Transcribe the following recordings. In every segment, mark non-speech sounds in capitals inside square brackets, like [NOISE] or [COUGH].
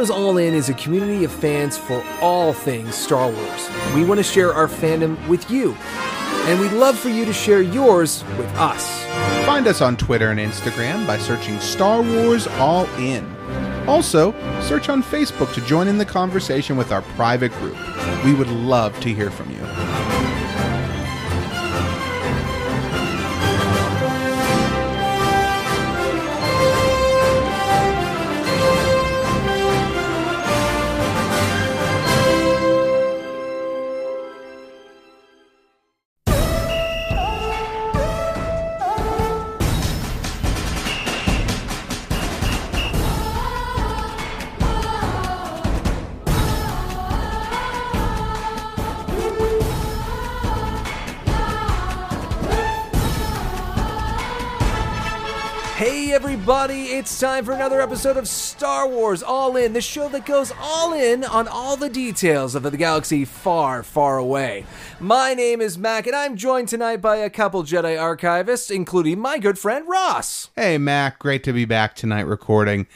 Wars All In is a community of fans for all things Star Wars. We want to share our fandom with you, and we'd love for you to share yours with us. Find us on Twitter and Instagram by searching Star Wars All In. Also, search on Facebook to join in the conversation with our private group. We would love to hear from you. Everybody, it's time for another episode of Star Wars All In, the show that goes all in on all the details of the galaxy far, far away. My name is Mac, and I'm joined tonight by a couple Jedi archivists, including my good friend Ross. Hey, Mac, great to be back tonight recording.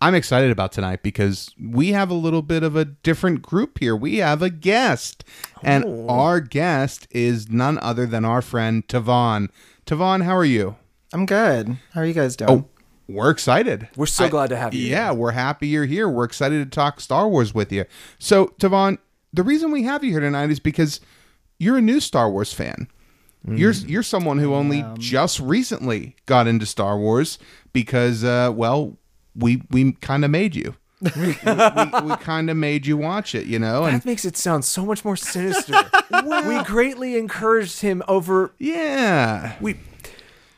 I'm excited about tonight because we have a little bit of a different group here. We have a guest, and oh. our guest is none other than our friend Tavon. Tavon, how are you? I'm good. How are you guys doing? Oh, we're excited. We're so glad to have you. Yeah, we're happy you're here. We're excited to talk Star Wars with you. So, Tavon, the reason we have you here tonight is because you're a new Star Wars fan. You're you're someone who only just recently got into Star Wars because, uh, well, we we kind of made you. [LAUGHS] we we kind of made you watch it, you know, and That makes it sound so much more sinister. [LAUGHS] we greatly encouraged him over. yeah, We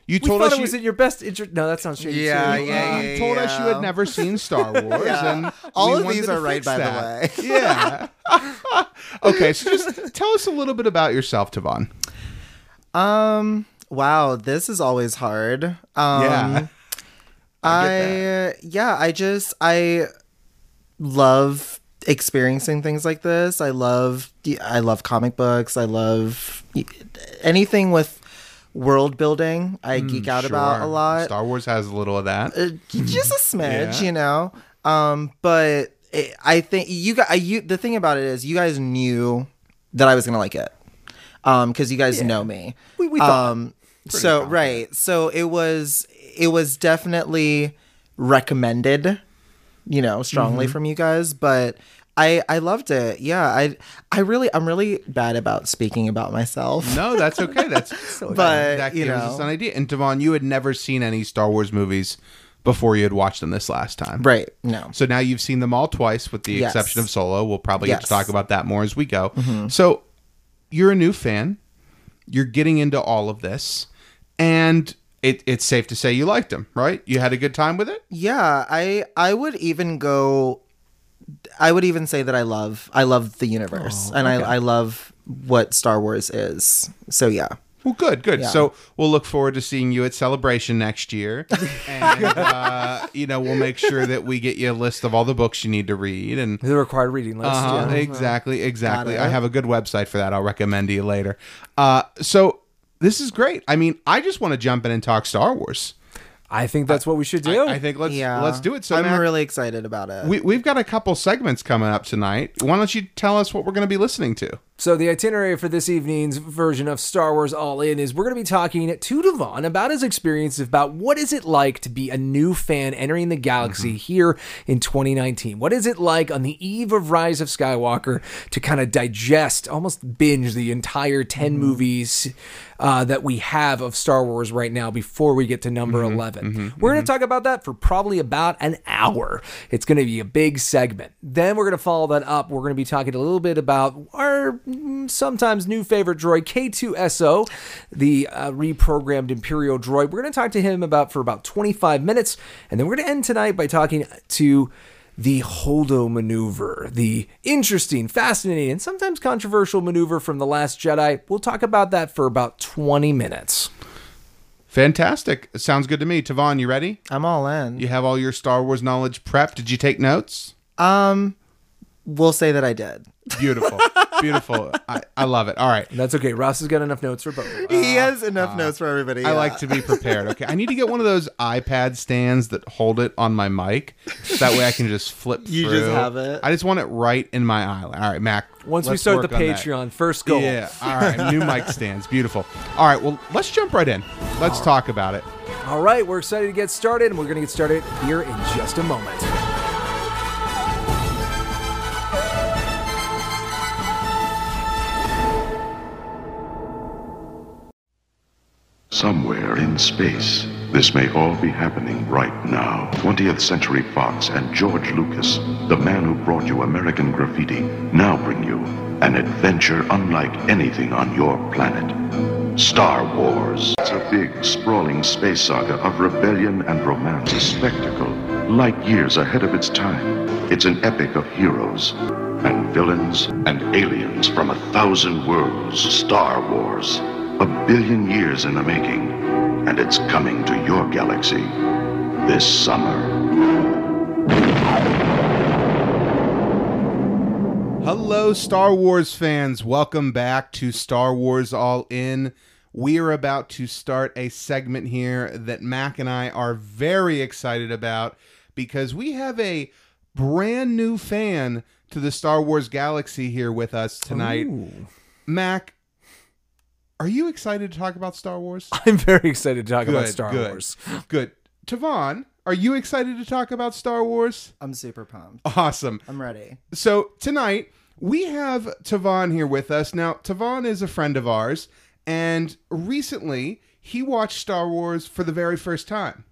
you we told thought us it you, was in your best interest. No, that sounds shady. Yeah, too. yeah, you yeah, told us you had never seen Star [LAUGHS] Wars, and All of these are right, fix by the way. [LAUGHS] Yeah. [LAUGHS] okay, so just tell us a little bit about yourself, Tavon. Um. Wow, this is always hard. Um, Yeah. I, yeah, I just I love experiencing things like this. I love I love comic books. I love anything with world building. I geek out about a lot. Star Wars has a little of that. Uh, just a [LAUGHS] smidge, Yeah. you know. Um, but it, I think you got you. The thing about it is, you guys knew that I was gonna like it, um, because you guys know me. We- we thought. Um, so right, so it was it was definitely recommended, you know, strongly from you guys, but. I, I loved it. Yeah, I I really I'm really bad about speaking about myself. No, that's okay. [LAUGHS] That's But, that you gives us know. an idea. And Tavon, you had never seen any Star Wars movies before you had watched them this last time. Right. No. So now you've seen them all twice, with the Yes. exception of Solo. We'll probably get to Mm-hmm. talk about that more as we go. So you're a new fan. You're getting into all of this, and it, it's safe to say you liked them, right? You had a good time with it. Yeah, I I would even go I would even say that I love I love the universe and I I love what Star Wars is. So yeah. Well, good, good. Yeah. So we'll look forward to seeing you at Celebration next year, [LAUGHS] and uh, you know we'll make sure that we get you a list of all the books you need to read and. The required reading list. Uh-huh, yeah. exactly, exactly. I have a good website for that. I'll recommend to you later. Uh, so this is great. I mean, I just want to jump in and talk Star Wars. I think that's what we should do. I, I think let's Yeah. let's do it. So I'm Mac, really excited about it. we we've got a couple segments coming up tonight. Why don't you tell us what we're going to be listening to? So the itinerary for this evening's version of Star Wars All In is we're going to be talking to Devon about his experience about what is it like to be a new fan entering the galaxy mm-hmm. here in 2019. What is it like on the eve of Rise of Skywalker to kind of digest, almost binge the entire 10 mm-hmm. movies uh, that we have of Star Wars right now before we get to number mm-hmm. 11. We're going to talk about that for probably about an hour. It's going to be a big segment. Then we're going to follow that up. We're going to be talking a little bit about our mm, sometimes new favorite droid, K2SO, the uh, reprogrammed Imperial droid. We're going to talk to him about for about 25 minutes. And then we're going to end tonight by talking to the Holdo maneuver, the interesting, fascinating, and sometimes controversial maneuver from The Last Jedi. We'll talk about that for about 20 minutes. Fantastic. Sounds good to me. Tavon, you ready? I'm all in. You have all your Star Wars knowledge prepped. Did you take notes? Um we'll say that I did. Beautiful, [LAUGHS] beautiful. I, I love it. All right. That's okay. Ross has got enough notes for both. of us. he uh, has enough uh, notes for everybody. I yeah. like to be prepared. Okay, I need to get one of those iPad stands that hold it on my mic. That way, I can just flip. You through. just have it? I just want it right in my eye. All right, Mac. Once we let's start the work on that. Patreon, first goal. Yeah. All right. New mic [LAUGHS] stands. Beautiful. All right. Well, let's jump right in. Let's talk about it. All right, we're excited to get started, and we're going to get started here in just a moment. Somewhere in space, this may all be happening right now. 20th Century Fox and George Lucas, the man who brought you American Graffiti, now bring you an adventure unlike anything on your planet. Star Wars. It's a big, sprawling space saga of rebellion and romance, a spectacle, light years ahead of its time. It's an epic of heroes and villains and aliens from a thousand worlds. Star Wars. A billion years in the making, and it's coming to your galaxy this summer. Hello, Star Wars fans. Welcome back to Star Wars All In. We are about to start a segment here that Mac and I are very excited about because we have a brand new fan to the Star Wars galaxy here with us tonight. Mac, are you excited to talk about Star Wars? [LAUGHS] I'm very excited to talk about Good, Star good, Wars. [LAUGHS] Good. Tavon, are you excited to talk about Star Wars? I'm super pumped. Awesome. I'm ready. So tonight we have Tavon here with us. Now, Tavon is a friend of ours, and recently he watched Star Wars for the very first time.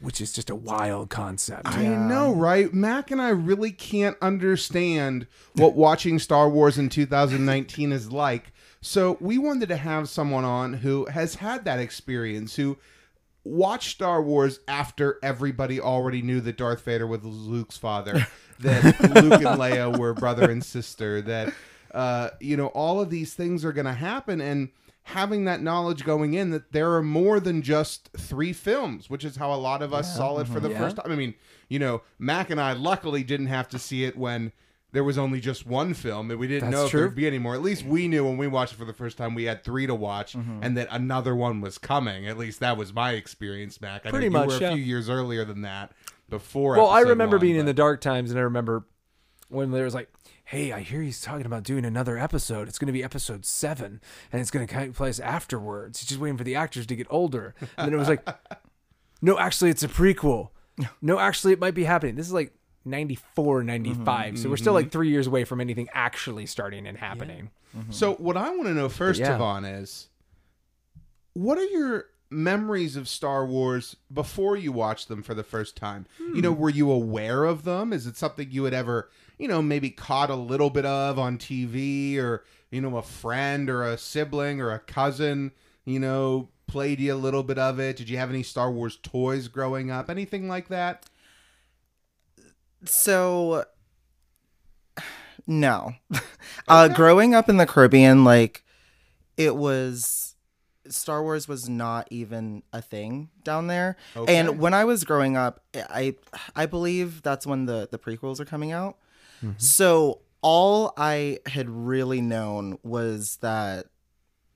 Which is just a wild concept. I know, right? Mac and I really can't understand what watching Star Wars in 2019 is like. So we wanted to have someone on who has had that experience, who watched Star Wars after everybody already knew that Darth Vader was Luke's father, [LAUGHS] that Luke and Leia were brother and sister, that uh, you know all of these things are going to happen, and having that knowledge going in that there are more than just three films, which is how a lot of us saw it for the Yeah. first time. I mean, you know, Mac and I luckily didn't have to see it when. There was only just one film, and we didn't That's know if true. there'd be any more. At least we knew when we watched it for the first time, we had three to watch, Mm-hmm. and that another one was coming. At least that was my experience, Mac. I Pretty know you much, were a yeah. few years earlier than that. Before, Well, I remember one, being in the dark times, and I remember when there was like, "Hey, I hear he's talking about doing another episode. It's going to be episode seven, and it's going to take place afterwards. He's just waiting for the actors to get older." And then it was like, [LAUGHS] "No, actually, it's a prequel. No, actually, it might be happening. This is like 94, 95, so we're still like mm-hmm. three years away from anything actually starting and happening." Mm-hmm. So what I want to know first, yeah. Tavon, is what are your memories of Star Wars before you watched them for the first time? You know, hmm. were you aware of them? Is it something you had ever, you know, maybe caught a little bit of on TV or, you know, a friend or a sibling or a cousin, you know, played you a little bit of it? Did you have any Star Wars toys growing up? Anything like that? So, [SIGHS] no. [LAUGHS] uh, growing up in the Caribbean, like, it was. Star Wars was not even a thing down there. Okay. And when I was growing up, I I believe that's when the the prequels are coming out. So all I had really known was that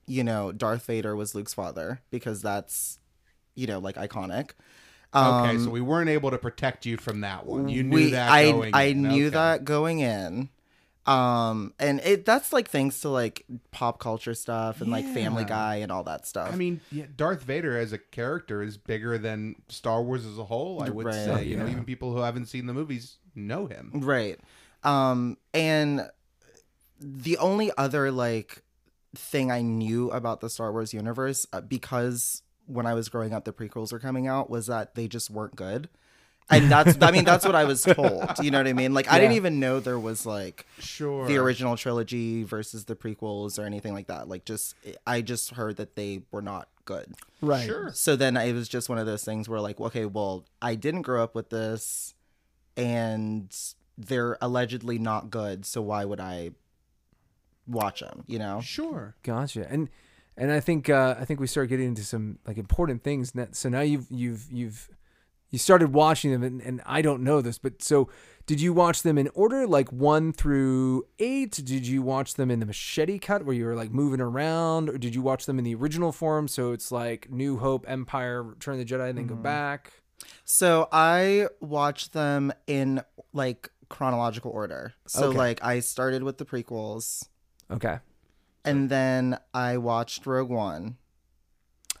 you know Darth Vader was Luke's father because that's you know like iconic. Okay, Um, so we weren't able to protect you from that one. You knew we- that I I in. knew Okay. that going in. Um and it that's like thanks to like pop culture stuff and like Family Guy and all that stuff. I mean, yeah, Darth Vader as a character is bigger than Star Wars as a whole. I would Right. say, you know, even people who haven't seen the movies know him. Right. Um and the only other like thing I knew about the Star Wars universe uh, because when I was growing up the prequels were coming out was that they just weren't good. And that's I mean that's what I was told. You know what I mean? Like I didn't even know there was like Sure. the original trilogy versus the prequels or anything like that. Like just I just heard that they were not good. Right. Sure. So then it was just one of those things where like, okay, well, I didn't grow up with this and they're allegedly not good, so why would I watch them, you know? Sure. Gotcha. And and I think uh, I think we start getting into some like important things. So now you've you've you've you started watching them, and, and I don't know this, but so did you watch them in order, like one through eight? Did you watch them in the machete cut where you were like moving around, or did you watch them in the original form? So it's like New Hope, Empire, Return of the Jedi, and then go back. So I watched them in like chronological order. So Okay. like I started with the prequels Okay. And then I watched Rogue One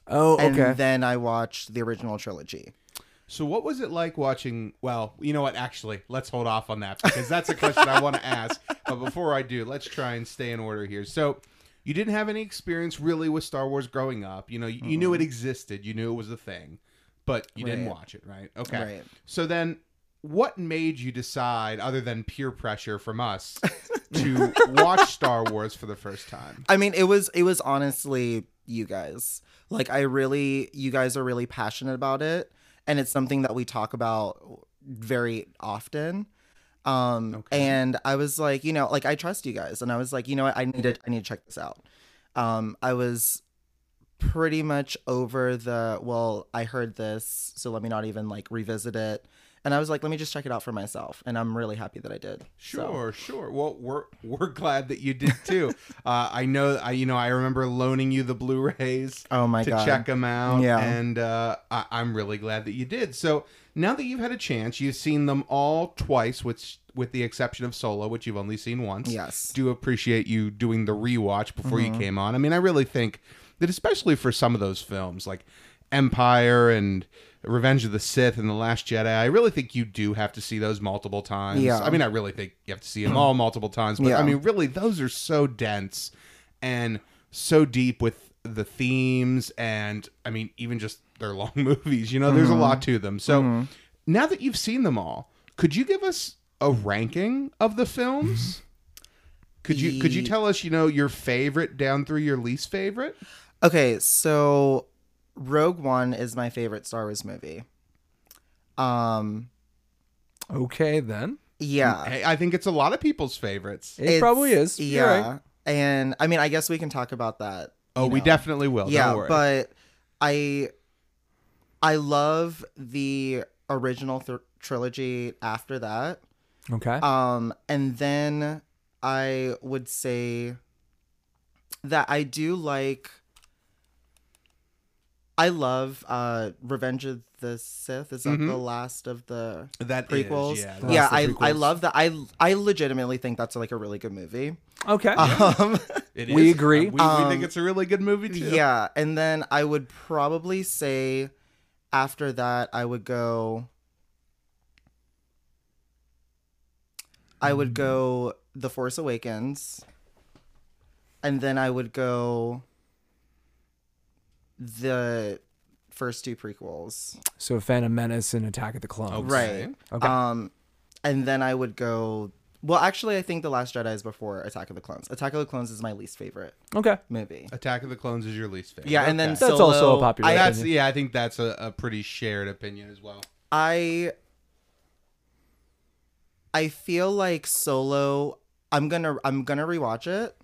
Oh, and okay. And then I watched the original trilogy. So what was it like watching? Well, you know what? Actually, let's hold off on that because that's a question I want to ask. [LAUGHS] But before I do, let's try and stay in order here. So you didn't have any experience really with Star Wars growing up. You know, you, you knew it existed. You knew it was a thing, but you didn't watch it, right? Okay. Right. So then, what made you decide, other than peer pressure from us, [LAUGHS] to [LAUGHS] watch Star Wars for the first time? I mean, it was it was honestly you guys. Like I really you guys are really passionate about it and it's something that we talk about very often. Um and I was like, you know, like I trust you guys and I was like, you know what, I need to I need to check this out. Um I was pretty much over the well, I heard this, so let me not even like revisit it. And I was like, let me just check it out for myself. And I'm really happy that I did. So- Sure, sure. Well, we're we're glad that you did too. [LAUGHS] uh, I know, I you know, I remember loaning you the Blu-rays. Oh my to God. check them out. Yeah. and uh, I, I'm really glad that you did. So now that you've had a chance, you've seen them all twice, which with the exception of Solo, which you've only seen once. Yes. do appreciate you doing the rewatch before Mm-hmm. you came on. I mean, I really think that especially for some of those films like Empire and Revenge of the Sith and The Last Jedi, I really think you do have to see those multiple times. Yeah. I mean, I really think you have to see them all multiple times, but Yeah. I mean, really, those are so dense and so deep with the themes and I mean, even just their [LAUGHS] long movies. You know, there's a mm-hmm. lot to them. So mm-hmm. now that you've seen them all, could you give us a ranking of the films? Mm-hmm. Could you could you tell us, you know, your favorite down through your least favorite? Okay, so Rogue One is my favorite Star Wars movie. Um, okay, then. yeah, Hey, I think it's a lot of people's favorites. It It's- probably is. You're Yeah, right. and I mean, I guess we can talk about that. Oh, you we know. definitely will. yeah, Don't worry. but I, I love the original trilogy. After that, Okay. um, and then I would say that I do like. I love uh Revenge of the Sith. Is that the last of the that is, prequels? yeah. The yeah, last I of the I love that. I I legitimately think that's like a really good movie. okay. Um, [LAUGHS] It We agree. We, we Um, think it's a really good movie too. yeah, and then I would probably say after that I would go. I would go The Force Awakens, and then I would go the first two prequels. so Phantom Menace and Attack of the Clones. Okay. Right. Okay. Um, and then I would go. Well, actually, I think The Last Jedi is before Attack of the Clones. Attack of the Clones is my least favorite Okay. movie. Attack of the Clones is your least favorite. Yeah, and then Okay. That's Solo, also a popular I, that's yeah. I think that's a, a pretty shared opinion as well. I I feel like Solo. I'm gonna I'm gonna rewatch it,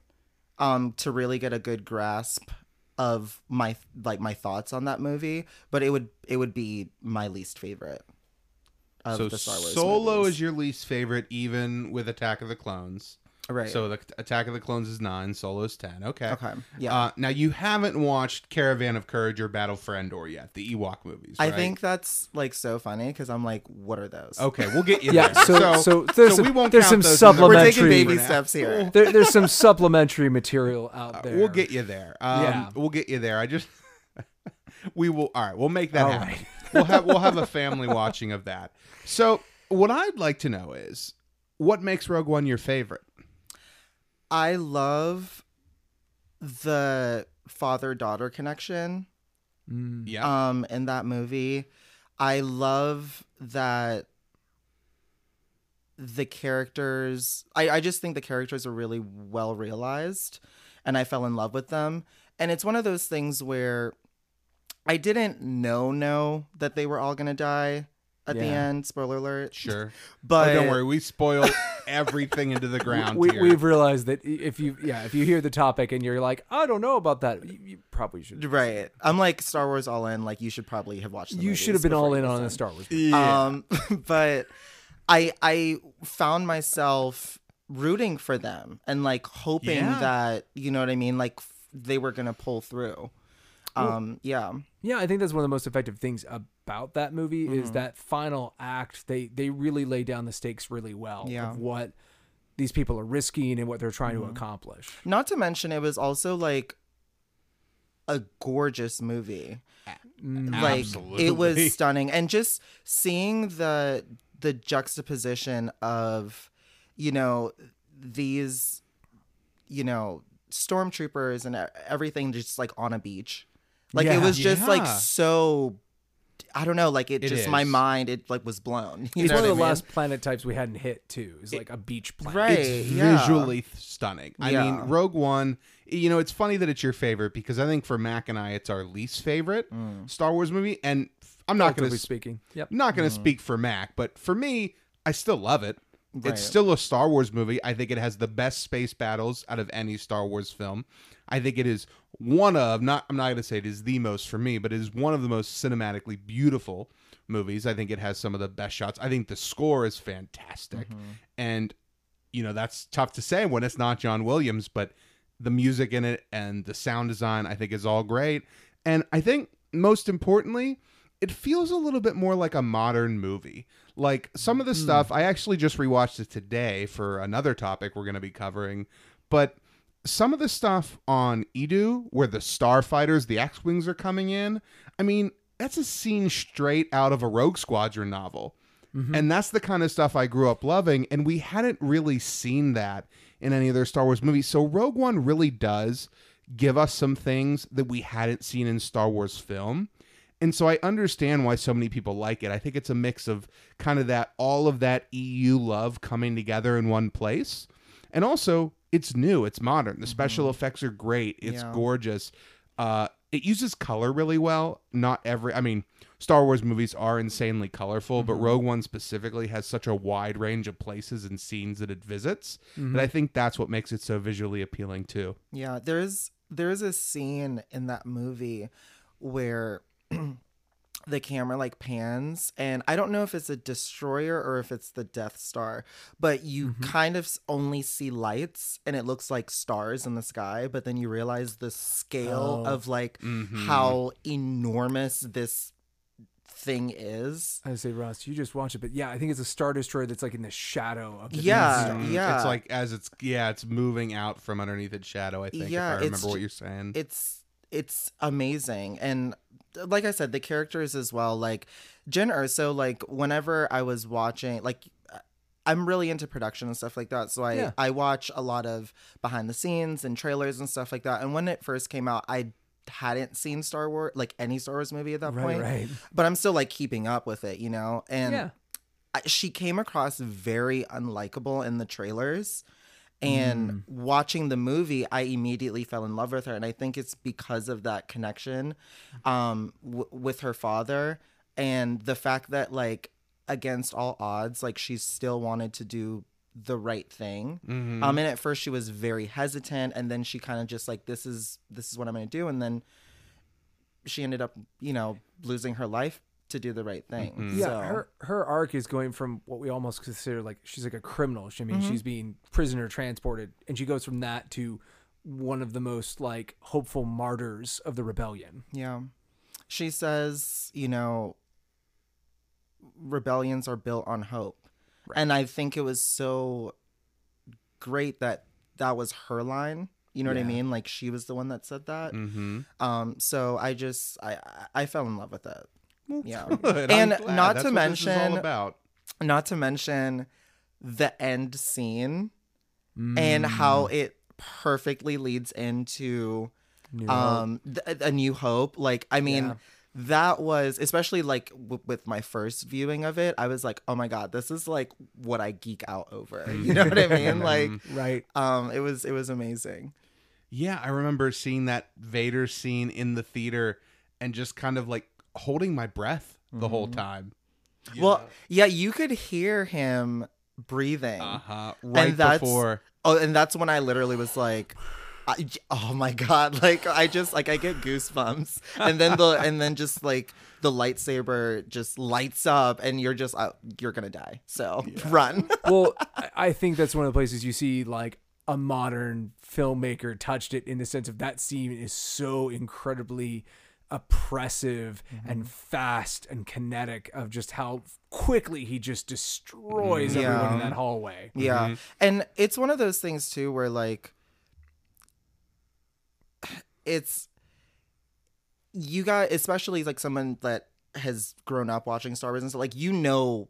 um, to really get a good grasp of my like my thoughts on that movie. But it would it would be my least favorite of so the Star Wars. Solo movies. is your least favorite, even with Attack of the Clones. Right. So the Attack of the Clones is nine, Solo is ten. Okay. okay, yeah. Uh, now you haven't watched Caravan of Courage or Battle for Endor yet, the Ewok movies. I think that's like so funny because I'm like, what are those? Okay, we'll get you Yeah, there. so- so there's we some- won't there's count some those We're supplementary- taking baby steps here. There, there's some supplementary material out there. We'll get you there. Um, Yeah. we'll get you there. I just [LAUGHS] we will. All right, we'll make that All happen. right. [LAUGHS] we'll have we'll have a [LAUGHS] family watching of that. So what I'd like to know is what makes Rogue One your favorite. I love the father daughter connection. Mm. Yeah. um in that movie i love that the characters I, I just think the characters are really well realized and i fell in love with them and it's one of those things where i didn't know know that they were all gonna die at the end. Spoiler alert. [LAUGHS] Sure. But oh, don't worry, we spoil everything into the [LAUGHS] ground we, here. we've realized that if you yeah if you hear the topic and you're like I don't know about that you, you probably should Right. I'm like Star Wars all in. Like you should probably have watched. The you should have been all in on the Star Wars movie. Um, [LAUGHS] but I I found myself rooting for them and like hoping Yeah. that you know what I mean. Like f- they were gonna pull through. Um. Yeah. Yeah, I think that's one of the most effective things about that movie Mm-hmm. is that final act. They they really lay down the stakes really well Yeah. Mm-hmm. of what these people are risking and what they're trying to accomplish. Not to mention, it was also like a gorgeous movie. Like Absolutely. it was stunning, and just seeing the the juxtaposition of, you know, these, you know, stormtroopers and everything just like on a beach. Like Yeah. it was just like so. I don't know, like it, It just my mind it like was blown. [LAUGHS] You It's know one of the I mean? last planet types we hadn't hit too. Is like a beach planet. Right. it's yeah. visually stunning. I Yeah. mean, Rogue One. You know, it's funny that it's your favorite because I think for Mac and I, it's our least favorite Mm. Star Wars movie. And f- I'm not going Relatively to speaking. Yep. I'm not going to speak for Mac, but for me, I still love it. Right. It's still a Star Wars movie. I think it has the best space battles out of any Star Wars film. I think it is one of not I'm not going to say it is the most for me, but it is one of the most cinematically beautiful movies. I think it has some of the best shots. I think the score is fantastic. Mm-hmm. And you know, that's tough to say when it's not John Williams, but the music in it and the sound design I think is all great. And I think most importantly, it feels a little bit more like a modern movie. Like some of the hmm. stuff, I actually just rewatched it today for another topic we're going to be covering, but some of the stuff on Eadu where the starfighters, the X-wings are coming in, I mean, that's a scene straight out of a Rogue Squadron novel. Mm-hmm. And that's the kind of stuff I grew up loving and we hadn't really seen that in any other Star Wars movies. So Rogue One really does give us some things that we hadn't seen in Star Wars film. And so I understand why so many people like it. I think it's a mix of kind of that all of that EU love coming together in one place. And also, it's new, it's modern. The special mm-hmm. effects are great. It's Yeah. gorgeous. Uh it uses color really well. Not every I mean, Star Wars movies are insanely colorful, but mm-hmm. Rogue One specifically has such a wide range of places and scenes that it visits that I mm-hmm. think that's what makes it so visually appealing too. Yeah, there's there's a scene in that movie where the camera like pans and I don't know if it's a destroyer or if it's the Death Star, but you mm-hmm. kind of only see lights and it looks like stars in the sky, but then you realize the scale oh. of like mm-hmm. how enormous this thing is. I say, Ross, you just watch it, but yeah, I think it's a star destroyer that's like in the shadow of the Yeah, Death Star. yeah. It's like as it's yeah, it's moving out from underneath its shadow. I think Yeah, if I remember what you're saying. it's it's amazing and like i said the characters as well like Jyn Erso like whenever i was watching like i'm really into production and stuff like that so i Yeah. i watch a lot of behind the scenes and trailers and stuff like that and when it first came out i hadn't seen star wars like any star wars movie at that Right, point right. but i'm still like keeping up with it you know and Yeah. I, she came across very unlikable in the trailers and watching the movie i immediately fell in love with her. And i think it's because of that connection um w- with her father and the fact that like against all odds like she still wanted to do the right thing. Um and at first she was very hesitant. And then she kind of just like this is this is what i'm gonna do. And then she ended up you know losing her life to do the right thing Yeah, so her her arc is going from what we almost consider like she's like a criminal. She, I mean, Mm-hmm. she's being prisoner transported, and she goes from that to one of the most like hopeful martyrs of the rebellion. Yeah. She says, you know, rebellions are built on hope. And I think it was so great that that was her line. You know what I mean? Like she was the one that said that. Mm-hmm. Um, so I just I I I fell in love with it. Yeah, [LAUGHS] Good, and not That's to what this is all mention about. not to mention the end scene and how Mm. it perfectly leads into um th- a new hope like i mean Yeah. that was especially like w- with my first viewing of it i was like oh my god this is like what i geek out over [LAUGHS] you know what i mean [LAUGHS] like Right. um it was it was amazing Yeah, I remember seeing that Vader scene in the theater and just kind of like holding my breath the whole Mm-hmm. time. Well, yeah, you could hear him breathing. Uh-huh. Right that's, before. Oh, and that's when I literally was like, I, oh my god! [LAUGHS] Like I just like I get goosebumps, and then the and then just like the lightsaber just lights up, and you're just uh, you're gonna die. So run. [LAUGHS] well, I- I think that's one of the places you see like a modern filmmaker touched it in the sense of that scene is so incredibly oppressive and mm-hmm. fast and kinetic of just how quickly he just destroys mm-hmm. everyone in that hallway. Yeah. Mm-hmm. And it's one of those things too where like it's you got especially like someone that has grown up watching Star Wars and stuff like you know w-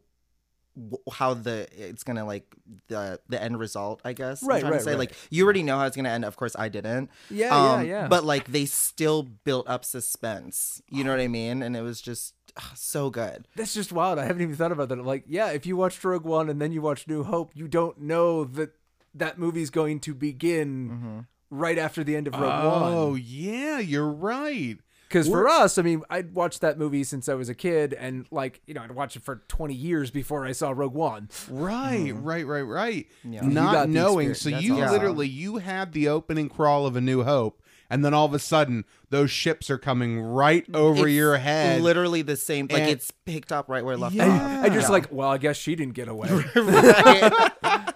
how the it's gonna like the the end result I guess right I'm Right, trying right, to say right. like you already know how it's gonna end of course I didn't Yeah, Um, yeah, yeah. but like they still built up suspense you know what I mean and it was just ah, so good That's just wild. I haven't even thought about that. Like, yeah, if you watched Rogue One and then you watch New Hope, you don't know that that movie's going to begin right after the end of Rogue Oh, One. yeah, you're right. Because for us, I mean, I'd watched that movie since I was a kid, and like, you know, I'd watched it for 20 years before I saw Rogue One. Right, mm-hmm. right, right, right. You Not knowing. So That's you awesome. literally you had the opening crawl of A New Hope, and then all of a sudden those ships are coming right mm, over It's your head. literally the same like And- it's picked up right where it left Yeah. off I just like, well, I guess she didn't get away. [LAUGHS] Right. [LAUGHS] [LAUGHS]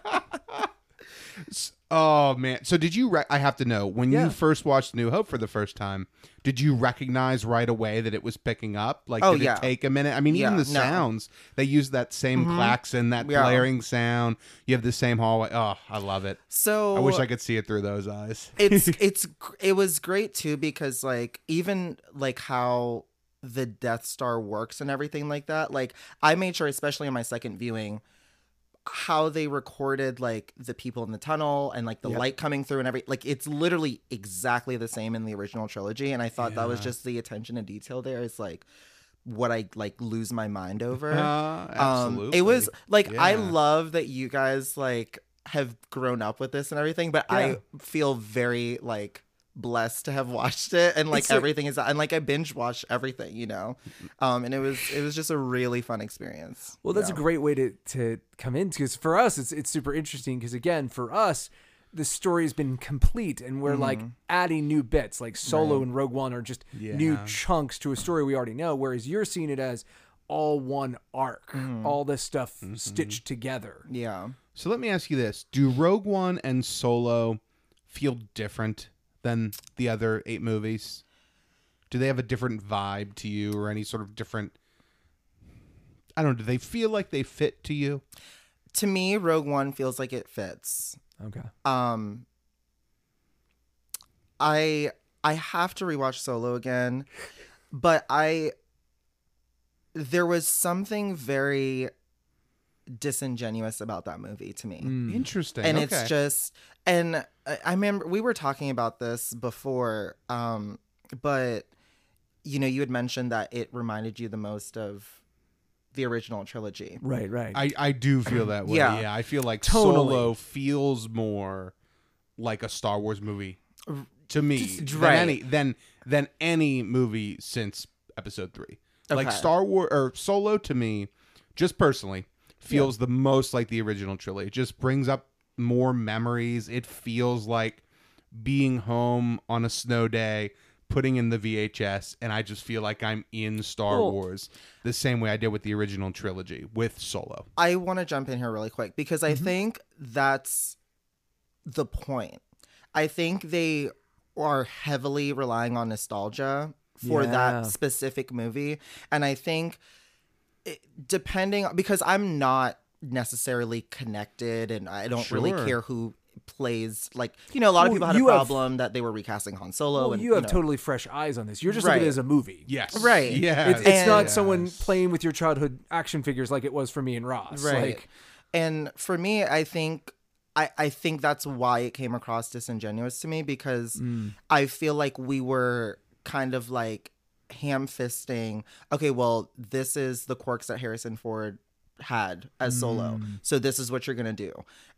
Oh man! So did you? Re- I have to know when Yeah. you first watched New Hope for the first time. Did you recognize right away that it was picking up? Like, Oh, did yeah. it take a minute? I mean, even the no. sounds they use that same mm-hmm. klaxon, that Yeah. blaring sound. You have the same hallway. Oh, I love it. so I wish I could see it through those eyes. it's [LAUGHS] it's it was great too because like even like how the Death Star works and everything like that. Like I made sure, especially in my second viewing, how they recorded like the people in the tunnel and like the light coming through and every like it's literally exactly the same in the original trilogy. And I thought that was just the attention to detail there is like what I like lose my mind over. Uh, Um, it was like I love that you guys like have grown up with this and everything, but Yeah. I feel very like blessed to have watched it and like It's like- everything is and like I binge watched everything, you know. Um and it was it was just a really fun experience. Well, that's Yeah. a great way to to come in because for us, it's it's super interesting because again, for us, the story's been complete and we're like Mm-hmm. adding new bits. Like Solo and Rogue One are just new chunks to a story we already know, whereas you're seeing it as all one arc, all this stuff stitched together. Yeah. So let me ask you this: Do Rogue One and Solo feel different than the other eight movies? Do they have a different vibe to you, or any sort of different? I don't know. Do they feel like they fit to you? To me, Rogue One feels like it fits. Okay. Um I I have to rewatch Solo again, but I there was something very disingenuous about that movie to me. Interesting. And okay. it's just and I, I remember we were talking about this before um but you know you had mentioned that it reminded you the most of the original trilogy. Right, right. I I do feel that way. Yeah. Yeah, I feel like Tonally. Solo feels more like a Star Wars movie to me Just- than right. any than than any movie since Episode Three. Like Star Wars or Solo to me, just personally, feels the most like the original trilogy. It just brings up more memories. It feels like being home on a snow day, putting in the VHS, and I just feel like I'm in Star Well- Wars the same way I did with the original trilogy with Solo. I want to jump in here really quick because I mm-hmm. think that's the point. I think they are heavily relying on nostalgia for Yeah. that specific movie. And I think depending because I'm not necessarily connected and I don't really care who plays like you know a lot of people had a you have- problem that they were recasting Han Solo well, and you have know. totally fresh eyes on this. You're just looking at it as a movie. Yes. Right. Yeah. It's, it's not And- someone playing with your childhood action figures like it was for me and Ross. right Like, and for me i think I, I think that's why it came across disingenuous to me because Mm. I feel like we were kind of like ham fisting. Okay, well, this is the quirks that Harrison Ford had as solo. Mm. So this is what you're gonna do.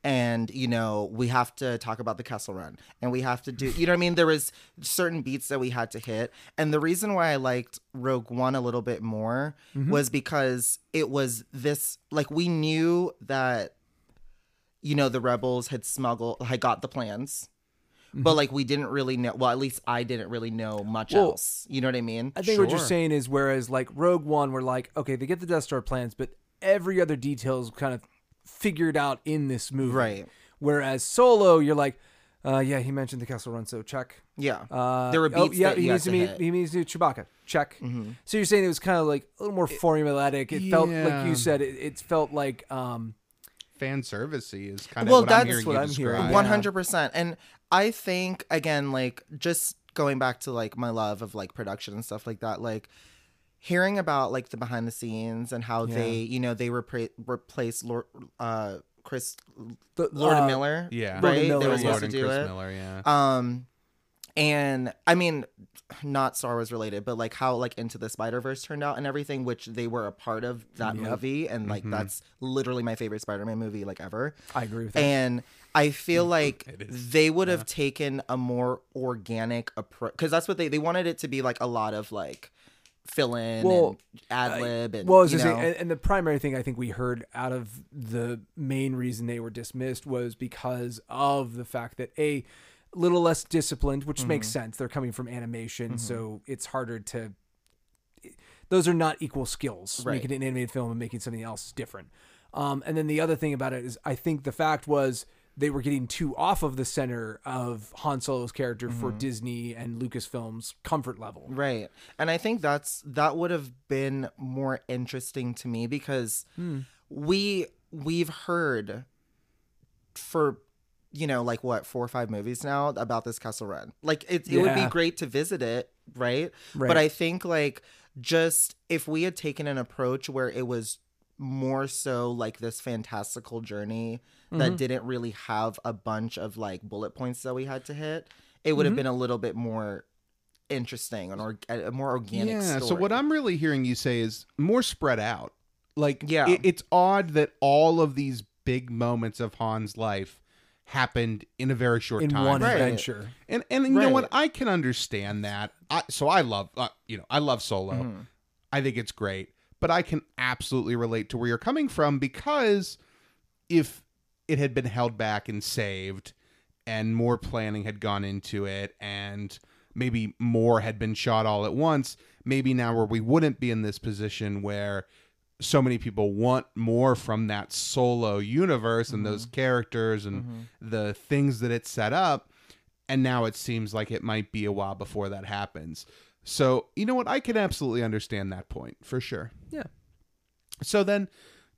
And you know, we have to talk about the Kessel Run, and we have to do. You know what I mean? There was certain beats that we had to hit, and the reason why I liked Rogue One a little bit more mm-hmm. was because it was this like we knew that you know the rebels had smuggled had got the plans but like we didn't really know well at least i didn't really know much Well, else you know what i mean I think what you're saying is whereas like Rogue One, we're like, okay, they get the Death Star plans, but every other detail is kind of figured out in this movie. Right. Whereas Solo, you're like, uh, yeah, he mentioned the Kessel Run, so check. yeah Uh, there were oh, beats yeah, that he you needs to, to meet, hit. Mm-hmm. he needs to do Chewbacca. Check. So you're saying it was kind of like a little more formulatic. It felt like you said it, it felt like um, Fan servicey is kind of Well, what I'm that's what you I'm hearing. describe. Yeah. One hundred percent. And I think again, like just going back to like my love of like production and stuff like that, like hearing about like the behind the scenes and how they, you know, they repra- replaced Lord, uh, Chris the, Lord uh, Miller, Yeah. right? Lord and they Miller, were yeah. supposed Lord to do Chris it. Miller, yeah. Um, and I mean, not Star Wars related, but like how like Into the Spider Verse turned out and everything, which they were a part of that movie, and like that's literally my favorite Spider Man movie like ever. I agree with that. And I feel like they would have taken a more organic approach because that's what they they wanted it to be like a lot of like fill in Well, and ad lib and Well, I was you know, saying, and, and the primary thing I think we heard out of the main reason they were dismissed was because of the fact that a little less disciplined, which Mm-hmm. makes sense. They're coming from animation, so it's harder to. Those are not equal skills. Right. Making an animated film and making something else different. Um, and then the other thing about it is, I think the fact was they were getting too off of the center of Han Solo's character for Mm-hmm. Disney and Lucasfilm's comfort level. Right. And I think that's that would have been more interesting to me because we we've heard for you know like what four or five movies now about this Kessel Run. Like it it would be great to visit it, right? Right. But I think like just if we had taken an approach where it was more so like this fantastical journey that didn't really have a bunch of like bullet points that we had to hit, it would have been a little bit more interesting and or, a more organic yeah. story. So what I'm really hearing you say is more spread out. Like, Yeah. it- it's odd that all of these big moments of Han's life happened in a very short In time. one Right. adventure. And and you know what? I can understand that. I, so I love uh, you know I love Solo. Mm-hmm. I think it's great, but I can absolutely relate to where you're coming from because if it had been held back and saved, and more planning had gone into it, and maybe more had been shot all at once, maybe now where we wouldn't be in this position where so many people want more from that solo universe and mm-hmm. those characters and mm-hmm. the things that it set up and now it seems like it might be a while before that happens so you know what i can absolutely understand that point for sure Yeah. so then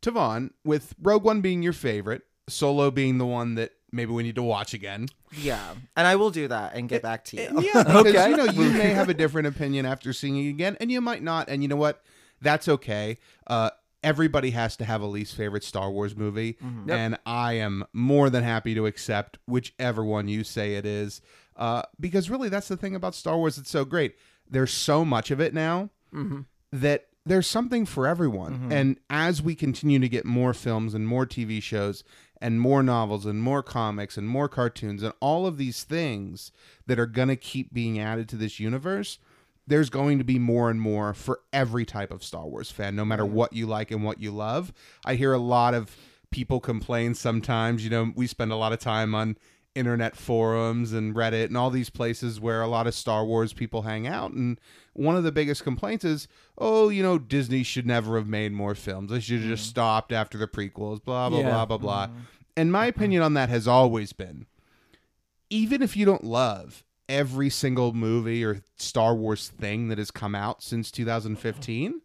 tavon with rogue one being your favorite solo being the one that maybe we need to watch again Yeah, and I will do that and get back to you. yeah, [LAUGHS] because Okay. you know you may have a different opinion after seeing it again, and you might not. And you know what? That's okay. Uh, everybody has to have a least favorite Star Wars movie, and I am more than happy to accept whichever one you say it is, uh, because really that's the thing about Star Wars. It's so great. There's so much of it now mm-hmm. that there's something for everyone. Mm-hmm. And as we continue to get more films and more TV shows and more novels and more comics and more cartoons and all of these things that are going to keep being added to this universe, there's going to be more and more for every type of Star Wars fan, no matter mm-hmm. what you like and what you love. I hear a lot of people complain sometimes, you know, we spend a lot of time on internet forums and Reddit and all these places where a lot of Star Wars people hang out. And one of the biggest complaints is, oh, you know, Disney should never have made more films. They should have just mm. stopped after the prequels, blah, blah, Yeah. blah, blah, blah. Mm. And my mm-hmm. opinion on that has always been even if you don't love every single movie or Star Wars thing that has come out since 2015,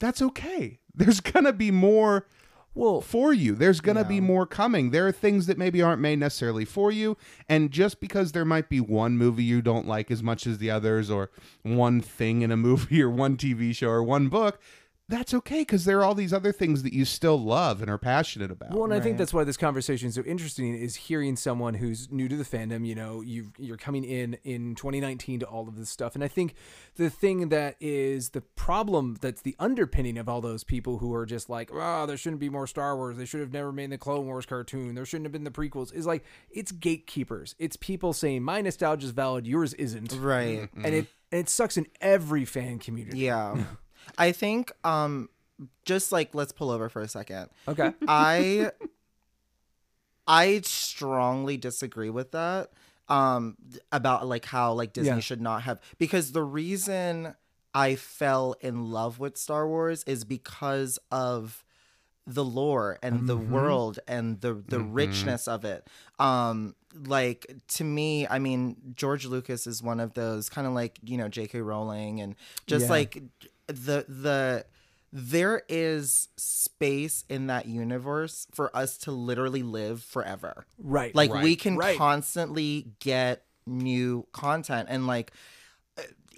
that's okay. [LAUGHS] There's going to be more Well, for you. There's going to be more coming. There are things that maybe aren't made necessarily for you. And just because there might be one movie you don't like as much as the others, or one thing in a [LAUGHS] movie, or one TV show, or one book, that's okay because there are all these other things that you still love and are passionate about. Well, and I think that's why this conversation is so interesting is hearing someone who's new to the fandom. You know, you you're coming in in 2019 to all of this stuff, and I think the thing that is the problem that's the underpinning of all those people who are just like, oh, there shouldn't be more Star Wars. They should have never made the Clone Wars cartoon. There shouldn't have been the prequels. Is like it's gatekeepers. It's people saying my nostalgia is valid, yours isn't, Right. and it and it sucks in every fan community. Yeah. [LAUGHS] I think um just like let's pull over for a second. Okay. I I strongly disagree with that um about like how like Disney Yeah. should not have because the reason I fell in love with Star Wars is because of the lore and the world and the the richness of it. Um like to me, I mean George Lucas is one of those kind of like, you know, JK Rowling and just Yeah. like the the there is space in that universe for us to literally live forever. Right. Like we can Right. constantly get new content and like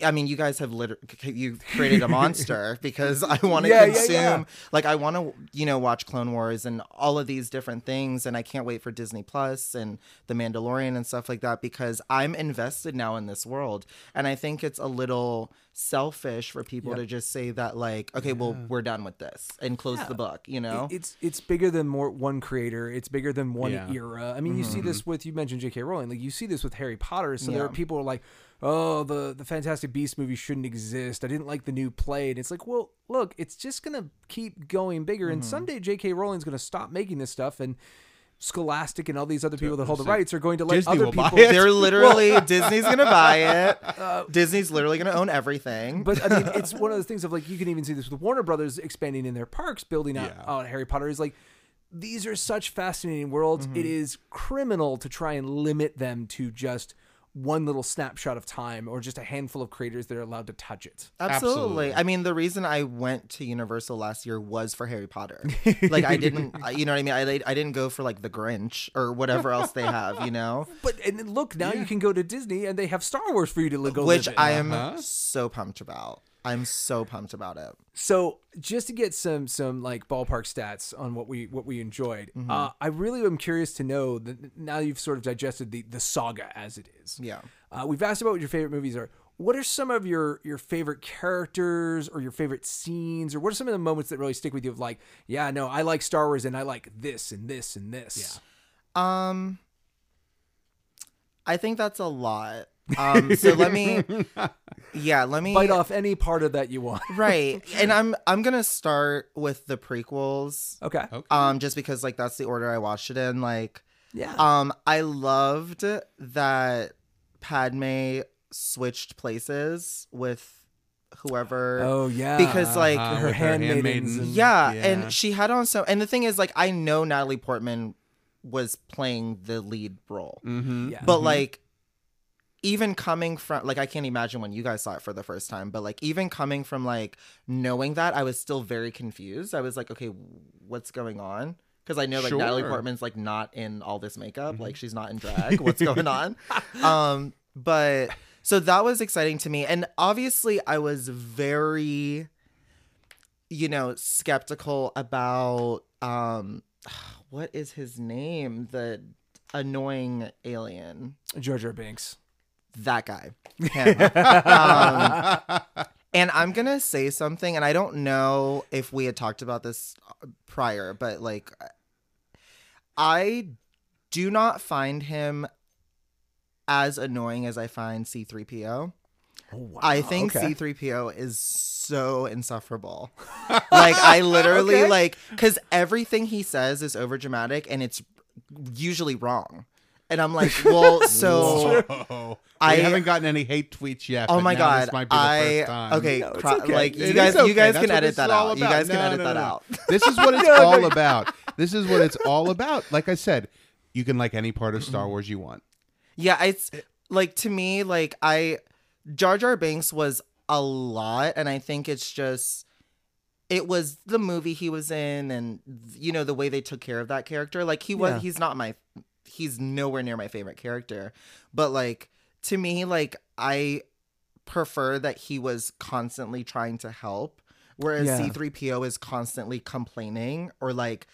I mean, you guys have literally you created a monster [LAUGHS] because I want to Yeah, yeah, consume yeah. like I want to you know watch Clone Wars and all of these different things and I can't wait for Disney Plus and The Mandalorian and stuff like that because I'm invested now in this world and I think it's a little selfish for people to just say that like okay well we're done with this and close the book you know It- it's it's bigger than more one creator. It's bigger than one Yeah. era. I mean, you see mm-hmm. this with you mentioned J.K. Rowling. Like you see this with Harry Potter. So there are people who are like, "Oh, the the Fantastic Beast movie shouldn't exist. I didn't like the new play." And it's like, well, look, it's just gonna keep going bigger, and mm-hmm. someday J.K. Rowling's gonna stop making this stuff, and Scholastic and all these other people that hold the rights are going to let Disney other will buy people. it. they're [LAUGHS] literally [LAUGHS] Disney's gonna buy it [LAUGHS] uh, Disney's literally gonna own everything Uh, But I mean, it's one of those things of like you can even see this with Warner Brothers expanding in their parks, building out, Yeah. out Harry Potter. Is like these are such fascinating worlds. It mm-hmm. is criminal to try and limit them to just one little snapshot of time or just a handful of creators that are allowed to touch it. Absolutely. Absolutely. I mean, the reason I went to Universal last year was for Harry Potter. [LAUGHS] like, I didn't, you know what I mean? I, I didn't go for like the Grinch or whatever else they have, you know? [LAUGHS] But and look, now you can go to Disney and they have Star Wars for you to go Which live in. I am Uh-huh. so pumped about. I'm so pumped about it. So just to get some some like ballpark stats on what we what we enjoyed, Mm-hmm. uh, I really am curious to know that now you've sort of digested the the saga as it is. Yeah. Uh, we've asked about what your favorite movies are. What are some of your your favorite characters or your favorite scenes, or what are some of the moments that really stick with you? Of like, yeah, no, I like Star Wars and I like this and this and this. Yeah. Um, I think that's a lot. Um, so let me, [LAUGHS] yeah, let me Bite off any part of that you want. Right, [LAUGHS] and I'm I'm gonna start with the prequels. Okay. Okay. Um, just because like that's the order I watched it in. Like, Yeah. Um, I loved that Padme switched places with whoever. oh yeah. because, like, Uh-huh, her handmaidens handmaidens. and- yeah, Yeah. and she had on so. And the thing is, like, I know Natalie Portman was playing the lead role, Mm-hmm. yeah. but like. Even coming from like I can't imagine when you guys saw it for the first time, but like even coming from like knowing that I was still very confused. I was like, okay, what's going on? Because I know like Natalie Portman's like not in all this makeup, like she's not in drag. What's going on? [LAUGHS] Um, but so that was exciting to me, and obviously I was very, you know, skeptical about um, what is his name? The annoying alien George Jar Binks. that guy. Um, and I'm gonna say something, and I don't know if we had talked about this prior, but like, I do not find him as annoying as I find C3PO. Oh wow. I think okay. C3PO is so insufferable. [LAUGHS] like I literally Okay. like cuz everything he says is over dramatic and it's usually wrong. And I'm like, [LAUGHS] well, so Whoa. I- we haven't gotten any hate tweets yet. Oh my now god! This might be the I first time. okay, No, it's cro- okay. like you It guys, okay. you guys That's can edit that that is all out. You about. guys can No, edit no, that no. out. [LAUGHS] This is what it's all about. This is what it's all about. Like I said, you can like any part of Star mm-hmm. Wars you want. Yeah, it's like to me, like I Jar Jar Binks was a lot, and I think it's just it was the movie he was in, and you know the way they took care of that character. Like he was, Yeah. he's not my, he's nowhere near my favorite character, but like to me, like I prefer that he was constantly trying to help whereas Yeah. C3PO is constantly complaining or like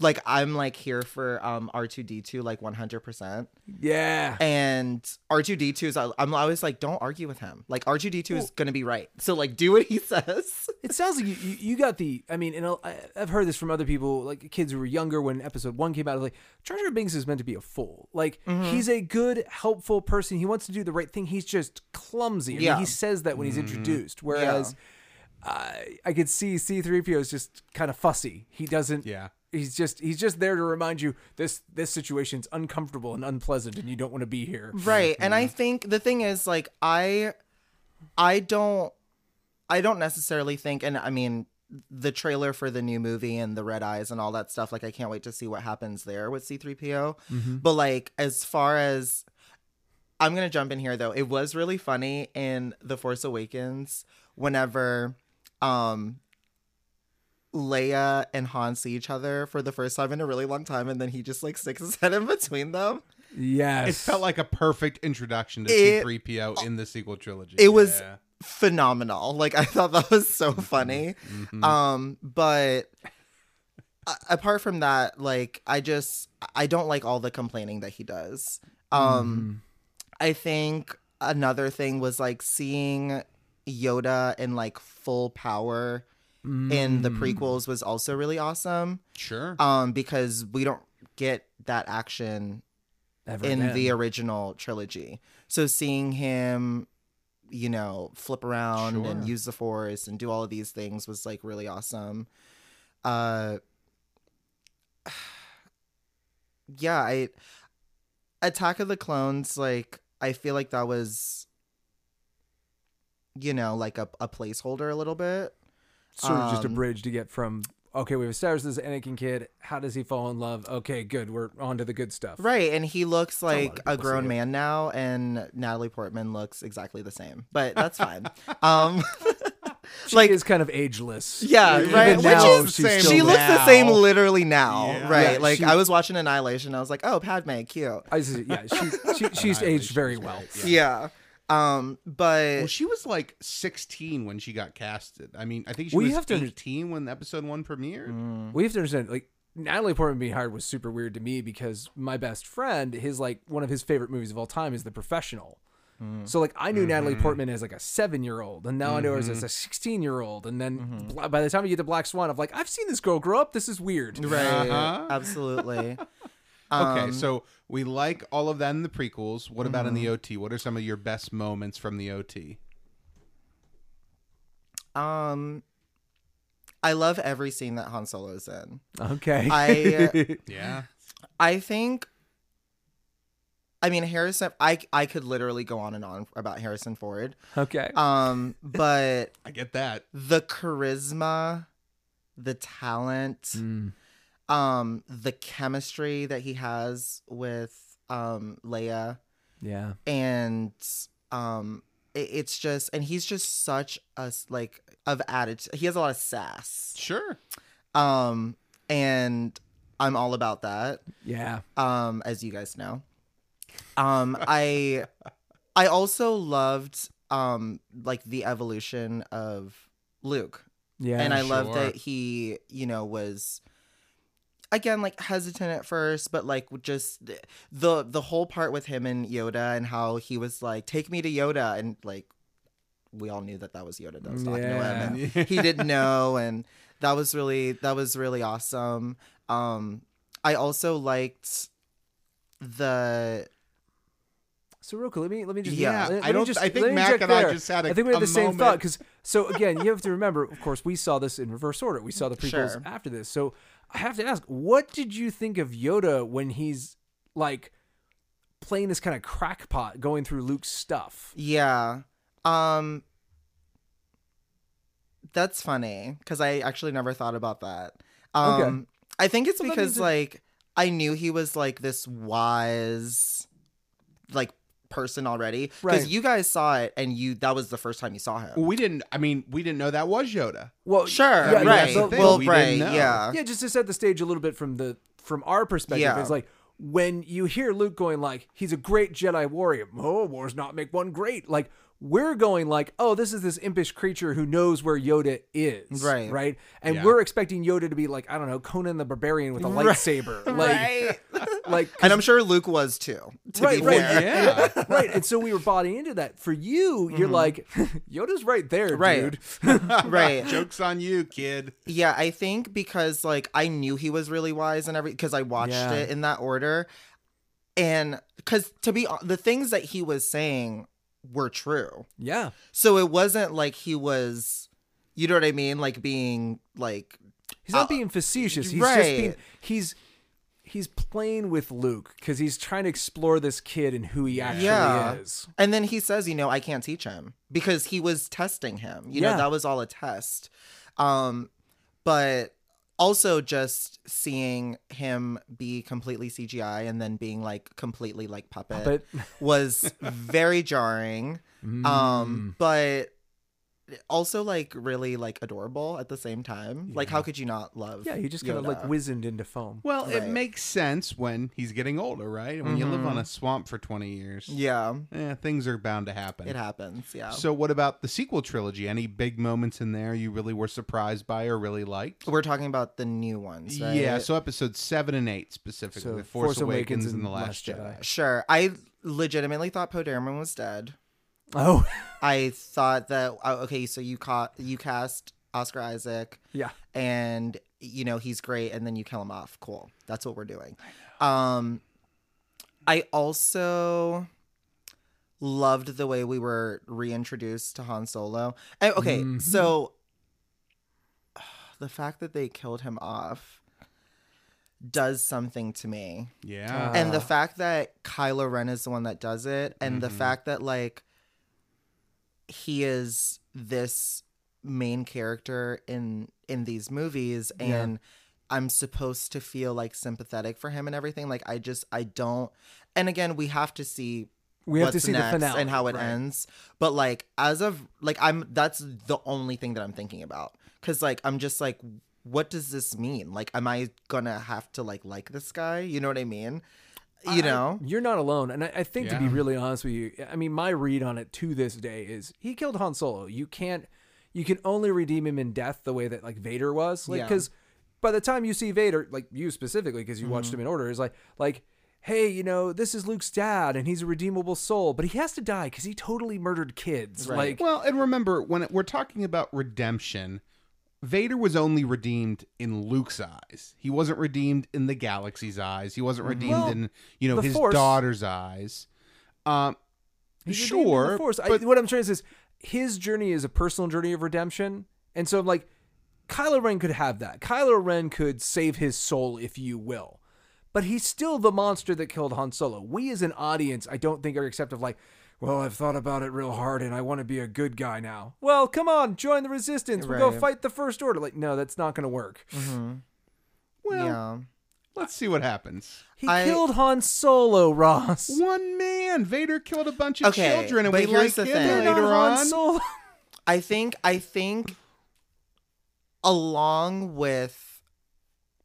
like I'm like here for um R2D2 like 100%. Yeah. And R2D2 is I'm always like don't argue with him. Like R2D2 is going to be right. So like do what he [LAUGHS] says. It sounds like you, you, you got the. I mean, and I- I've heard this from other people, like kids who were younger when episode one came out. Was like, Jar Jar Binks is meant to be a fool. Like, Mm-hmm. he's a good, helpful person. He wants to do the right thing. He's just clumsy. I mean, Yeah. he says that when he's introduced. Whereas I I could see C3PO is just kind of fussy. He doesn't. Yeah. He's just he's just there to remind you this this situation's uncomfortable and unpleasant and you don't want to be here. Right. And I think the thing is like I I don't I don't necessarily think and I mean the trailer for the new movie and the red eyes and all that stuff like I can't wait to see what happens there with C3PO. But like as far as I'm going to jump in here though. It was really funny in The Force Awakens whenever um Leia and Han see each other for the first time in a really long time and then he just like sticks his [LAUGHS] head in between them. Yes. It felt like a perfect introduction to It- C3PO in the sequel trilogy. it was Yeah. phenomenal like i thought that was so funny um but a- apart from that like i just i don't like all the complaining that he does um i think another thing was like seeing yoda in like full power in the prequels was also really awesome Sure. um because we don't get that action Ever in again. the original trilogy. So seeing him, you know, flip around and use the force and do all of these things was like really awesome. Uh [SIGHS] yeah, I Attack of the Clones like I feel like that was you know, like a, a placeholder a little bit. Sort of just a Um, bridge to get from okay, we've established this Anakin kid. How does he fall in love? Okay, good. We're on to the good stuff. Right, and he looks like of a grown say it. man now, and Natalie Portman looks exactly the same, but that's fine. [LAUGHS] um, [LAUGHS] She like is kind of ageless. Yeah, Even right. Which now, is she's same still she looks the same literally now, Yeah. right? Yeah, like she- I was watching Annihilation, I was like, oh, Padme, cute. I see- yeah, she, she she's [LAUGHS] aged very well. Yeah. Um, but well, she was like 16 when she got casted. I mean, I think she Well, was have to under- 18 when episode one premiered. Mm. We have to understand, like Natalie Portman being hired was super weird to me because my best friend, his like one of his favorite movies of all time is The Professional. Mm. So like I knew Natalie mm-hmm. Portman as like a seven year old, and now I know her as mm-hmm. a sixteen year old, and then mm-hmm. bla- by the time you get to Black Swan, I'm like, I've seen this girl grow up. This is weird. right, Uh-huh. absolutely. [LAUGHS] Okay, Um, so we like all of that in the prequels. What about in Mm-hmm. the OT? What are some of your best moments from the OT? Um, I love every scene that Han Solo's in. Okay. I [LAUGHS] Yeah. I think. I mean, Harrison. I I could literally go on and on about Harrison Ford. okay. Um, [LAUGHS] but I get that. the charisma, the talent, Mm. Um, the chemistry that he has with um Leia, yeah. and um, it, it's just, and he's just such a like of attitude. He has a lot of sass. Sure. Um, and I'm all about that. Yeah. Um, as you guys know. Um, I I also loved um like the evolution of Luke. Yeah. and I love that he, you know, was again like hesitant at first, but like just the the whole part with him and Yoda and how he was like, "Take me to Yoda," and like we all knew that that was Yoda that was talking to him, and he didn't [LAUGHS] know, and that was really that was really awesome. Um, I also liked the So real quick, let me let me just Yeah, let- let I don't- just- I think Mac and I there. just had a- I think we had the same moment. thought because so again, you have to remember, of course, we saw this in reverse order. We saw the [LAUGHS] prequels Sure. after this. So I have to ask, what did you think of Yoda when he's like playing this kind of crackpot, going through Luke's stuff? Yeah. Um That's funny cuz I actually never thought about that. Um Okay. I think it's Well, because it- like I knew he was like this wise like person already cuz Right. you guys saw it and you that was the first time you saw him. Well, we didn't. I mean, we didn't know that was Yoda. Well, Sure, yeah, yeah, right. so- thing. well, we didn't right, know. yeah. yeah, just to set the stage a little bit from the from our perspective, Yeah. it's like when you hear Luke going like he's a great Jedi warrior. Oh, wars not make one great. Like we're going like, oh, this is this impish creature who knows where Yoda is, Right. Right, and Yeah. we're expecting Yoda to be like, I don't know, Conan the Barbarian with a lightsaber, [LAUGHS] like, like, and I'm sure Luke was too. To right, be right, fair. Yeah. [LAUGHS] right. And so we were bought into that. For you, you're like, Yoda's right there, Mm-hmm. Right. dude. [LAUGHS] right. Joke's on you, kid. Yeah, I think because like I knew he was really wise and every because I watched Yeah. it in that order, and because to be the things that he was saying were true, Yeah, so it wasn't like he was, you know what I mean, like being like he's not being facetious. He's just being he's he's playing with Luke because he's trying to explore this kid and who he actually yeah. is. And then he says, you know, I can't teach him because he was testing him. You Yeah. know, that was all a test. Um, but also just seeing him be completely CGI and then being like completely like puppet, Puppet. was very jarring. [LAUGHS] Mm. Um, but also like really like adorable at the same time. Like how could you not love Yeah, he just kind of like wizened into foam. Well, it makes sense when he's getting older, right? When you live on a swamp for 20 years, Yeah. eh, things are bound to happen. It happens, yeah. So, what about the sequel trilogy? Any big moments in there you really were surprised by or really liked? We're talking about the new ones, right? Yeah, so episodes seven and eight specifically, So, Force, Awakens, and The Last Jedi. Sure. I legitimately thought Poe Dameron was dead. Oh, [LAUGHS] I thought that oh, okay, so you caught you cast Oscar Isaac, yeah. and you know he's great, and then you kill him off. Cool, that's what we're doing. Um, I also loved the way we were reintroduced to Han Solo. And, okay, mm-hmm. so [SIGHS] the fact that they killed him off does something to me Yeah. Uh. and the fact that Kylo Ren is the one that does it, and the mm-hmm. fact that like he is this main character in in these movies, and I'm supposed to feel like sympathetic for him and everything. Like I just I don't. And again, we have to see. We have to see the finale, and how it right. ends. But like as of like I'm that's the only thing that I'm thinking about because like I'm just like what does this mean? Like am I gonna have to like like this guy? You know what I mean? You know? You're not alone. And I, I think to be really honest with you, I mean, my read on it to this day is he killed Han Solo. You can't, you can only redeem him in death the way that like Vader was. Like, Yeah. because by the time you see Vader, like you specifically, because you Mm-hmm. watched him in order, is like, like, hey, you know, this is Luke's dad and he's a redeemable soul, but he has to die because he totally murdered kids. Right. Like, Well, and remember when it, we're talking about redemption, Vader was only redeemed in Luke's eyes. He wasn't redeemed in the galaxy's eyes. He wasn't redeemed Well, in you know his Force- daughter's eyes. Um, redeemed the sure, Force. I- but what I'm trying to say is his journey is a personal journey of redemption, and so I'm like Kylo Ren could have that. Kylo Ren could save his soul, if you will, but he's still the monster that killed Han Solo. We as an audience, I don't think are acceptive. Like, well, I've thought about it real hard, and I want to be a good guy now. Well, come on, join the Resistance. We'll go Right. fight the First Order. Like, no, that's not going to work. hmm well, yeah. let's see what happens. He I- killed Han Solo, Ross. One man, Vader killed a bunch of Okay, children, and but we here's like the him thing. Later Han on. Solo. [LAUGHS] I think I think along with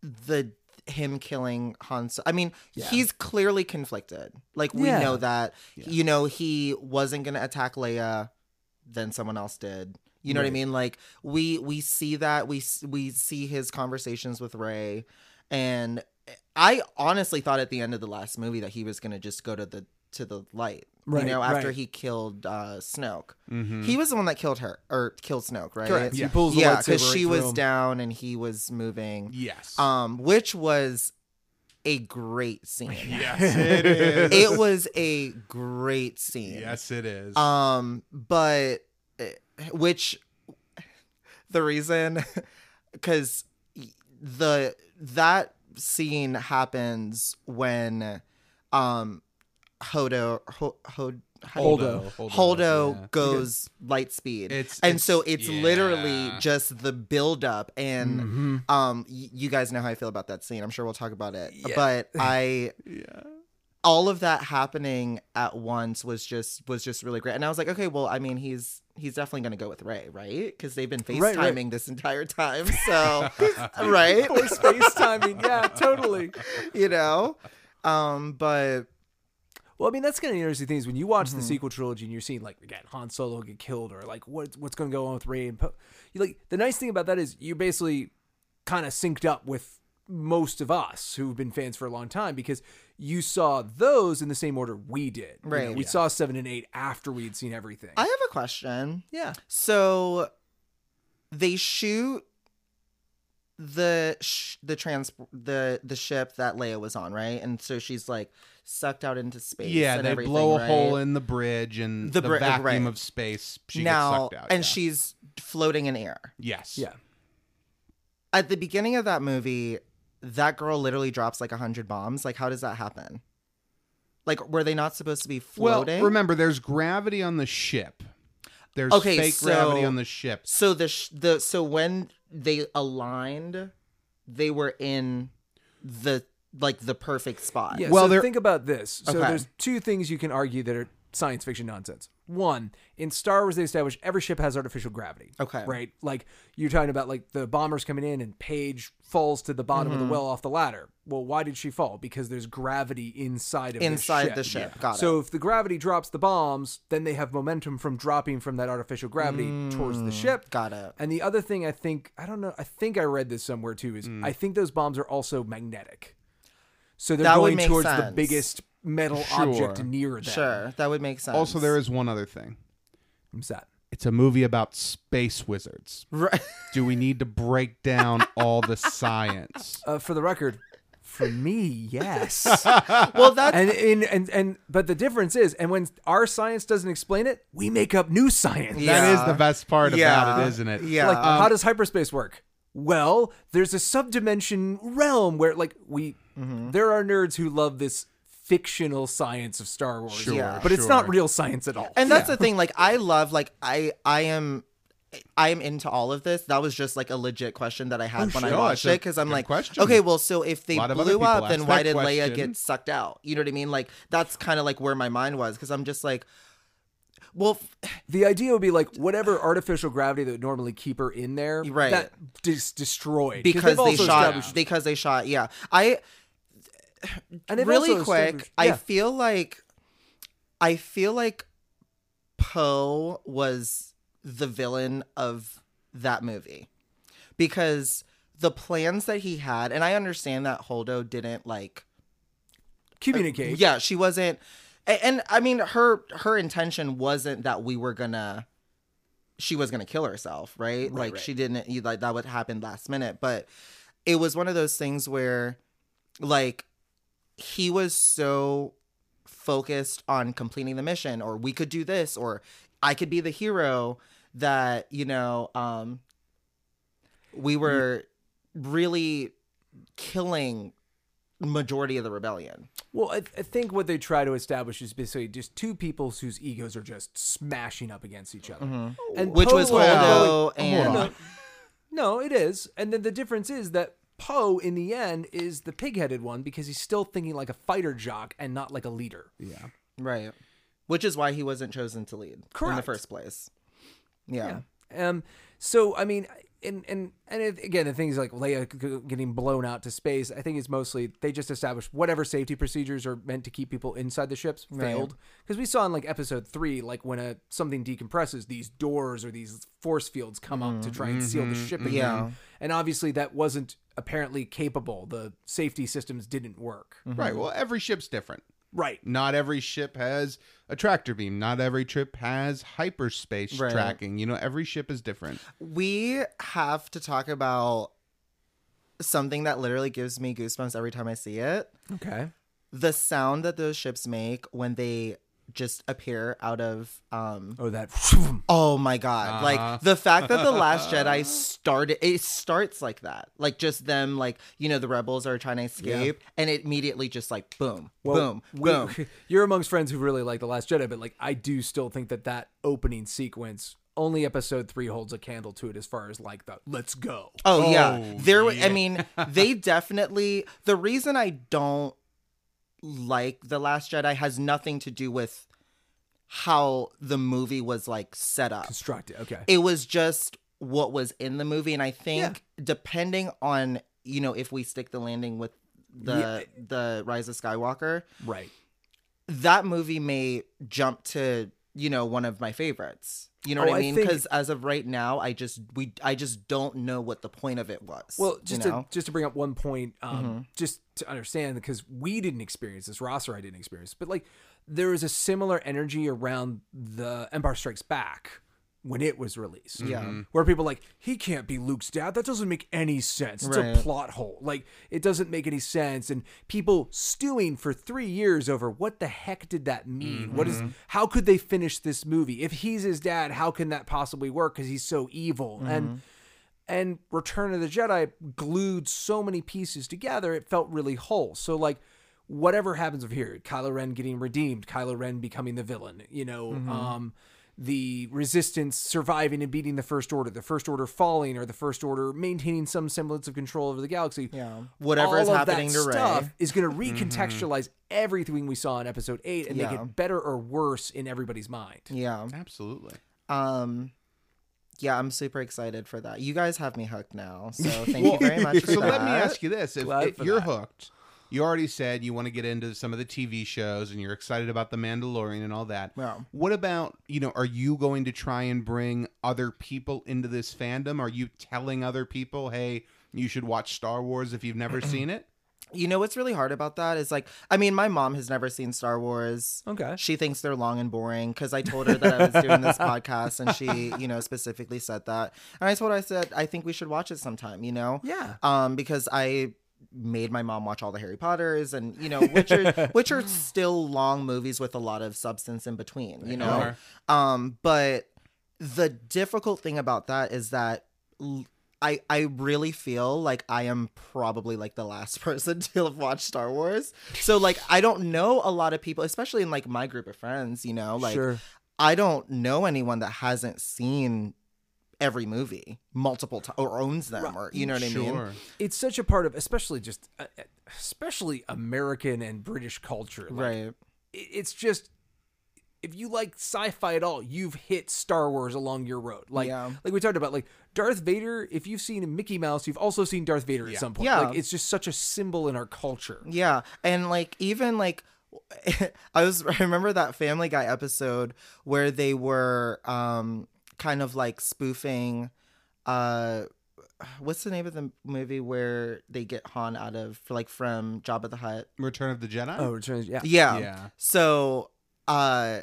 the him killing Han Solo. I mean, he's clearly conflicted. Like we Yeah. know that. You know, he wasn't going to attack Leia, then someone else did. You know what I mean? Like we we see that we we see his conversations with Rey and I honestly thought at the end of the last movie that he was going to just go to the to the light. Right, you know, after right. he killed uh Snoke. He was the one that killed her or killed Snoke, right? Correct. Yeah. pulls the yeah, lightsaber because right she was him. down and he was moving. Yes. Um, which was a great scene. yes, [LAUGHS] it is. It was a great scene. yes, it is. Um, but uh, which the reason [LAUGHS] because the that scene happens when um Hodo Ho, Ho, Holdo. Holdo, Holdo yeah. goes light speed. It's- and it's- so it's yeah. literally just the build up and Mm-hmm. um y- you guys know how I feel about that scene. I'm sure we'll talk about it. But [LAUGHS] I yeah. all of that happening at once was just was just really great. And I was like, okay, well, I mean, he's he's definitely going to go with Rey, right? Cuz they've been FaceTiming Right, right. this entire time. [LAUGHS] So, [LAUGHS] right? Or space timing. Yeah, totally. you know. Um but Well, I mean, that's kind of interesting things when you watch Mm-hmm. the sequel trilogy and you're seeing like again Han Solo get killed or like what what's going to go on with Rey and Poe. You like the nice thing about that is you're basically kind of synced up with most of us who've been fans for a long time because you saw those in the same order we did. You know, Right. we Yeah. saw seven and eight after we'd seen everything. I have a question. yeah. So they shoot the sh- the trans the the ship that Leia was on, right? And so she's like sucked out into space. Yeah, and they blow a right? hole in the bridge and The the, bri- vacuum right. of space. She now, gets sucked out. and yeah. she's floating in air. yes, Yeah. At the beginning of that movie, that girl literally drops like a hundred bombs. Like, how does that happen? Like, were they not supposed to be floating? Well, remember, there's gravity on the ship. There's Okay, fake so- gravity on the ship. So the sh- the so when they aligned, they were in the like the perfect spot. Yeah, Well, so think about this. So Okay. there's two things you can argue that are science fiction nonsense. One, in Star Wars, they established every ship has artificial gravity. Okay. Right? Like you're talking about like the bombers coming in and Paige falls to the bottom Mm-hmm. of the well off the ladder. Well, why did she fall? Because there's gravity inside of Inside the the ship. ship. Got so it. if the gravity drops the bombs, then they have momentum from dropping from that artificial gravity towards the ship. Mm, Got it. And the other thing I think I don't know, I think I read this somewhere too is I think those bombs are also magnetic. So they're That would going make towards the sense. biggest metal Sure. object near them. Sure, that would make sense. Also, there is one other thing. What's that? It's a movie about space wizards. right. Do we need to break down [LAUGHS] all the science? Uh, for the record, for me, yes. [LAUGHS] well, that's and, and and and but the difference is, and when our science doesn't explain it, we make up new science. Yeah. That is the best part Yeah. about it, isn't it? Yeah. Like, how does hyperspace work? Well, there's a subdimension realm where, like, we Mm-hmm. there are nerds who love this fictional science of Star Wars, Sure, Yeah. but it's not real science at all. and that's the thing. Like, I love. Like, I I am. I am into all of this. That was just like a legit question that I had when I watched it because I'm like, question. okay, well, so if they A lot of other blew up, then why that did Leia get sucked out? You know what I mean? Like, that's kind of like where my mind was because I'm just like, well, f- [SIGHS] the idea would be like whatever artificial gravity that would normally keep her in there, Right. That just destroyed because they shot because they shot. Yeah, I [SIGHS] and really quick. established- I feel like I feel like Poe was the villain of that movie because the plans that he had, and I understand that Holdo didn't like. communicate. Yeah, she wasn't, a- and, I mean her her intention wasn't that we were gonna. She was gonna kill herself, right? like right. she didn't. you- Like that would happen last minute, but it was one of those things where, like, he was so focused on completing the mission or we could do this or I could be the hero that you know um we were really killing majority of the rebellion. Well, I, I think what they try to establish is basically just two people whose egos are just smashing up against each other, and Mm-hmm. Which Poe was will- Holdo and on. No, it is. And then the difference is that Poe, in the end, is the pig-headed one because he's still thinking like a fighter jock and not like a leader. Yeah. right. Which is why he wasn't chosen to lead in the first place. Yeah. Um. So I mean, and and and it, again, the things like Leia getting blown out to space, I think it's mostly they just established whatever safety procedures are meant to keep people inside the ships failed. Because we saw in like episode three, like when a something decompresses, these doors or these force fields come up to try and mm-hmm. seal the mm-hmm. ship again. Yeah. And obviously, that wasn't apparently capable. The safety systems didn't work. Mm-hmm. Right. Well, every ship's different. Right. Not every ship has a tractor beam. Not every trip has hyperspace Right. tracking. You know, every ship is different. We have to talk about something that literally gives me goosebumps every time I see it. Okay. the sound that those ships make when they just appear out of um Oh, that. oh my god like the fact that the last [LAUGHS] jedi started it starts like that like just them like you know the rebels are trying to escape and it immediately just like boom boom we- boom [LAUGHS] You're amongst friends who really like The Last Jedi, but like I do still think that that opening sequence, only episode three holds a candle to it as far as like the let's go. Oh, yeah. Oh, There yeah. I mean, [LAUGHS] they definitely the reason I don't like The Last Jedi has nothing to do with how the movie was like set up. Constructed. Okay. It was just what was in the movie and I think depending on, you know, if we stick the landing with the the Rise of Skywalker, right. that movie may jump to you know one of my favorites. You know Oh, what I I mean? think- Because as of right now, I just we I just don't know what the point of it was. Well, just you know? to just to bring up one point, um, Mm-hmm. just to understand, because we didn't experience this, Ross or I didn't experience, but like there is a similar energy around the Empire Strikes Back when it was released. Yeah. Mm-hmm. where people are like he can't be Luke's dad. That doesn't make any sense. It's Right. a plot hole. Like it doesn't make any sense. And people stewing for three years over what the heck did that mean? What is? Mm-hmm. How could they finish this movie if he's his dad? How can that possibly work? Because he's so evil and mm-hmm. and Return of the Jedi glued so many pieces together, it felt really whole. So like whatever happens over here, Kylo Ren getting redeemed, Kylo Ren becoming the villain, you know, um the resistance surviving and beating the first order, the first order falling, or the first order maintaining some semblance of control over the galaxy. Yeah. Whatever is All of happening that to Rey. stuff is going to recontextualize everything we saw in episode eight and make it better or worse in everybody's mind. yeah. Absolutely. Um. Yeah, I'm super excited for that. You guys have me hooked now, so [LAUGHS] thank you very much. For so that. let me ask you this: If, if you're that. hooked, you already said you want to get into some of the TV shows, and you're excited about the Mandalorian and all that. Yeah. What about you know? Are you going to try and bring other people into this fandom? Are you telling other people, "Hey, you should watch Star Wars if you've never seen it"? [CLEARS THROAT] You know what's really hard about that is like, I mean, my mom has never seen Star Wars. Okay. She thinks they're long and boring because I told her that I was doing this [LAUGHS] podcast and she, you know, specifically said that. And I told her, I said, I think we should watch it sometime, you know? Yeah. Um, because I made my mom watch all the Harry Potters and, you know, which are, [LAUGHS] which are still long movies with a lot of substance in between, you know? Um, but the difficult thing about that is that l- I, I really feel like I am probably like the last [LAUGHS] person to have watched Star Wars. So like I don't know a lot of people, especially in like my group of friends, you know, like Sure. I don't know anyone that hasn't seen every movie multiple times or owns them or you know what I mean? It's such a part of especially just uh, especially american and british culture like, Right. it's just if you like sci-fi at all you've hit star wars along your road like Yeah. like we talked about like darth vader if you've seen mickey mouse you've also seen darth vader at some point Yeah. like it's just such a symbol in our culture Yeah, and like even like [LAUGHS] I was [LAUGHS] I remember that Family Guy episode where they were um kind of like spoofing uh what's the name of the movie where they get Han out of like from Jabba the Hutt? Return of the Jedi. oh return yeah Yeah. Yeah. So uh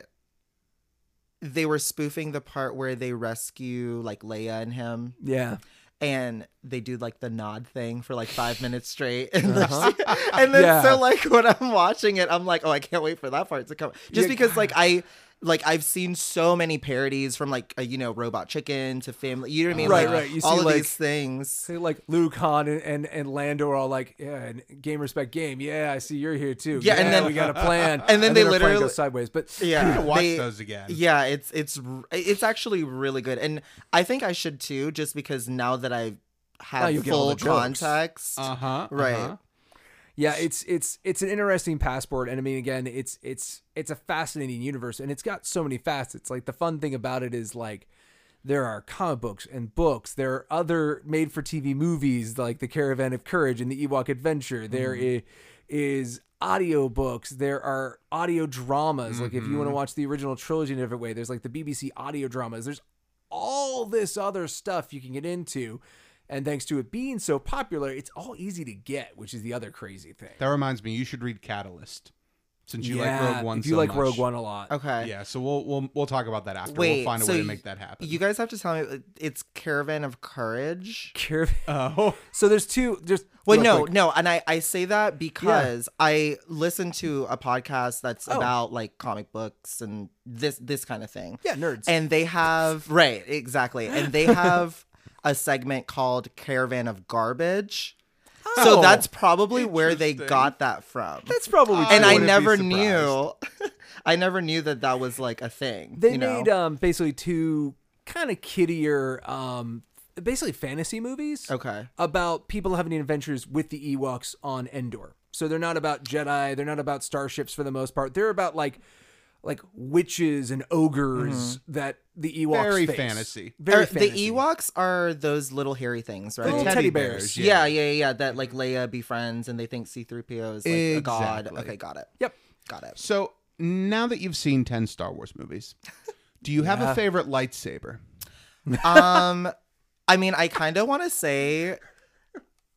they were spoofing the part where they rescue like Leia and him yeah and they do like the nod thing for like five minutes straight [LAUGHS] and, then- and then Yeah. so like when i'm watching it i'm like oh i can't wait for that part to come just Yeah. because like i like i've seen so many parodies from like a, you know robot chicken to family you know what i mean Right, like right. You all see, of like- these things Say like Luke, Han, and, and, and Lando are all like, yeah, and game respect game. Yeah, I see you're here too. Yeah, and then- we got a [LAUGHS] plan. and then they our plan literally- goes sideways. But [CLEARS THROAT] yeah to watch they- those again. yeah it's it's it's actually really good and i think i should too just because now that i have you get all full context Uh huh. right Yeah, it's it's it's an interesting passport, and I mean, again, it's it's it's a fascinating universe, and it's got so many facets. Like the fun thing about it is like there are comic books and books. There are other made-for-TV movies like The Caravan of Courage and The Ewok Adventure. There mm-hmm. i- is audio books. There are audio dramas. Like if you want to mm-hmm. watch the original trilogy in a different way, there's like the BBC audio dramas. There's all this other stuff you can get into. And thanks to it being so popular, it's all easy to get, which is the other crazy thing. That reminds me, you should read Catalyst, since you like Rogue One. If you so like much. Rogue One a lot, okay Yeah, so we'll we'll we'll talk about that after. wait we'll find a so way to make that happen. you guys have to tell me uh, it's caravan of courage Care- [LAUGHS] oh, [LAUGHS] so there's two. There's Wait, no, quick. no, and I I say that because I listened to a podcast that's Oh. about like comic books and this this kind of thing. Yeah, nerds. And they have right, exactly. And they [LAUGHS] have a segment called Caravan of Garbage. Oh. So that's probably where they got that from. that's probably and. I never knew [LAUGHS] I never knew that that was like a thing. they you know? made um basically two kind of kiddier um basically fantasy movies. Okay. About people having adventures with the Ewoks on Endor. So they're not about Jedi. They're not about starships for the most part. They're about like like witches and ogres that the Ewoks Very face. fantasy. Very Are- fantasy. The Ewoks are those little hairy things, right? Little Teddy teddy bears, bears. Yeah, yeah, yeah, yeah. That like Leia befriends and they think C3PO is like a god. Okay, got it. Yep. Got it. so now that you've seen 10 Star Wars movies, [LAUGHS] do you have Yeah. a favorite lightsaber? um i mean i kind of want to say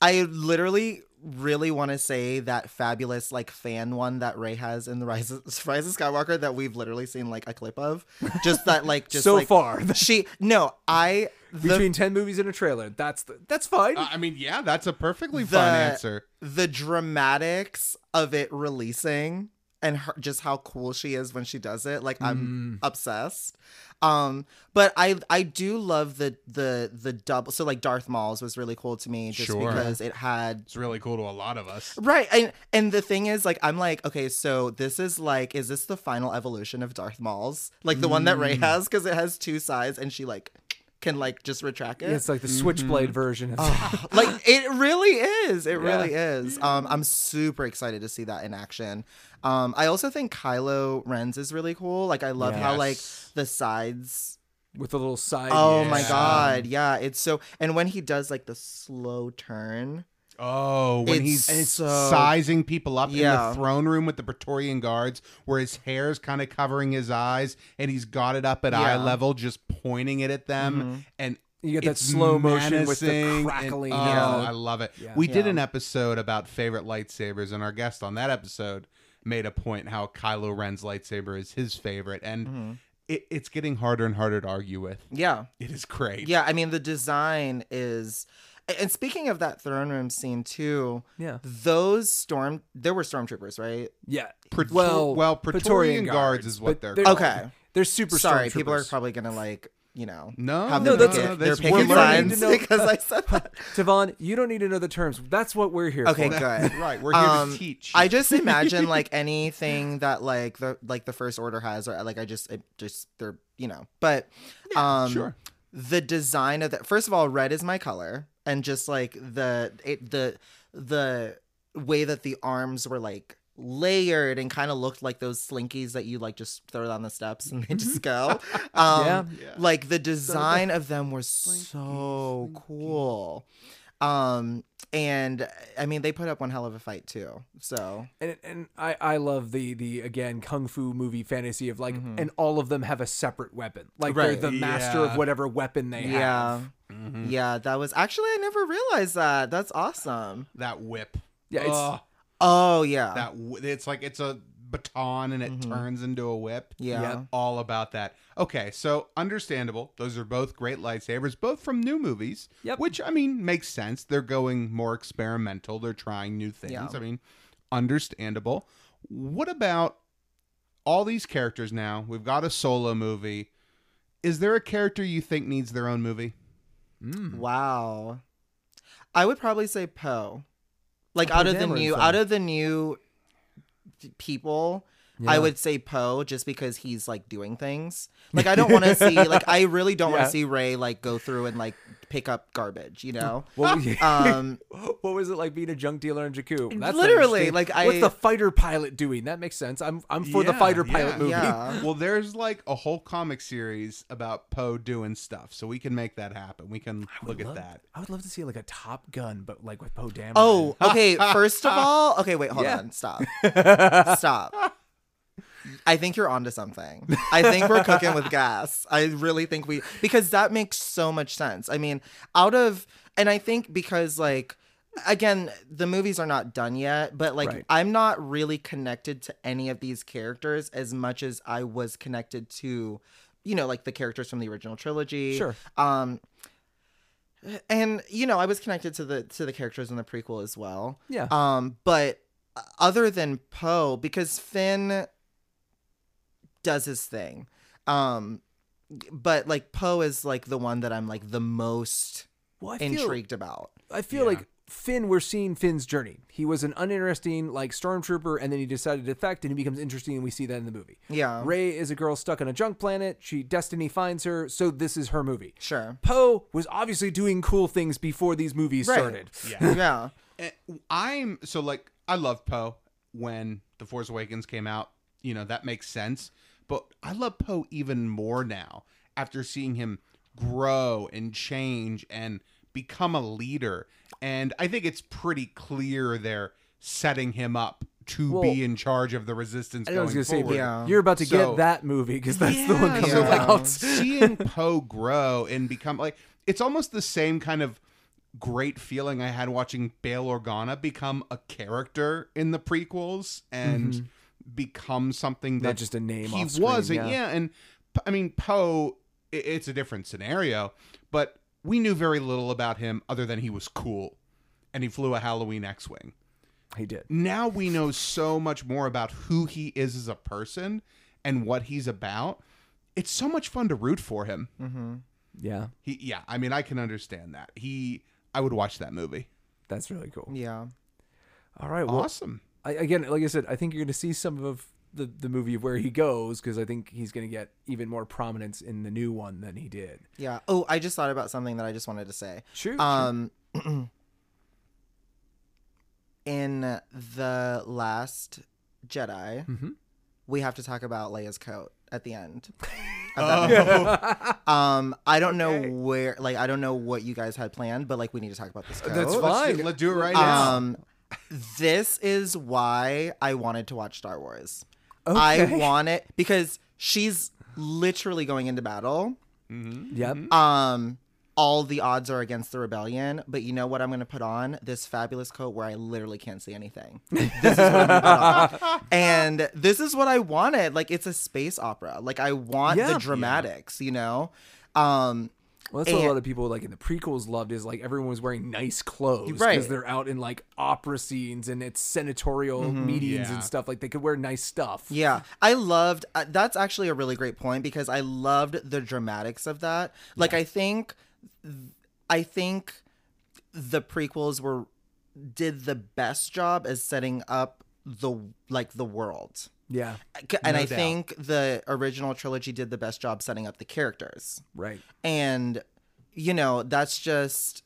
i literally really want to say that fabulous like fan one that rey has in the rise of, [LAUGHS] rise of skywalker that we've literally seen like a clip of just that like just [LAUGHS] So like, far. [LAUGHS] she no i the, Between ten movies and a trailer, that's the, that's fine. Uh, I mean, yeah, that's a perfectly the, fine answer. the dramatics of it releasing and her, just how cool she is when she does it like i'm obsessed um but i i do love the the the double so like darth maul's was really cool to me just Sure. because it had It's really cool to a lot of us. Right. And and the thing is like I'm like, okay, so this is like is this the final evolution of Darth Maul's? Like the one that Rey has cuz it has two sides and she like can like just retract it. it's like the Switchblade version. Of [LAUGHS] like it really is. It really is. Um I'm super excited to see that in action. Um I also think Kylo Ren's is really cool. Like I love how like the sides with a little side. Oh my god. Yeah, it's so and when he does like the slow turn Oh, when It's he's so- sizing people up in Yeah. the throne room with the Praetorian guards, where his hair's kind of covering his eyes, and he's got it up at eye Yeah. Mm-hmm. level, just pointing it at them, and You get that it's slow motion with the menacing and- crackling, oh, yeah. I love it. Yeah. We did Yeah. an episode about favorite lightsabers, and our guest on that episode made a point how Kylo Ren's lightsaber is his favorite, and Mm-hmm. it, it's getting harder and harder to argue with. Yeah. It is great. Yeah, I mean the design is and speaking of that throne room scene too, Yeah. those storm there were stormtroopers, right? Yeah. Praetor- well, well, Praetorian guards is what but they're Okay. They're super Sorry, people are probably gonna like, you know, No, have no, that's- picket, no, their that's- picket we're learning signs to [LAUGHS] know- because I said that. [LAUGHS] Tavon, you don't need to know the terms. That's what we're here Okay, for. Okay, good. [LAUGHS] right. We're here Um, to teach. I just imagine like anything that like the like the first order has, or like I just it just they're you know, but um, sure. The design of that. First of all, red is my color, and just like the it, the the way that the arms were like layered and kind of looked like those slinkies that you like just throw down the steps and they just go. [LAUGHS] Um, Yeah. like the design [LAUGHS] of them was so cool. Um, and I mean, they put up one hell of a fight too. So And and I I love the the again kung fu movie fantasy of like Mm-hmm. and all of them have a separate weapon. Like Right. they're the master Yeah. of whatever weapon they yeah, have. yeah, Yeah, that was actually I never realized that. That's awesome. that whip. Yeah, it's- Ugh, Oh yeah, that it's like it's a baton and it turns into a whip. Mm-hmm. Yeah. Yep. all about that. Okay, so understandable. Those are both great lightsabers, both from new movies. Yep. Which I mean makes sense. They're going more experimental. They're trying new things. Yeah. I mean, understandable. What about all these characters now? We've got a solo movie. Is there a character you think needs their own movie? Wow. I would probably say Poe. Like Poe out of the new son. out of the new people, I would say Poe just because he's like doing things. Like I don't want to see like I really don't want to see Rey like go through and like pick up garbage, you know? [LAUGHS] What, [LAUGHS] um [LAUGHS] what was it like being a junk dealer in Jakku? That's Literally, like, I- what's the fighter pilot doing? That makes sense. I'm I'm for the Yeah, fighter yeah, pilot movie. yeah. Well, there's like a whole comic series about Poe doing stuff, so we can make that happen. We can look at that. I would love to see like a Top Gun, but like with Poe Dameron. Oh, okay. First of all, okay, wait, hold Yeah. on. Stop. Stop. I think you're onto something. I think we're cooking with gas. I really think we because that makes so much sense. I mean, out of and I think because like again, the movies are not done yet, but like Right. I'm not really connected to any of these characters as much as I was connected to you know, like the characters from the original trilogy. Sure. Um and you know, I was connected to the to the characters in the prequel as well. Yeah. Um, but other than Poe, because Finn does his thing, um, but like Poe is like the one that I'm like the most well, I feel, intrigued about. I feel Yeah. like Finn, we're seeing Finn's journey. He was an uninteresting like stormtrooper, and then he decided to defect, and he becomes interesting, and we see that in the movie. Yeah. Rey is a girl stuck on a junk planet. She destiny finds her, so this is her movie. Sure. Poe was obviously doing cool things before these movies Right. started. Yeah. [LAUGHS] Yeah. Eh, I'm so like I love Poe when The Force Awakens came out. You know that makes sense, but I love Poe even more now after seeing him grow and change and become a leader. And I think it's pretty clear they're setting him up to Well, be in charge of the resistance I going was going to say, forward. Yeah. you're about to So- get that movie because that's the one Yeah, coming so, like, out. [LAUGHS] seeing Poe grow and become like it's almost the same kind of great feeling I had watching Bail Organa become a character in the prequels and mm-hmm. Become something that Mm-hmm. just a name he off screen, was. yeah. yeah, and I mean Poe. It's a different scenario, but we knew very little about him other than he was cool and he flew a Halloween X-wing He did. now we know so much more about who he is as a person and what he's about. It's so much fun to root for him. Yeah, He, yeah, I mean, I can understand that. He, I would watch that movie. that's really cool. Yeah. All right, well, Awesome. I, again, like I said, I think you're going to see some of the the movie of where he goes because I think he's going to get even more prominence in the new one than he did. Yeah. Oh, I just thought about something that I just wanted to say. Sure. Um, [CLEARS THROAT] in the last Jedi, Mm-hmm. we have to talk about Leia's coat at the end. of that [LAUGHS] movie. [LAUGHS] um, I don't know where, like, I don't know what you guys had planned, but like, we need to talk about this coat. That's Let's fine. do, let's do it right now. This is why I wanted to watch Star Wars. I Okay. [LAUGHS] want it because she's literally going into battle. Yep. Um, all the odds are against the rebellion, but you know what I'm going to put on? This fabulous coat where I literally can't see anything. This is what I'm put on. [LAUGHS] And this is what I wanted. Like it's a space opera. Like I want Yeah. the dramatics, you know? Um Well, that's what a lot of people like in the prequels loved is like everyone was wearing nice clothes because Right. they're out in like opera scenes and it's senatorial meetings Yeah. and stuff. Like they could wear nice stuff. Yeah, I loved. Uh, that's actually a really great point because I loved the dramatics of that. Like, I think, I think the prequels were did the best job as setting up the like the world. Yeah. And No I doubt. think the original trilogy did the best job setting up the characters. Right. And, you know, that's just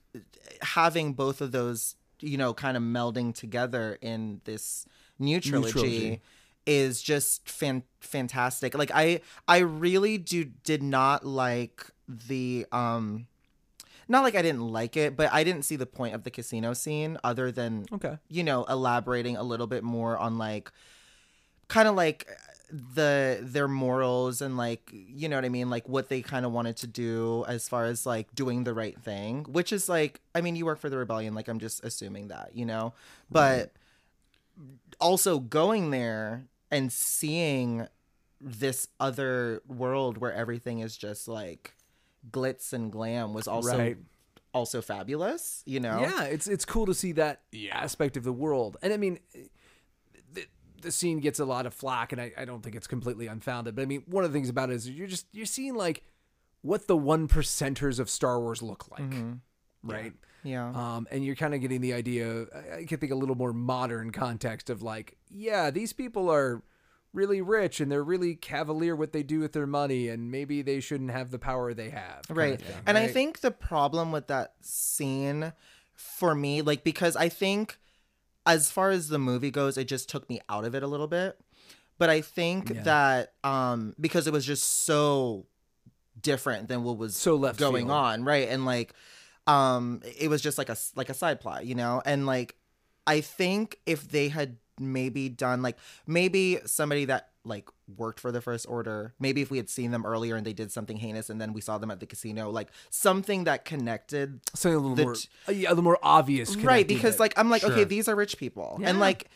having both of those, you know, kind of melding together in this new trilogy, trilogy. is just fan- fantastic. Like I I really do did not like the um not like I didn't like it, but I didn't see the point of the casino scene other than Okay. you know, elaborating a little bit more on like kind of like the their morals and like you know what I mean, like what they kind of wanted to do as far as like doing the right thing, which is like I mean, you work for the rebellion, like I'm just assuming that, you know. But also going there and seeing this other world where everything is just like glitz and glam was also Right. also fabulous, you know. Yeah, it's it's cool to see that aspect of the world. And I mean, the, scene gets a lot of flack, and I, I don't think it's completely unfounded. But I mean, one of the things about it is you're just you're seeing like what the one percenters of Star Wars look like, right? Yeah. Um, and you're kind of getting the idea. I I can think a little more modern context of like, yeah, these people are really rich and they're really cavalier what they do with their money, and maybe they shouldn't have the power they have. right thing, and i think the problem with that scene for me like because i think as far as the movie goes it just took me out of it a little bit. But i think that um because it was just so different than what was So left going field. on right? And like um it was just like a like a side plot you know? And like i think if they had maybe done like maybe somebody that like worked for the first order maybe if we had seen them earlier and they did something heinous and then we saw them at the casino like something that connected something a little the more, t- yeah, a little more obvious, right because it. like i'm like Sure. okay these are rich people Yeah. and like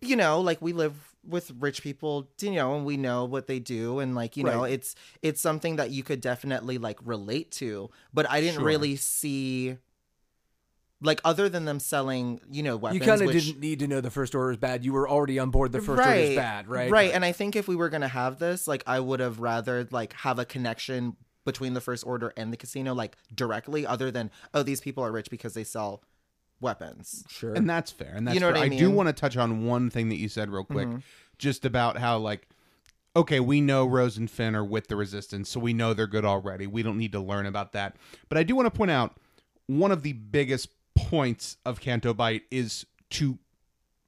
you know like we live with rich people you know and we know what they do and like you know it's it's something that you could definitely like relate to but i didn't Sure. really see like other than them selling you know weapons you kind of which- didn't need to know the first order is bad. You were already on board. The first order is bad, right? Right. And I think if we were gonna have this, like I would have rather like have a connection between the first order and the casino, like directly, other than, oh, these people are rich because they sell weapons. Sure. and that's fair and that's You know fair. what I do mean? Mm-hmm. want to touch on one thing that you said real quick just about how like okay we know rose and finn are with the resistance so we know they're good already we don't need to learn about that but i do want to point out one of the biggest points of Canto Bight is to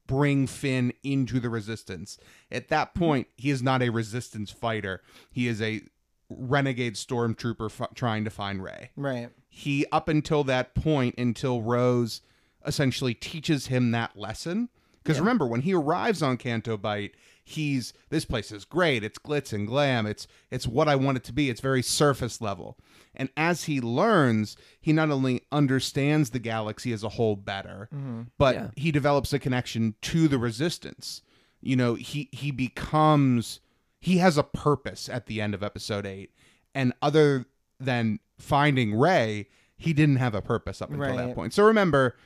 bring Finn into the resistance. At that point, he is not a resistance fighter. He is a renegade stormtrooper f- trying to find Rey Right. he up until that point until rose essentially teaches him that lesson Because remember, when he arrives on Canto Bight, he's this place is great. It's glitz and glam. It's it's what I want it to be. It's very surface level. And as he learns, he not only understands the galaxy as a whole better, mm-hmm. but Yeah. he develops a connection to the resistance. You know, he he becomes he has a purpose at the end of episode 8. And other than finding Rey, he didn't have a purpose up until that point. So remember,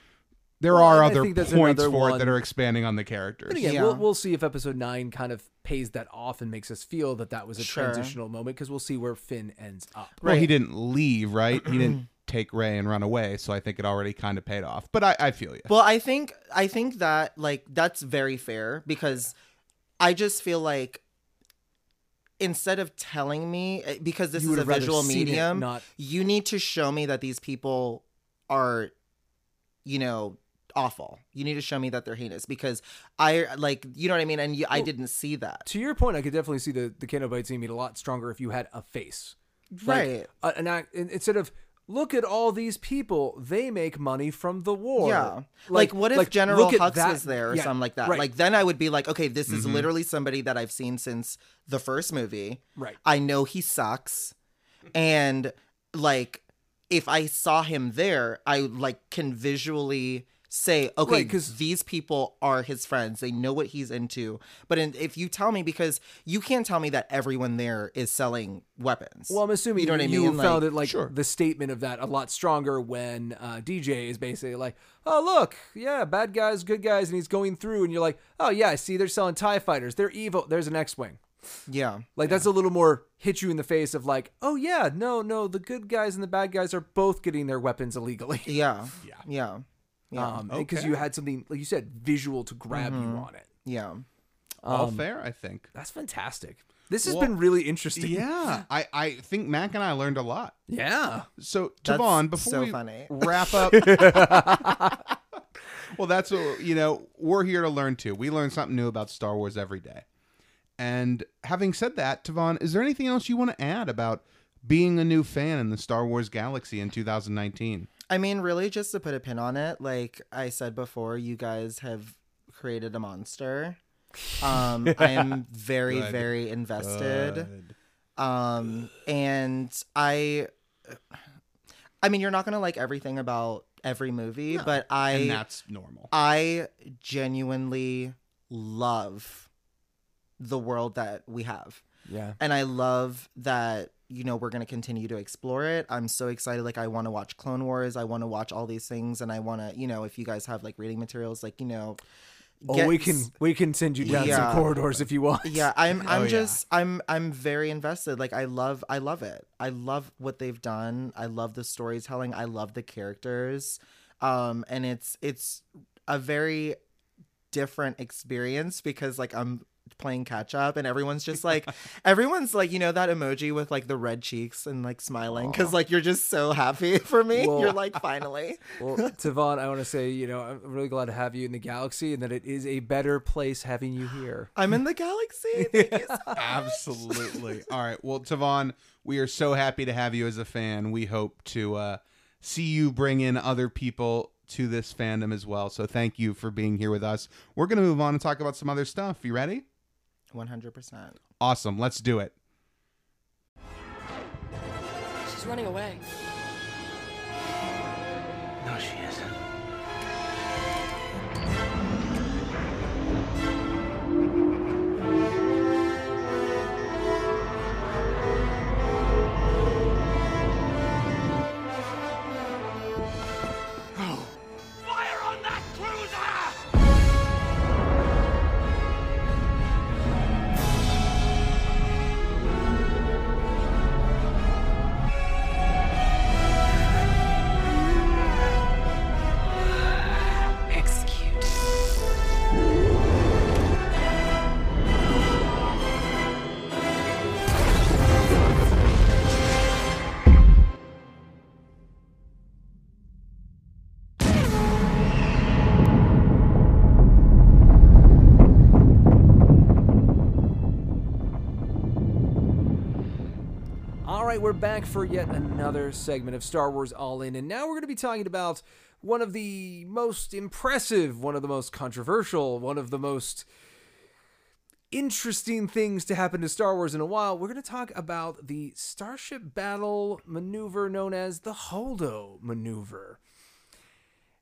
there Well, are other points another for it that are expanding on the characters. But again, Yeah. we'll, we'll see if episode nine kind of pays that off and makes us feel that that was a Sure. transitional moment because we'll see where Finn ends up. Well, he didn't leave, right? he didn't [CLEARS THROAT] take Rey and run away, so I think it already kind of paid off. But I, I feel you. Well, I think I think that like that's very fair because I just feel like instead of telling me eh, because this You is a visual seen it, medium, not- you need to show me that these people are you know awful. You need to show me that they're heinous because I like you know what I mean and you, I didn't see that. To your point, I could definitely see the the Canto Bight scene being a lot stronger if you had a face, Right. a- an act in- instead of look at all these people, they make money from the war. Yeah. Like, what if like, General Hux that- was there or yeah, something like that? right. Like then I would be like, okay, this Mm-hmm. is literally somebody that I've seen since the first movie. Right. I know he sucks. And like if I saw him there, I like can visually say, okay, Right, 'cause- because these people are his friends. They know what he's into. But in, if you tell me, because you can't tell me that everyone there is selling weapons. Well, I'm assuming you know what I you mean. found Like- it like Sure. the statement of that a lot stronger when uh, DJ is basically like, "Oh, look, yeah, bad guys, good guys," and he's going through, and you're like, "Oh yeah, I see, they're selling Tie fighters. They're evil. There's an X-wing." Yeah. Like that's a little more hit you in the face of like, "Oh yeah, no, no, the good guys and the bad guys are both getting their weapons illegally." Yeah. [LAUGHS] Yeah. Yeah. Yeah. Um, because Okay. you had something like you said, visual to grab Mm-hmm. you on it. yeah. All fair, I think. That's fantastic. This has Well, been really interesting. Yeah, [LAUGHS] I, I think Mac and I learned a lot. Yeah. So, That's Tavon, before so we funny. wrap up, [LAUGHS] well, that's what you know. We're here to learn too. We learn something new about Star Wars every day. And having said that, Tavon, is there anything else you want to add about being a new fan in the Star Wars galaxy in 2019? I mean, really, just to put a pin on it, like I said before, you guys have created a monster. Um, I am [LAUGHS] very, Good. very invested. Um, and I, I mean, you're not gonna like everything about every movie, but I, And that's normal. I genuinely love the world that we have. Yeah. And I love that, you know, we're going to continue to explore it. I'm so excited. Like, I want to watch Clone Wars. I want to watch all these things. And I want to, you know, if you guys have like reading materials, like, you know, Oh, we can we can send you down Yeah. some corridors if you want. Yeah, I'm [LAUGHS] I'm Oh, yeah. just I'm I'm very invested. Like I love I love it. I love what they've done. I love the storytelling. I love the characters. Um and it's it's a very different experience because like I'm playing catch up and everyone's just like [LAUGHS] everyone's like you know that emoji with like the red cheeks and like smiling cuz like you're just so happy [LAUGHS] for me. Well- you're [LAUGHS] like finally. Well, Tavon, I want to say, you know, I'm really glad to have you in the galaxy and that it is a better place having you here. [GASPS] I'm in the galaxy. Thank you so Absolutely. All right. Well, Tavon, we are so happy to have you as a fan. We hope to uh, see you bring in other people to this fandom as well. So thank you for being here with us. We're going to move on and talk about some other stuff. You ready? 100%. Awesome. Let's do it. She's running away. Right, we're back for yet another segment of Star Wars All In, and now we're going to be talking about one of the most impressive, one of the most controversial, one of the most interesting things to happen to Star Wars in a while, we're going to talk about the Starship Battle maneuver known as the Holdo maneuver.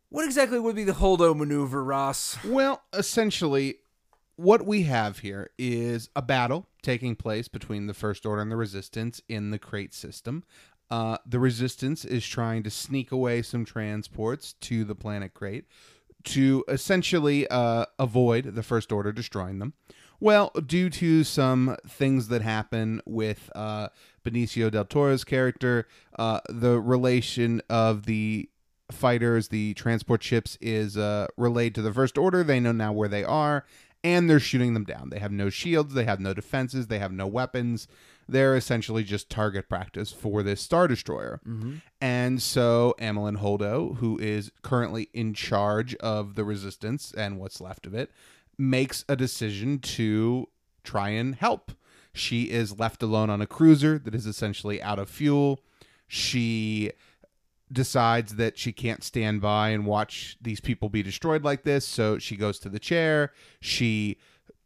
What exactly would be the Holdo maneuver, Ross? Well, essentially, what we have here is a battle taking place between the First Order and the Resistance in the Crait system. Uh, the Resistance is trying to sneak away some transports to the planet Crait to essentially uh, avoid the First Order destroying them. Well, due to some things that happen with uh, Benicio del Toro's character, uh, the relation of the fighters, the transport ships, is uh, relayed to the First Order. They know now where they are, and they're shooting them down. They have no shields, they have no defenses, they have no weapons. They're essentially just target practice for this Star Destroyer. Mm-hmm. And so Amilyn Holdo, who is currently in charge of the Resistance and what's left of it, makes a decision to try and help. She is left alone on a cruiser that is essentially out of fuel. She decides that she can't stand by and watch these people be destroyed like this. So she goes to the chair. She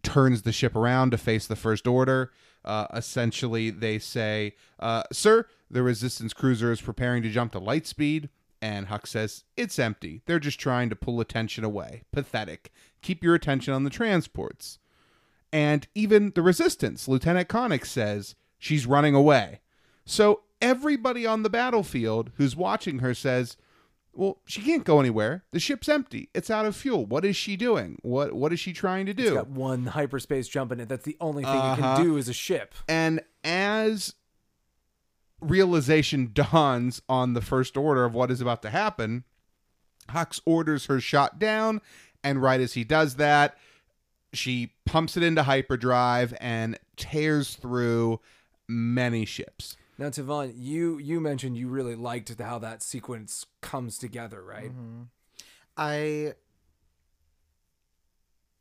turns the ship around to face the First Order. Uh, essentially, they say, uh, Sir, the Resistance cruiser is preparing to jump to light speed. And Hux says, It's empty. They're just trying to pull attention away. Pathetic. Keep your attention on the transports. And even the Resistance, Lieutenant Connix says, She's running away. So everybody on the battlefield who's watching her says, "Well, she can't go anywhere. The ship's empty. It's out of fuel. What is she doing? What what is she trying to It's do?" got one hyperspace jump in it. That's the only thing it Uh-huh. can do as a ship. And as realization [LAUGHS] dawns on the first order of what is about to happen, Hux orders her shot down, and right as he does that, she pumps it into hyperdrive and tears through many ships. Now, Tavon, you you mentioned you really liked how that sequence comes together, right? Mm-hmm. I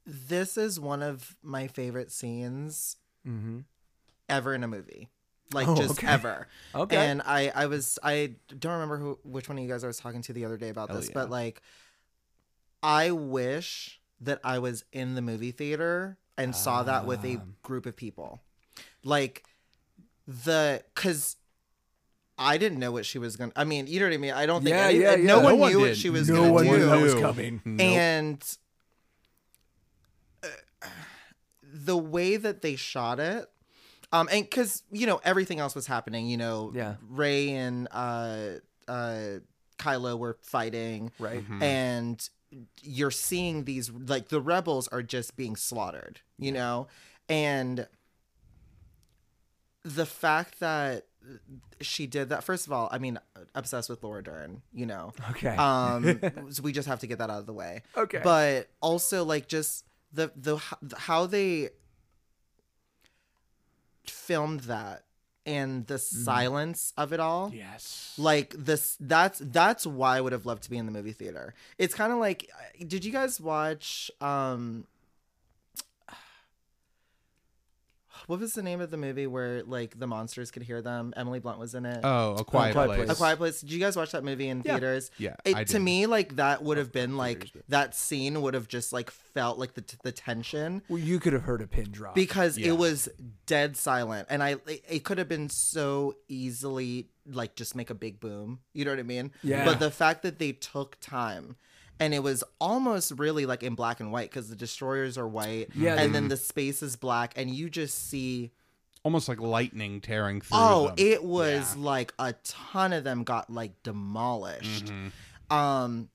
this is one of my favorite scenes ever in a movie. Like Oh, just okay. ever. [LAUGHS] Okay. And I I was I don't remember who which one of you guys I was talking to the other day about this, but like I wish that I was in the movie theater and saw that with a group of people. Like the cuz I didn't know what she was going to I mean, you know what I mean? I don't think Yeah, any- yeah, no yeah. one No one knew what she was No going one to do knew that was knew. coming. and uh, the way that they shot it um and because you know everything else was happening you know Yeah. rey and uh uh kylo were fighting Right. and you're seeing these like the rebels are just being slaughtered you know and the fact that she did that first of all i mean obsessed with laura dern you know Okay. um [LAUGHS] so we just have to get that out of the way Okay. but also like just the the how they filmed that and the silence of it all Yes. like this that's that's why i would have loved to be in the movie theater it's kind of like did you guys watch um what was the name of the movie where like the monsters could hear them emily blunt was in it Oh, a quiet, Quiet place. Place. a Quiet Place. Did you guys watch that movie in theaters? Yeah, It, I to me, like that would have been like that scene would have just like felt like the the tension well, you could have heard a pin drop. because Yeah. it was dead silent, and I it, it could have been so easily like just make a big boom. You know what I mean? Yeah. But the fact that they took time. And it was almost really like in black and white because the destroyers are white, Yeah, and they- then the space is black, and you just see Almost like lightning tearing through Oh, them. it was like a ton of them got like demolished. Um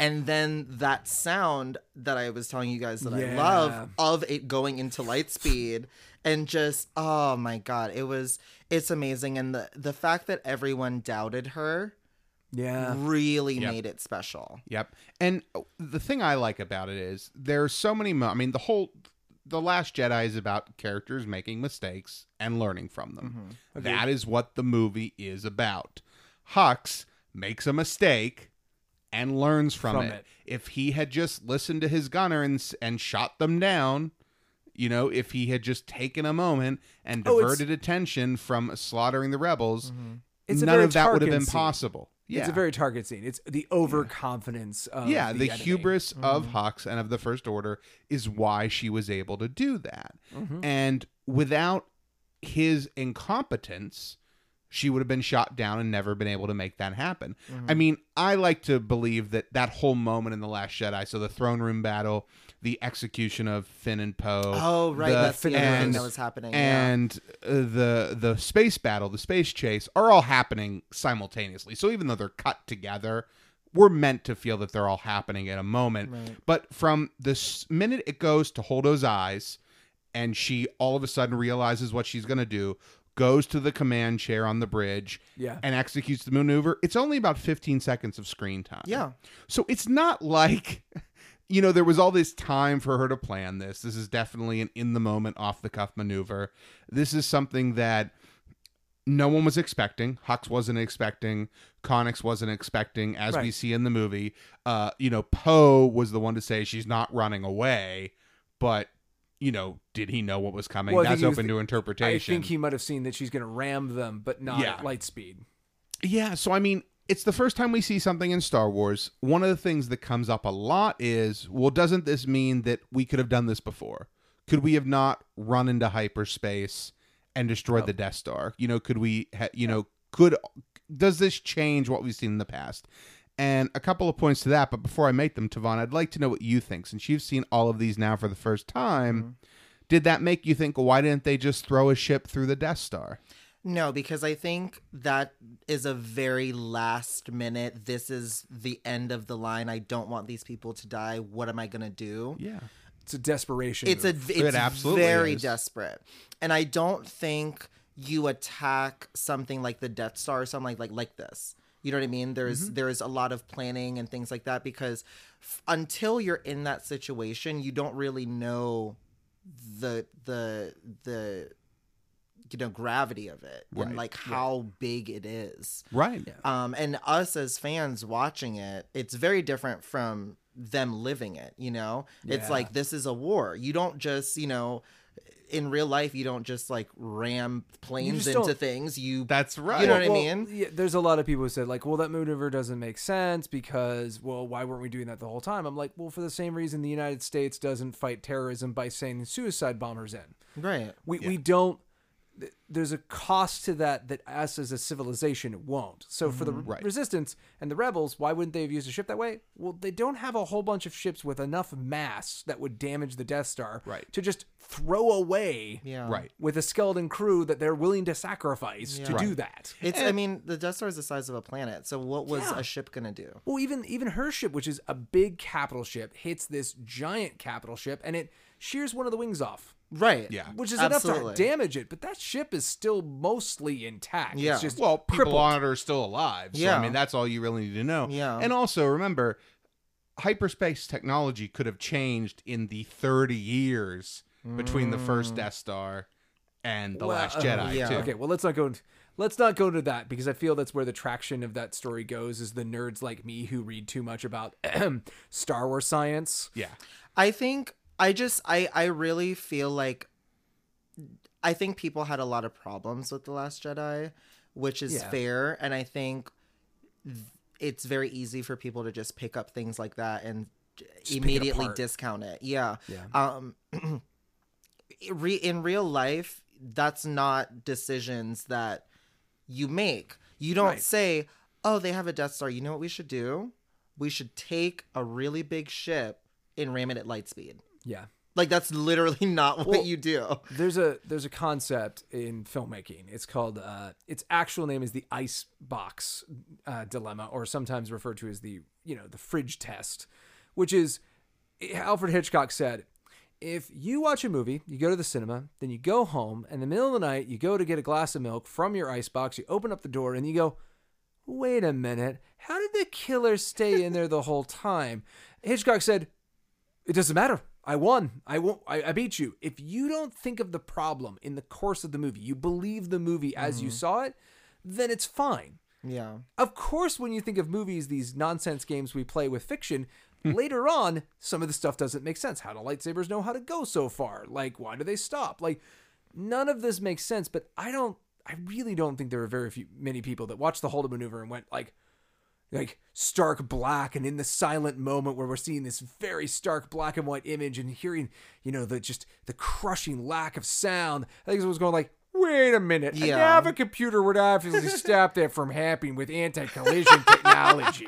and then that sound that I was telling you guys that I love of it going into light speed and just oh my god, it was it's amazing. And the the fact that everyone doubted her yeah. really made it special. Yep. And uh, the thing I like about it is there's so many. Mo- I mean, the whole the Last Jedi is about characters making mistakes and learning from them. That is what the movie is about. Hux makes a mistake and learns from, From it. it. If he had just listened to his gunner and and shot them down. You know, if he had just taken a moment and Oh, diverted attention from slaughtering the rebels, It's a none of that would have been scene. possible. Yeah. It's a very target scene. It's the overconfidence of yeah, the, enemy. hubris of mm-hmm. Hux and of the First Order is why she was able to do that. Mm-hmm. And without his incompetence, she would have been shot down and never been able to make that happen. I mm-hmm. mean, I like to believe that that whole moment in The Last Jedi, so the throne room battle, the execution of Finn and Poe. Oh, right, the- that's the other thing and- that was happening. And uh, the the space battle, the space chase are all happening simultaneously. So even though they're cut together, we're meant to feel that they're all happening at a moment. But from the minute it goes to Holdo's eyes, and she all of a sudden realizes what she's going to do, goes to the command chair on the bridge, Yeah. and executes the maneuver. It's only about 15 seconds of screen time. Yeah. So it's not like, [LAUGHS] you know, there was all this time for her to plan this. This is definitely an in the moment, off the cuff maneuver. This is something that no one was expecting. Hux wasn't expecting. Connix wasn't expecting, as we see in the movie. Uh, you know, Poe was the one to say she's not running away, but. You know, did he know what was coming? Well, That's open th- to interpretation. I think he might have seen that she's going to ram them, but not Yeah. at light speed. Yeah, so I mean, it's the first time we see something in Star Wars. One of the things that comes up a lot is, well, doesn't this mean that we could have done this before? Could we have not run into hyperspace and destroyed the oh. Death Star? You know, could we, ha- you know, could does this change what we've seen in the past? And a couple of points to that, but before I make them, Tavon, I'd like to know what you think. Since you've seen all of these now for the first time, mm-hmm. did that make you think, well, why didn't they just throw a ship through the Death Star? No, because I think that is a very last minute. This is the end of the line. I don't want these people to die. What am I gonna do? Yeah. It's a desperation. It's a move. it's absolutely very is. desperate, and I don't think you attack something like the Death Star or something like like like this. You know what I mean? There's Mm-hmm. there's a lot of planning and things like that because f- until you're in that situation, you don't really know the the the you know gravity of it Right. and like how big it is. Right. Um, and us as fans watching it, it's very different from them living it. You know, it's like this is a war. You don't just, you know, in real life, you don't just like ram planes into don't- things. You That's right. You know what I Well, mean? Yeah, there's a lot of people who said like, well, that maneuver doesn't make sense because, well, why weren't we doing that the whole time? I'm like, well, for the same reason the United States doesn't fight terrorism by sending suicide bombers in. Right. We we don't. Th- There's a cost to that that us as a civilization won't. So for the Mm-hmm. Right. resistance and the rebels, why wouldn't they have used a ship that way? Well, they don't have a whole bunch of ships with enough mass that would damage the Death Star Right. to just throw away Yeah. Right. with a skeleton crew that they're willing to sacrifice to Yeah. do that. It's. I mean, the Death Star is the size of a planet. So what was Yeah. a ship gonna do? Well, even even her ship, which is a big capital ship, hits this giant capital ship and it shears one of the wings off, Right. Yeah. which is Absolutely. enough to damage it. But that ship is still mostly intact. Yeah. It's just well, people crippled. on it are still alive. So, I mean, that's all you really need to know. Yeah. And also remember, hyperspace technology could have changed in the 30 years between the first Death Star and the Well, Last uh, Jedi. yeah. Too. Okay, well let's not go. Into, let's not go into that because I feel that's where the traction of that story goes. Is the nerds like me who read too much about [CLEARS THROAT] Star Wars science? Yeah. I think I just I I really feel like I think people had a lot of problems with the last Jedi, which is Yeah. fair and I think it's very easy for people to just pick up things like that and it immediately apart. discount it. Yeah. Yeah. Um [CLEARS THROAT] re- in real life that's not decisions that you make. You don't Right. say, "Oh, they have a Death Star. You know what we should do? We should take a really big ship and ram it at light speed." Yeah. Like that's literally [LAUGHS] not what Well- you do. There's a there's a concept in filmmaking. It's called uh, its actual name is the ice box uh, dilemma, or sometimes referred to as the you know the fridge test, which is Alfred Hitchcock said. If you watch a movie, you go to the cinema, then you go home, and in the middle of the night, you go to get a glass of milk from your ice box, you open up the door, and you go, wait a minute, how did the killer stay in there the whole time? Hitchcock said, it doesn't matter. I won. I won't. I, I beat you. If you don't think of the problem in the course of the movie, you believe the movie as you mm-hmm. saw it, then it's fine. Yeah. Of course, when you think of movies, these nonsense games we play with fiction, hmm. later on, some of the stuff doesn't make sense. How do lightsabers know how to go so far? Like, why do they stop? Like, none of this makes sense. But I don't. I really don't think there are very few many people that watched the Holdo maneuver and went like, like stark black and in the silent moment where we're seeing this very stark black and white image and hearing you know the just the crushing lack of sound i think it was going like wait a minute Yeah. a computer would obviously stop that from happening with anti-collision technology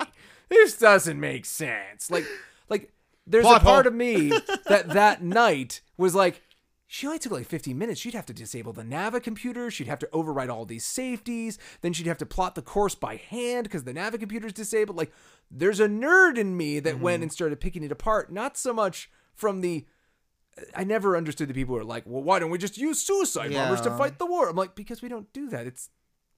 this doesn't make sense like like there's Plot a part hole. of me that that night was like she only took like 15 minutes. She'd have to disable the navicomputer. She'd have to override all these safeties. Then she'd have to plot the course by hand because the navicomputer's disabled. Like, there's a nerd in me that mm-hmm. went and started picking it apart. Not so much from the. I never understood the people who are like, well, why don't we just use suicide bombers to fight the war? I'm like, because we don't do that. It's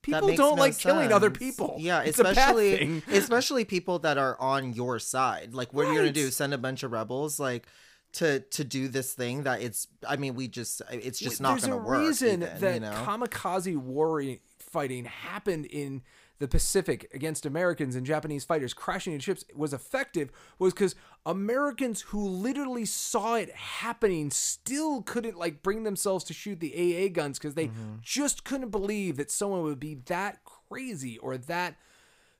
people don't no like killing other people. Yeah, It's especially especially people that are on your side. Like, what are you gonna do? Send a bunch of rebels like to to do this thing that it's. I mean, we just it's just not There's gonna a work. reason even, that you know? kamikaze war fighting happened in the Pacific against Americans and Japanese fighters crashing into ships was effective was because Americans who literally saw it happening still couldn't like bring themselves to shoot the AA guns because they Mm-hmm. just couldn't believe that someone would be that crazy or that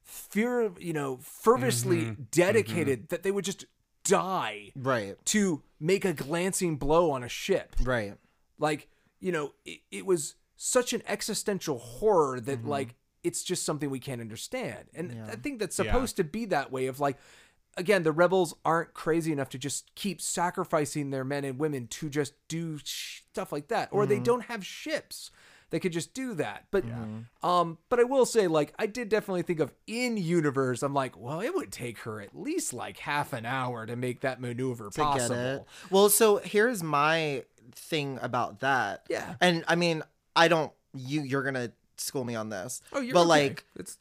fear, you know, fervently Mm-hmm. dedicated that they would just die right, to make a glancing blow on a ship. right. Like, you know, it, it was such an existential horror that Mm-hmm. like it's just something we can't understand. And I think that's supposed to be that way of like again, the rebels aren't crazy enough to just keep sacrificing their men and women to just do sh- stuff like that or Mm-hmm. they don't have ships. They could just do that. But um but I will say like I did definitely think of in universe I'm like, well, it would take her at least like half an hour to make that maneuver to possible. get it. Well, so here's my thing about that. Yeah. and I mean, I don't. You you're gonna school me on this. Oh, you're but okay. like it's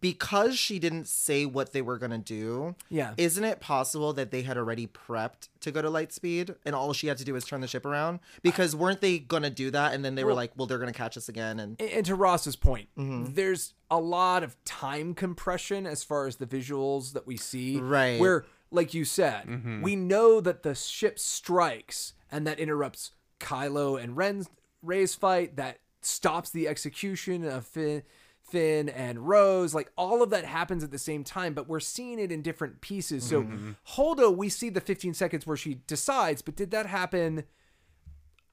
because she didn't say what they were gonna do. Yeah. Isn't it possible that they had already prepped to go to Lightspeed and all she had to do was turn the ship around? Because weren't they gonna do that and then they were like, well, they're gonna catch us again and and to Ross's point, Mm-hmm. there's a lot of time compression as far as the visuals that we see. Right. Where, like you said, we know that the ship strikes and that interrupts Kylo and Ren's Rey's fight, that stops the execution of Finn, Finn and Rose. Like all of that happens at the same time, but we're seeing it in different pieces. So mm-hmm, mm-hmm. Holdo, we see the 15 seconds where she decides, but did that happen?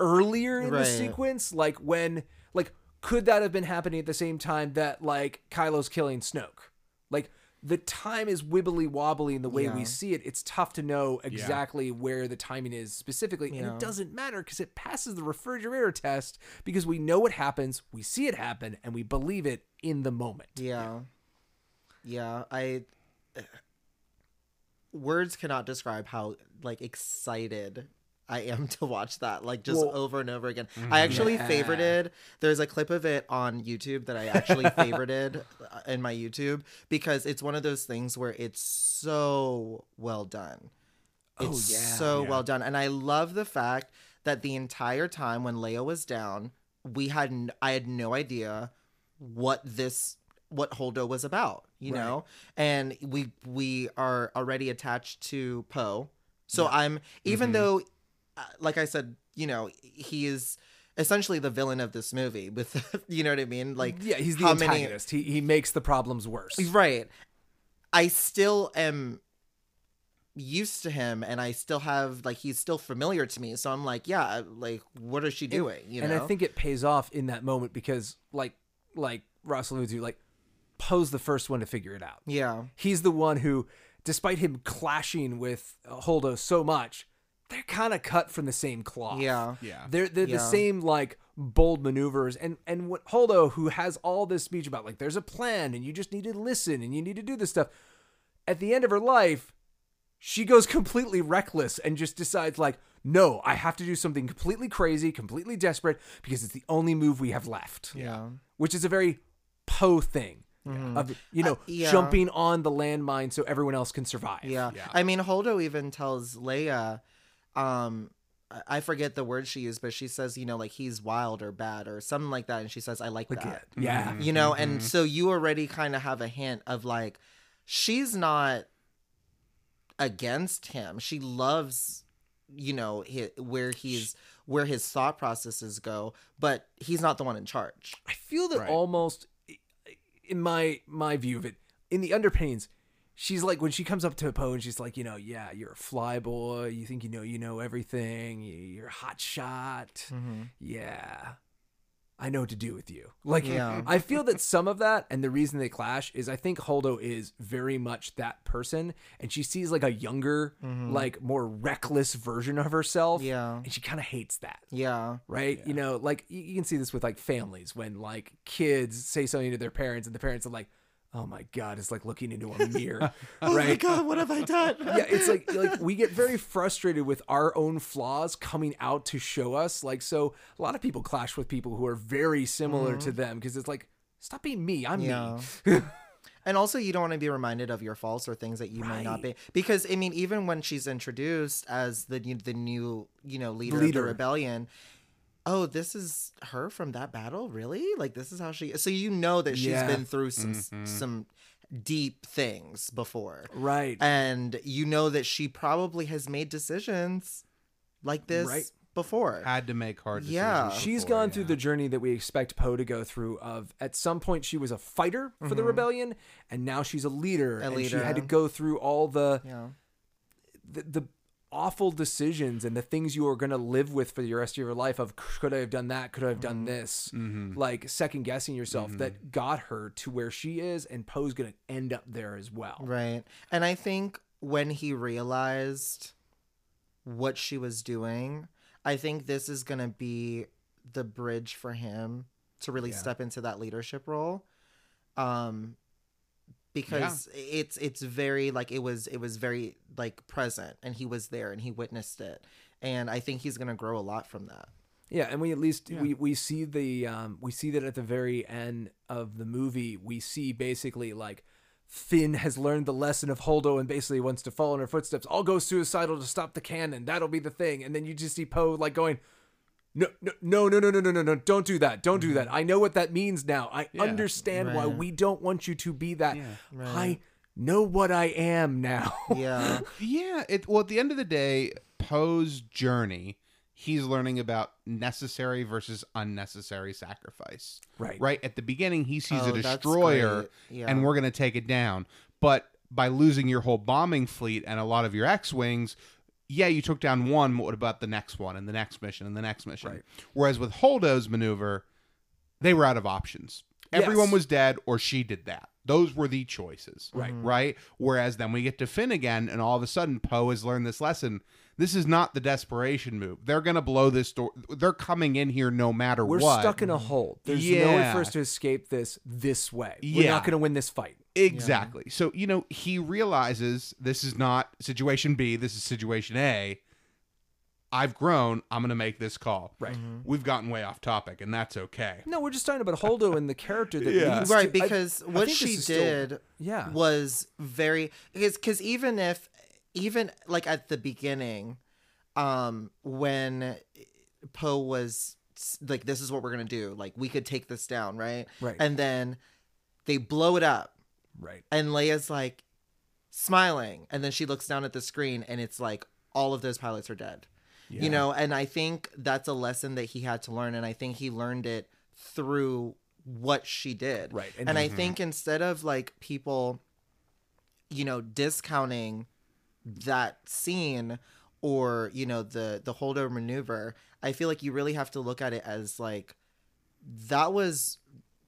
earlier in the sequence like when like could that have been happening at the same time that like Kylo's killing Snoke like the time is wibbly wobbly in the way we see it. It's tough to know exactly where the timing is specifically and it doesn't matter because it passes the refrigerator test because we know what happens we see it happen and we believe it in the moment. Yeah. Yeah, I uh, words cannot describe how like excited I am to watch that like just Well- over and over again. I actually Yeah. favorited there's a clip of it on YouTube that I actually [LAUGHS] favorited uh, in my YouTube because it's one of those things where it's so well done. It's yeah. so well done. And I love the fact that the entire time when Leia was down, we had n- I had no idea what this what Holdo was about, you know? And we we are already attached to Poe. So I'm even though uh, like I said, you know, he is essentially the villain of this movie with [LAUGHS] you know what I mean? Like yeah he's the how many- antagonist he, he makes the problems worse Right. I still am used to him and I still have like he's still familiar to me. So I'm like, yeah, like what is she doing? You know? and I think it pays off in that moment because, like, like Ross alluded to, like, Poe's the first one to figure it out. Yeah. He's the one who, despite him clashing with uh, Holdo so much, they're kind of cut from the same cloth. Yeah. Yeah. They're they're Yeah. the same like bold maneuvers and and what Holdo who has all this speech about like there's a plan and you just need to listen and you need to do this stuff. At the end of her life, she goes completely reckless and just decides like no, I have to do something completely crazy, completely desperate because it's the only move we have left. Yeah. Which is a very Poe thing. Of you know, Uh, yeah. jumping on the landmine so everyone else can survive. Yeah. I mean, Holdo even tells Leia, um, I- I forget the word she used, but she says, you know, like he's wild or bad or something like that. And she says, I like that. Yeah. You know, and so you already kind of have a hint of like, she's not against him. She loves, you know, hi where he's, where his thought processes go, but he's not the one in charge. I feel that Right. almost in my my view of it, in the underpinnings, she's like when she comes up to Poe and she's like, you know, yeah, you're a fly boy. You think you know you know everything. You- You're a hot shot. Mm-hmm. Yeah. I know what to do with you. Like Yeah. [LAUGHS] I feel that some of that and the reason they clash is I think Holdo is very much that person and she sees like a younger, mm-hmm. like more reckless version of herself. Yeah. And she kind of hates that Yeah. right? You know, like you, you can see this with like families when like kids say something to their parents and the parents are like, "Oh my god," it's like looking into a [LAUGHS] mirror, oh right? God, what have I done? [LAUGHS] yeah, it's like like we get very frustrated with our own flaws coming out to show us. Like so, a lot of people clash with people who are very similar to mm-hmm. them because it's like, stop being me, I'm Yeah. me. [LAUGHS] And also, you don't want to be reminded of your faults or things that you may not be, because I mean, even when she's introduced as the new, the new, you know, leader, Leader. of the rebellion, oh, this is her from that battle, really? Like this is how she. So you know that she's Yeah. been through some mm-hmm. some deep things before, Right. And you know that she probably has made decisions like this Right. before. Had to make hard decisions. Yeah. She's before, gone yeah. through the journey that we expect Poe to go through. Of at some point she was a fighter for the mm-hmm. rebellion, and now she's a leader, and she had to go through all the yeah. the, the awful decisions and the things you are going to live with for the rest of your life of could I have done that could I have done mm-hmm. this. Mm-hmm. Like second guessing yourself mm-hmm. that got her to where she is and Poe's going to end up there as well. Right. And I think when he realized what she was doing, I think this is going to be the bridge for him to really step into that leadership role. Um because it's it's very like it was it was very like present and he was there and he witnessed it. And I think he's going to grow a lot from that. Yeah, and we at least we, we see the um, we see that at the very end of the movie, we see basically like Finn has learned the lesson of Holdo and basically wants to follow in her footsteps. I'll go suicidal to stop the cannon. That'll be the thing. And then you just see Poe like going, no, no, no, no, no, no, no, no, Don't do that. Don't do mm-hmm. that. I know what that means now. I yeah, understand right. why we don't want you to be that. Yeah, right. I know what I am now. yeah. [LAUGHS] yeah. It, well, at the end of the day, Poe's journey, he's learning about necessary versus unnecessary sacrifice. Right. Right. At the beginning, he sees oh, a destroyer yeah. and we're going to take it down. But by losing your whole bombing fleet and a lot of your X Wings, yeah, you took down one, what about the next one and the next mission and the next mission? Right. Whereas with Holdo's maneuver, they were out of options. Everyone Yes. was dead or she did that. Those were the choices. Right. Mm-hmm. Right. Whereas then we get to Finn again, and all of a sudden Poe has learned this lesson. This is not the desperation move. They're gonna blow this door. They're coming in here no matter We're what. stuck in a hole. There's no way Yeah. for us to escape this this way. We're Yeah. not going to win this fight. Exactly. So, you know, he realizes this is not situation B, this is situation A. I've grown. I'm going to make this call. Right. We've gotten way off topic, and that's okay. No, we're just talking about Holdo and the character that Yeah. leads to- right because I what think this she is still- did yeah. was very because because even if even like at the beginning um when poe was like this is what we're gonna do like we could take this down right Right. and then they blow it up right. and leia's like smiling and then she looks down at the screen and it's like all of those pilots are dead. You know and i think that's a lesson that he had to learn and i think he learned it through what she did. Right, and, and- i mhm. think instead of like people you know discounting that scene or you know the the Holdo maneuver i feel like you really have to look at it as like that was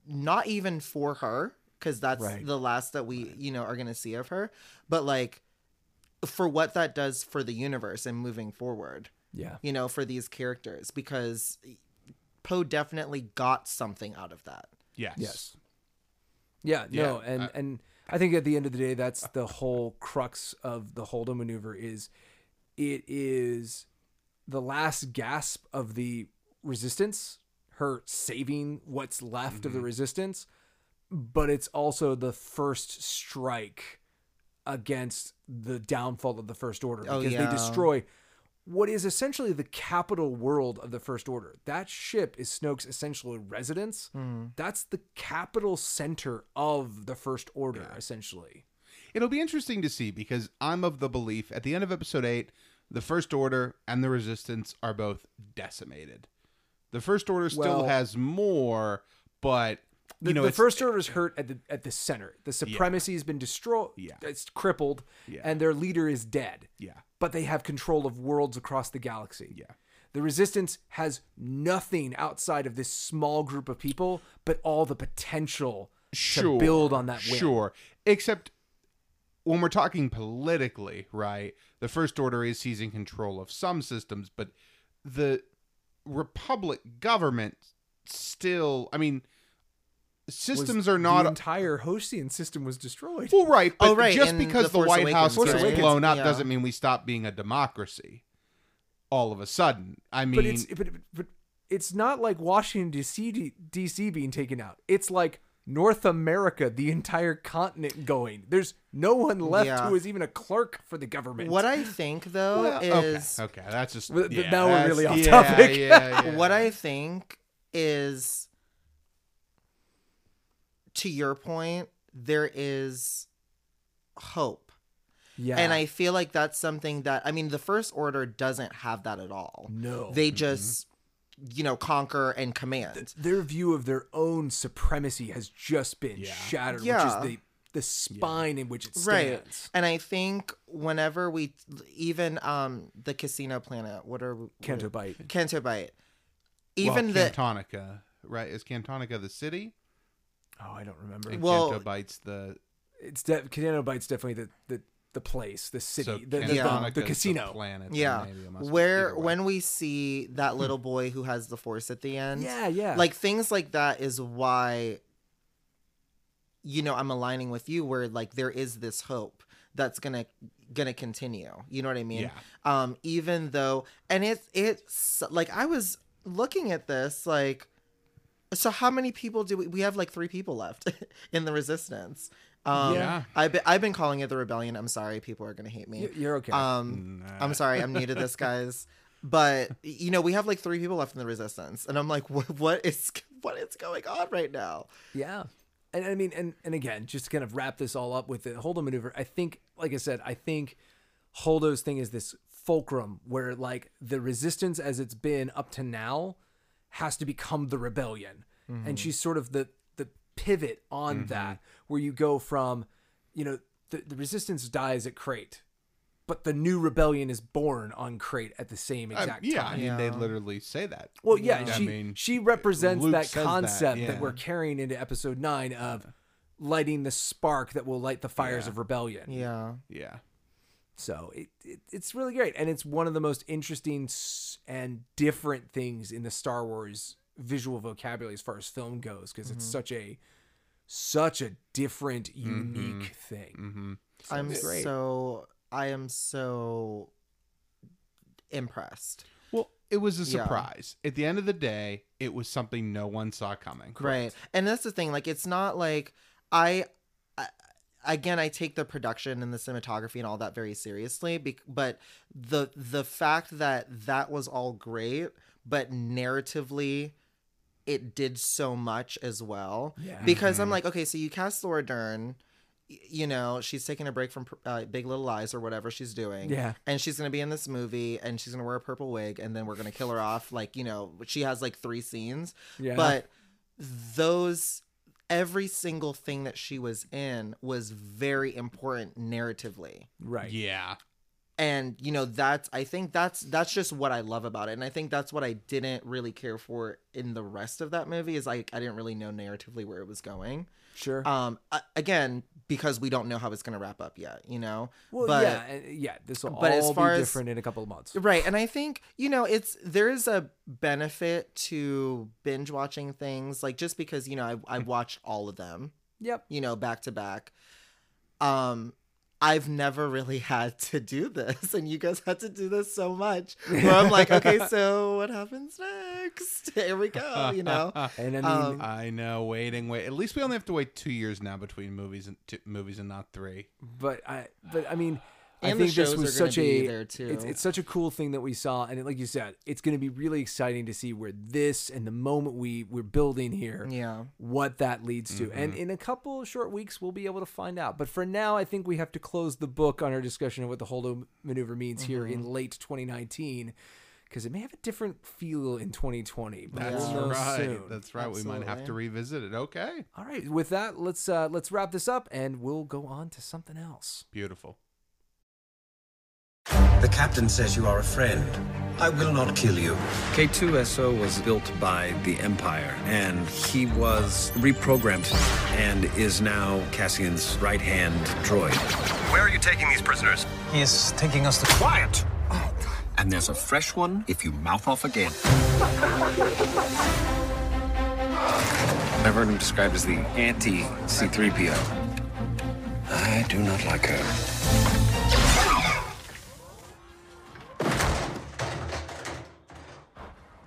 not even for her because that's Right. the last that we you know are going to see of her but like for what that does for the universe and moving forward Yeah. you know for these characters because poe definitely got something out of that Yes. Yes. Yeah, no, and uh, and I think at the end of the day, that's the whole crux of the Holdo maneuver. Is it is the last gasp of the resistance, her saving what's left of the Mm-hmm. resistance, but it's also the first strike against the downfall of the First Order Oh, because yeah. they destroy what is essentially the capital world of the First Order. That ship is Snoke's essential residence. Hmm. That's the capital center of the First Order, essentially. It'll be interesting to see because I'm of the belief at the end of episode 8, the First Order and the Resistance are both decimated. The First Order still Well- has more, but The, you know the first order is hurt at the at the center. The supremacy has been destroyed. Yeah. it's crippled, Yeah. and their leader is dead. Yeah. but they have control of worlds across the galaxy. Yeah. the resistance has nothing outside of this small group of people, but all the potential to build on that win. Sure. Except when we're talking politically, right? The First Order is seizing control of some systems, but the Republic government still, I mean, systems are not the not. entire Hosnian system was destroyed. well, right, but Oh, right, just in because The the, Force White House Awakens, gets right? blown up Yeah. doesn't mean we stop being a democracy. All of a sudden, I mean, but it's but, but it's not like Washington DC DC being taken out. It's like North America, the entire continent going. There's no one left Yeah. who is even a clerk for the government. What I think though well, is okay, okay, that's just Well, yeah, now we're really off yeah, topic. Yeah, yeah. [LAUGHS] what I think is to your point, there is hope. yeah, And I feel like that's something that I mean the first order doesn't have that at all. No. They just you know conquer and command. their view of their own supremacy has just been shattered, Yeah. which is the the spine in which it Right. stands. And I think whenever we even um the casino planet, what are Canto Bight. Canto Bight. Well, Even the Cantonica, right? Is Cantonica the city? Oh, I don't remember. And Well- Canto Bight's the It's de- Canto Bight's definitely the, the the place, the city, so the, the, Cantonica the, is casino. planet. yeah, maybe it must be. where when we see that little boy who has the force at the end, Yeah, yeah. like things like that is why you know i'm aligning with you where like there is this hope that's gonna gonna continue you know what i mean Yeah. um even though and it's it's like i was looking at this like so how many people do we we have like three people left [LAUGHS] in the resistance um Yeah. I've been, I've been calling it the rebellion i'm sorry people are gonna hate me You're okay. um, I'm sorry, I'm new to this, guys. But you know, we have like three people left in the resistance, and I'm like, what, what is what is going on right now? Yeah. And I mean, and, and again, just to kind of wrap this all up with the Holdo maneuver, I think, like I said, I think Holdo's thing is this fulcrum where like the resistance as it's been up to now has to become the rebellion. And she's sort of the the pivot on that where you go from, you know, the, the resistance dies at Crait, but the new rebellion is born on Crait at the same Uh, exact yeah, I time. mean, they literally say that. Well, yeah, I she mean, she represents Luke that says that, concept that, we're carrying into episode nine of lighting the spark that will light the fires Yeah. of rebellion. Yeah, yeah. So it, it it's really great, and it's one of the most interesting and different things in the Star Wars visual vocabulary as far as film goes, because it's mm-hmm. such a such a different, mm-hmm. unique thing. Mm-hmm. I'm great. so I am so impressed. Well, it was a Yeah. surprise. At the end of the day, it was something no one saw coming. Right. And that's the thing. Like, it's not like I, I again, I take the production and the cinematography and all that very seriously. bec- But the the fact that that was all great, but narratively, it did so much as well. Yeah. Because I'm like, okay, so you cast Laura Dern. You know, she's taking a break from uh, Big Little Lies or whatever she's doing. Yeah. And she's going to be in this movie and she's going to wear a purple wig and then we're going to kill her off. Like, you know, she has like three scenes. Yeah. But those every single thing that she was in was very important narratively Right. Yeah. And you know that's i think that's that's just what i love about it and i think that's what i didn't really care for in the rest of that movie is like i didn't really know narratively where it was going Sure. um again because we don't know how it's going to wrap up yet you know well, but yeah, yeah. This will but as all far be as- different in a couple of months. Right. And I think, you know, it's there's a benefit to binge watching things like just because, you know, I I watched all of them, Yep. you know, back to back. Um I've never really had to do this and you guys had to do this so much. Where I'm like, [LAUGHS] okay, so what happens next? [LAUGHS] Here we go, you know. [LAUGHS] And I mean, Um, I know. Waiting, wait. At least we only have to wait two years now between movies and t- movies and not three. but I, but I mean, I And the think this shows was such a there, too. It's, it's such a cool thing that we saw, and like you said, it's going to be really exciting to see where this and the moment we we're building here, Yeah. what that leads to. And in a couple of short weeks, we'll be able to find out. But for now, I think we have to close the book on our discussion of what the Holdo maneuver means here in late 2019. because it may have a different feel in 2020. But That's we'll know right. soon. That's right. We might have to revisit it. Okay. All right. With that, let's uh, let's wrap this up, and we'll go on to something else. Beautiful. The captain says you are a friend. I will not kill you. K2SO was built by the Empire, and he was reprogrammed and is now Cassian's right hand droid. Where are you taking these prisoners? He is taking us to Quiet! Oh. And there's a fresh one if you mouth off again. I've heard him described as the anti C3PO. I do not like her.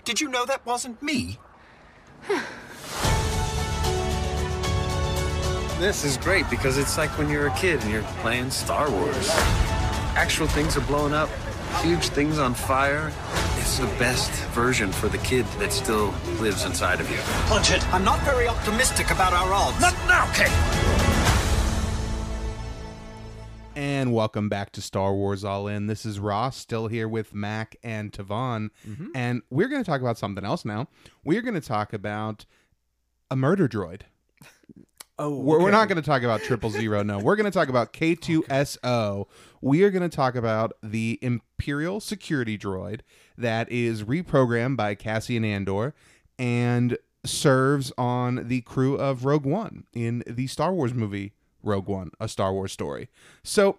Did you know that wasn't me? [SIGHS] This is great because it's like when you're a kid and you're playing Star Wars. Actual things are blowing up, huge things on fire. It's the best version for the kid that still lives inside of you. Punch it. I'm not very optimistic about our odds. Not now, Kate. And welcome back to Star Wars All In. This is Ross, still here with Mac and Tavon. Mm-hmm. And we're going to talk about something else now. We're going to talk about a murder droid. [LAUGHS] Oh, We're, we're not going to talk about triple zero. No, we're going to talk about K2SO. We are going to talk about the Imperial security droid that is reprogrammed by Cassian Andor and serves on the crew of Rogue One in the Star Wars movie Rogue One, a Star Wars story. So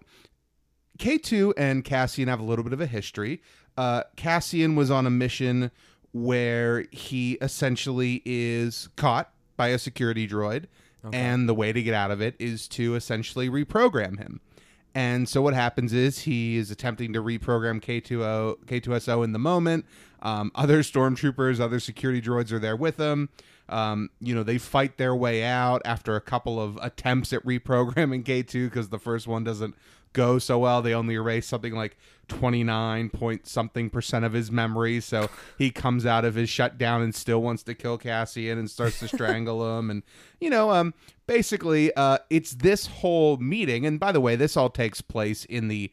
K2 and Cassian have a little bit of a history. Uh, Cassian was on a mission where he essentially is caught by a security droid, and the way to get out of it is to essentially reprogram him. And so what happens is he is attempting to reprogram K2O, K2SO in the moment. Um, other stormtroopers, other security droids are there with him. Um, you know, they fight their way out after a couple of attempts at reprogramming K2 because the first one doesn't go so well. They only erase something like 29 point something percent of his memory. So he comes out of his shutdown and still wants to kill Cassian and starts to strangle him. And, you know, um, basically, uh, it's this whole meeting. And by the way, this all takes place in the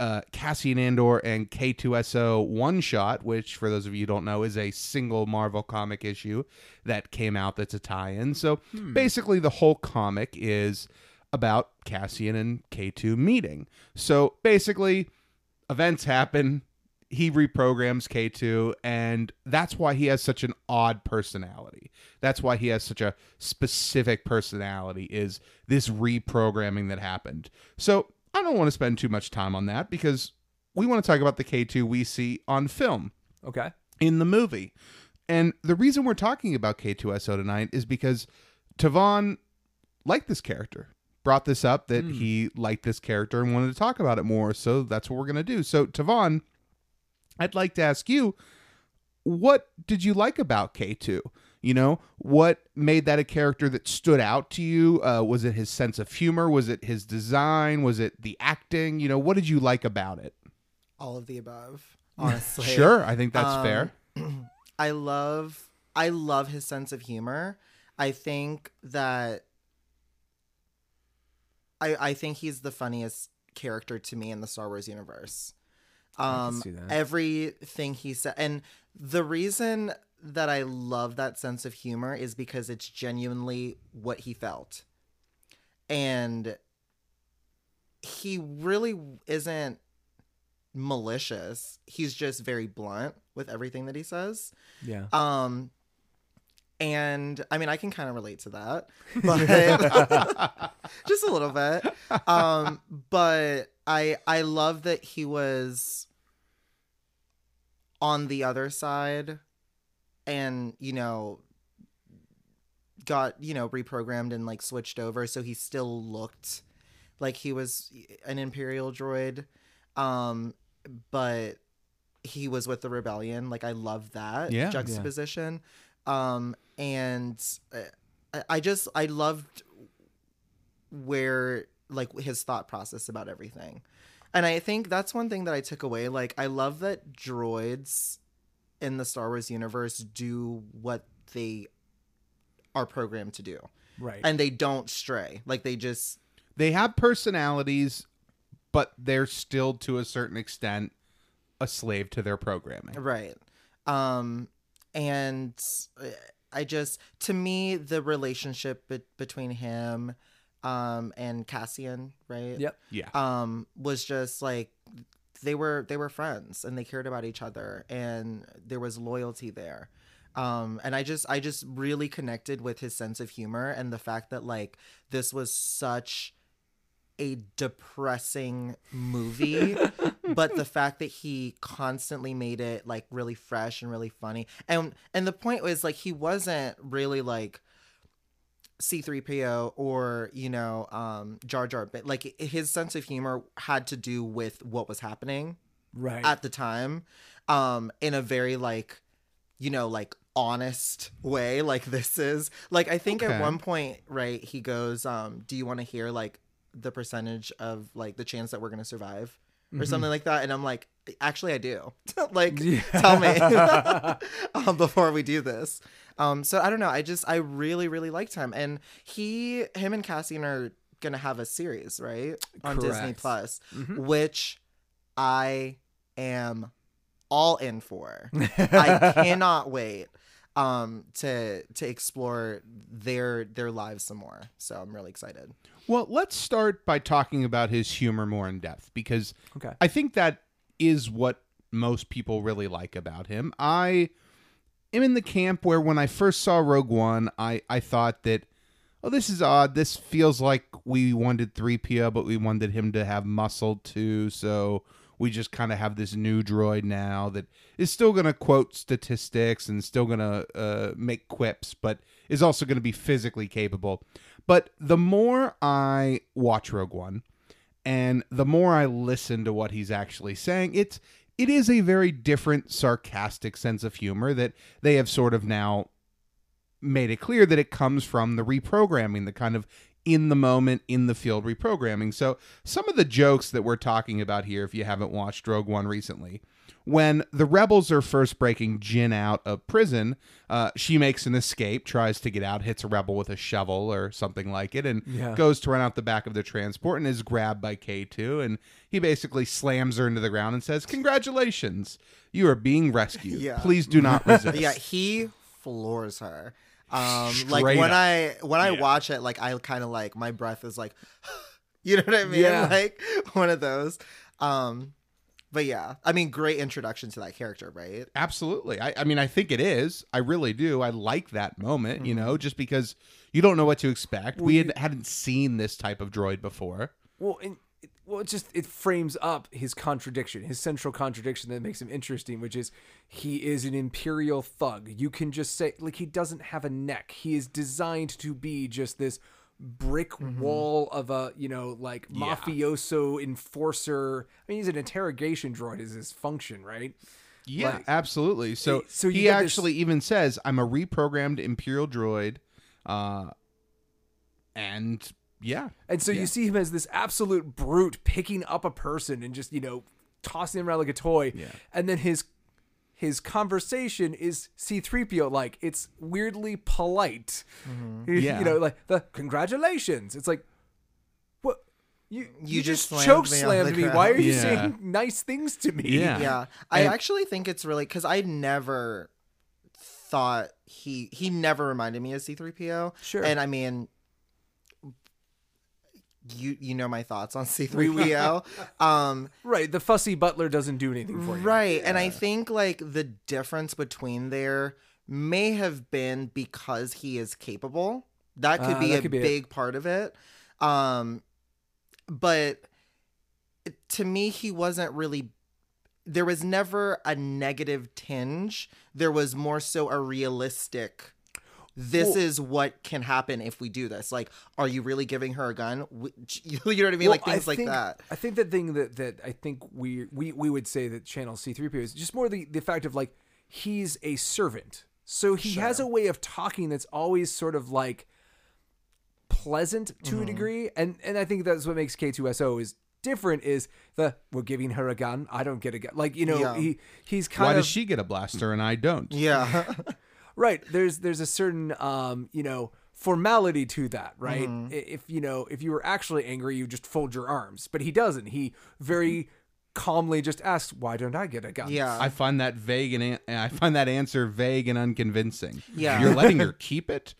uh, Cassian Andor and K2SO one shot, which, for those of you who don't know, is a single Marvel comic issue that came out that's a tie in. So basically, the whole comic is about Cassian and K2 meeting. So basically, events happen. He reprograms K2, and that's why he has such an odd personality. That's why he has such a specific personality, is this reprogramming that happened. So I don't want to spend too much time on that because we want to talk about the K2 we see on film Okay. in the movie. And the reason we're talking about K2SO tonight is because Tavon liked this character, brought this up that he liked this character and wanted to talk about it more. So that's what we're going to do. So, Tavon, I'd like to ask you, what did you like about K2? You know, what made that a character that stood out to you? Uh, was it his sense of humor? Was it his design? Was it the acting? You know, what did you like about it? All of the above, [LAUGHS] honestly. Sure, I think that's Um, fair. [CLEARS THROAT] I love I love his sense of humor. I think that I I think he's the funniest character to me in the Star Wars universe. Um everything he said and the reason that I love that sense of humor is because it's genuinely what he felt. And he really isn't malicious. He's just very blunt with everything that he says. Yeah. Um and I mean I can kind of relate to that. [LAUGHS] But [LAUGHS] just a little bit. Um but I I love that he was on the other side and you know got you know reprogrammed and like switched over so he still looked like he was an imperial droid um but he was with the rebellion like i love that Yeah. juxtaposition um and uh, I, I just i loved where like his thought process about everything and i think that's one thing that i took away like i love that droids in the star wars universe do what they are programmed to do right. and they don't stray like they just they have personalities, but they're still to a certain extent a slave to their programming. Right. Um and uh, I just to me the relationship be- between him um and Cassian, right? Yep. Yeah. Um was just like they were they were friends and they cared about each other and there was loyalty there. Um and I just I just really connected with his sense of humor and the fact that like this was such a depressing movie, [LAUGHS] but the fact that he constantly made it like really fresh and really funny. And and the point was like he wasn't really like C3PO or, you know, um Jar Jar but like his sense of humor had to do with what was happening Right. at the time um in a very like you know like honest way like this is like i think Okay. at one point right he goes um do you want to hear like the percentage of like the chance that we're gonna survive or something like that and i'm like actually i do. [LAUGHS] Like tell me. [LAUGHS] [LAUGHS] Um, before we do this. Um so i don't know i just i really really liked him and he him and cassian are gonna have a series right on disney Correct. plus which I am all in for. I cannot wait um to to explore their their lives some more. So I'm really excited. Well, let's start by talking about his humor more in depth because Okay. I think that is what most people really like about him. I am in the camp where when I first saw Rogue One, I, I thought that, oh, this is odd. This feels like we wanted 3PO, but we wanted him to have muscle too. So we just kind of have this new droid now that is still going to quote statistics and still going to uh, make quips, but is also going to be physically capable. But the more I watch Rogue One, and the more I listen to what he's actually saying, it's it is a very different sarcastic sense of humor that they have sort of now made it clear that it comes from the reprogramming, the kind of in the moment, in the field reprogramming. So some of the jokes that we're talking about here, if you haven't watched Rogue One recently, when the rebels are first breaking Jyn out of prison, uh, she makes an escape, tries to get out, hits a rebel with a shovel or something like it, and Yeah. goes to run out the back of the transport and is grabbed by K2. And he basically slams her into the ground and says, Congratulations, you are being rescued. Yeah. Please do not [LAUGHS] resist. Yeah, he floors her. Um Straight like when up. I when I Yeah. watch it like I kind of like my breath is like [LAUGHS] you know what I mean? Yeah. Like [LAUGHS] one of those. Um but yeah, I mean great introduction to that character, right? Absolutely. I, I mean, I think it is. I really do. I like that moment, you Mm-hmm. know, just because you don't know what to expect. we had, hadn't seen this type of droid before. Well, and well, it just it frames up his contradiction, his central contradiction that makes him interesting, which is he is an imperial thug. You can just say like he doesn't have a neck. He is designed to be just this brick wall of a you know like mafioso enforcer. I mean, he's an interrogation droid. Is his function right? Yeah, Like- absolutely. So, So he get this- actually even says, I'm a reprogrammed Imperial droid. Uh, and yeah. And so you see him as this absolute brute picking up a person and just, you know, tossing him around like a toy. Yeah. And then his his conversation is C3PO like. It's weirdly polite. Mm-hmm. [LAUGHS] You- Yeah. You know, like the congratulations. It's like what you you, You just, just choke slammed me on slammed the me. Why are you Yeah. saying nice things to me? Yeah. Yeah. I And- actually think it's really cuz I never thought he he never reminded me of C3PO. Sure. And I mean you you know my thoughts on [LAUGHS] C3PO. [LAUGHS] um Right. The fussy butler doesn't do anything for you. Right. And I think like the difference between there may have been because he is capable. That could Ah, be that a could be it. big part of it. Um but to me he wasn't really there was never a negative tinge. There was more so a realistic this Well- is what can happen if we do this. Like, are you really giving her a gun? [LAUGHS] You know what I mean? Well, like things I like that. I think the thing that that I think we we we would say that channel C3PO is just more the the fact of like he's a servant. So he has a way of talking that's always sort of like pleasant to Mm-hmm. a degree and and I think that's what makes K2SO is different is the we're giving her a gun, I don't get a gun. Like, you know, Yeah. he he's kind Why of does she get a blaster and I don't? Yeah. [LAUGHS] [LAUGHS] right there's there's a certain um you know formality to that right Mm-hmm. If you know if you were actually angry you just fold your arms but he doesn't he very calmly just asks, "Why don't I get a gun?" Yeah. I find that vague and an- I find that answer vague and unconvincing. Yeah. You're letting her keep it.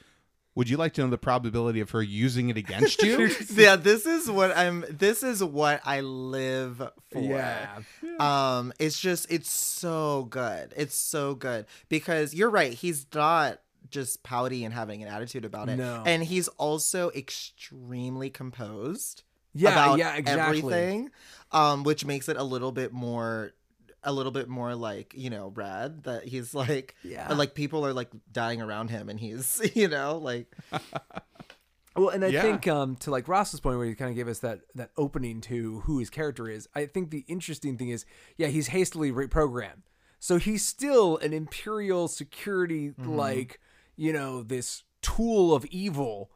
Would you like to know the probability of her using it against [LAUGHS] you? yeah, this is what I'm this is what I live for. Yeah. Um it's just it's so good. It's so good because you're right, he's not just pouty and having an attitude about it. No. And he's also extremely composed. Yeah, about yeah, exactly. everything. Um which makes it a little bit more a little bit more like you know rad that he's [LAUGHS] like Yeah. like people are like dying around him and he's [LAUGHS] you know like [LAUGHS] Well, and I Yeah. think um, to like Ross's point, where he kind of gave us that that opening to who his character is. I think the interesting thing is, yeah, he's hastily reprogrammed, so he's still an imperial security, Mm-hmm. like you know, this tool of evil.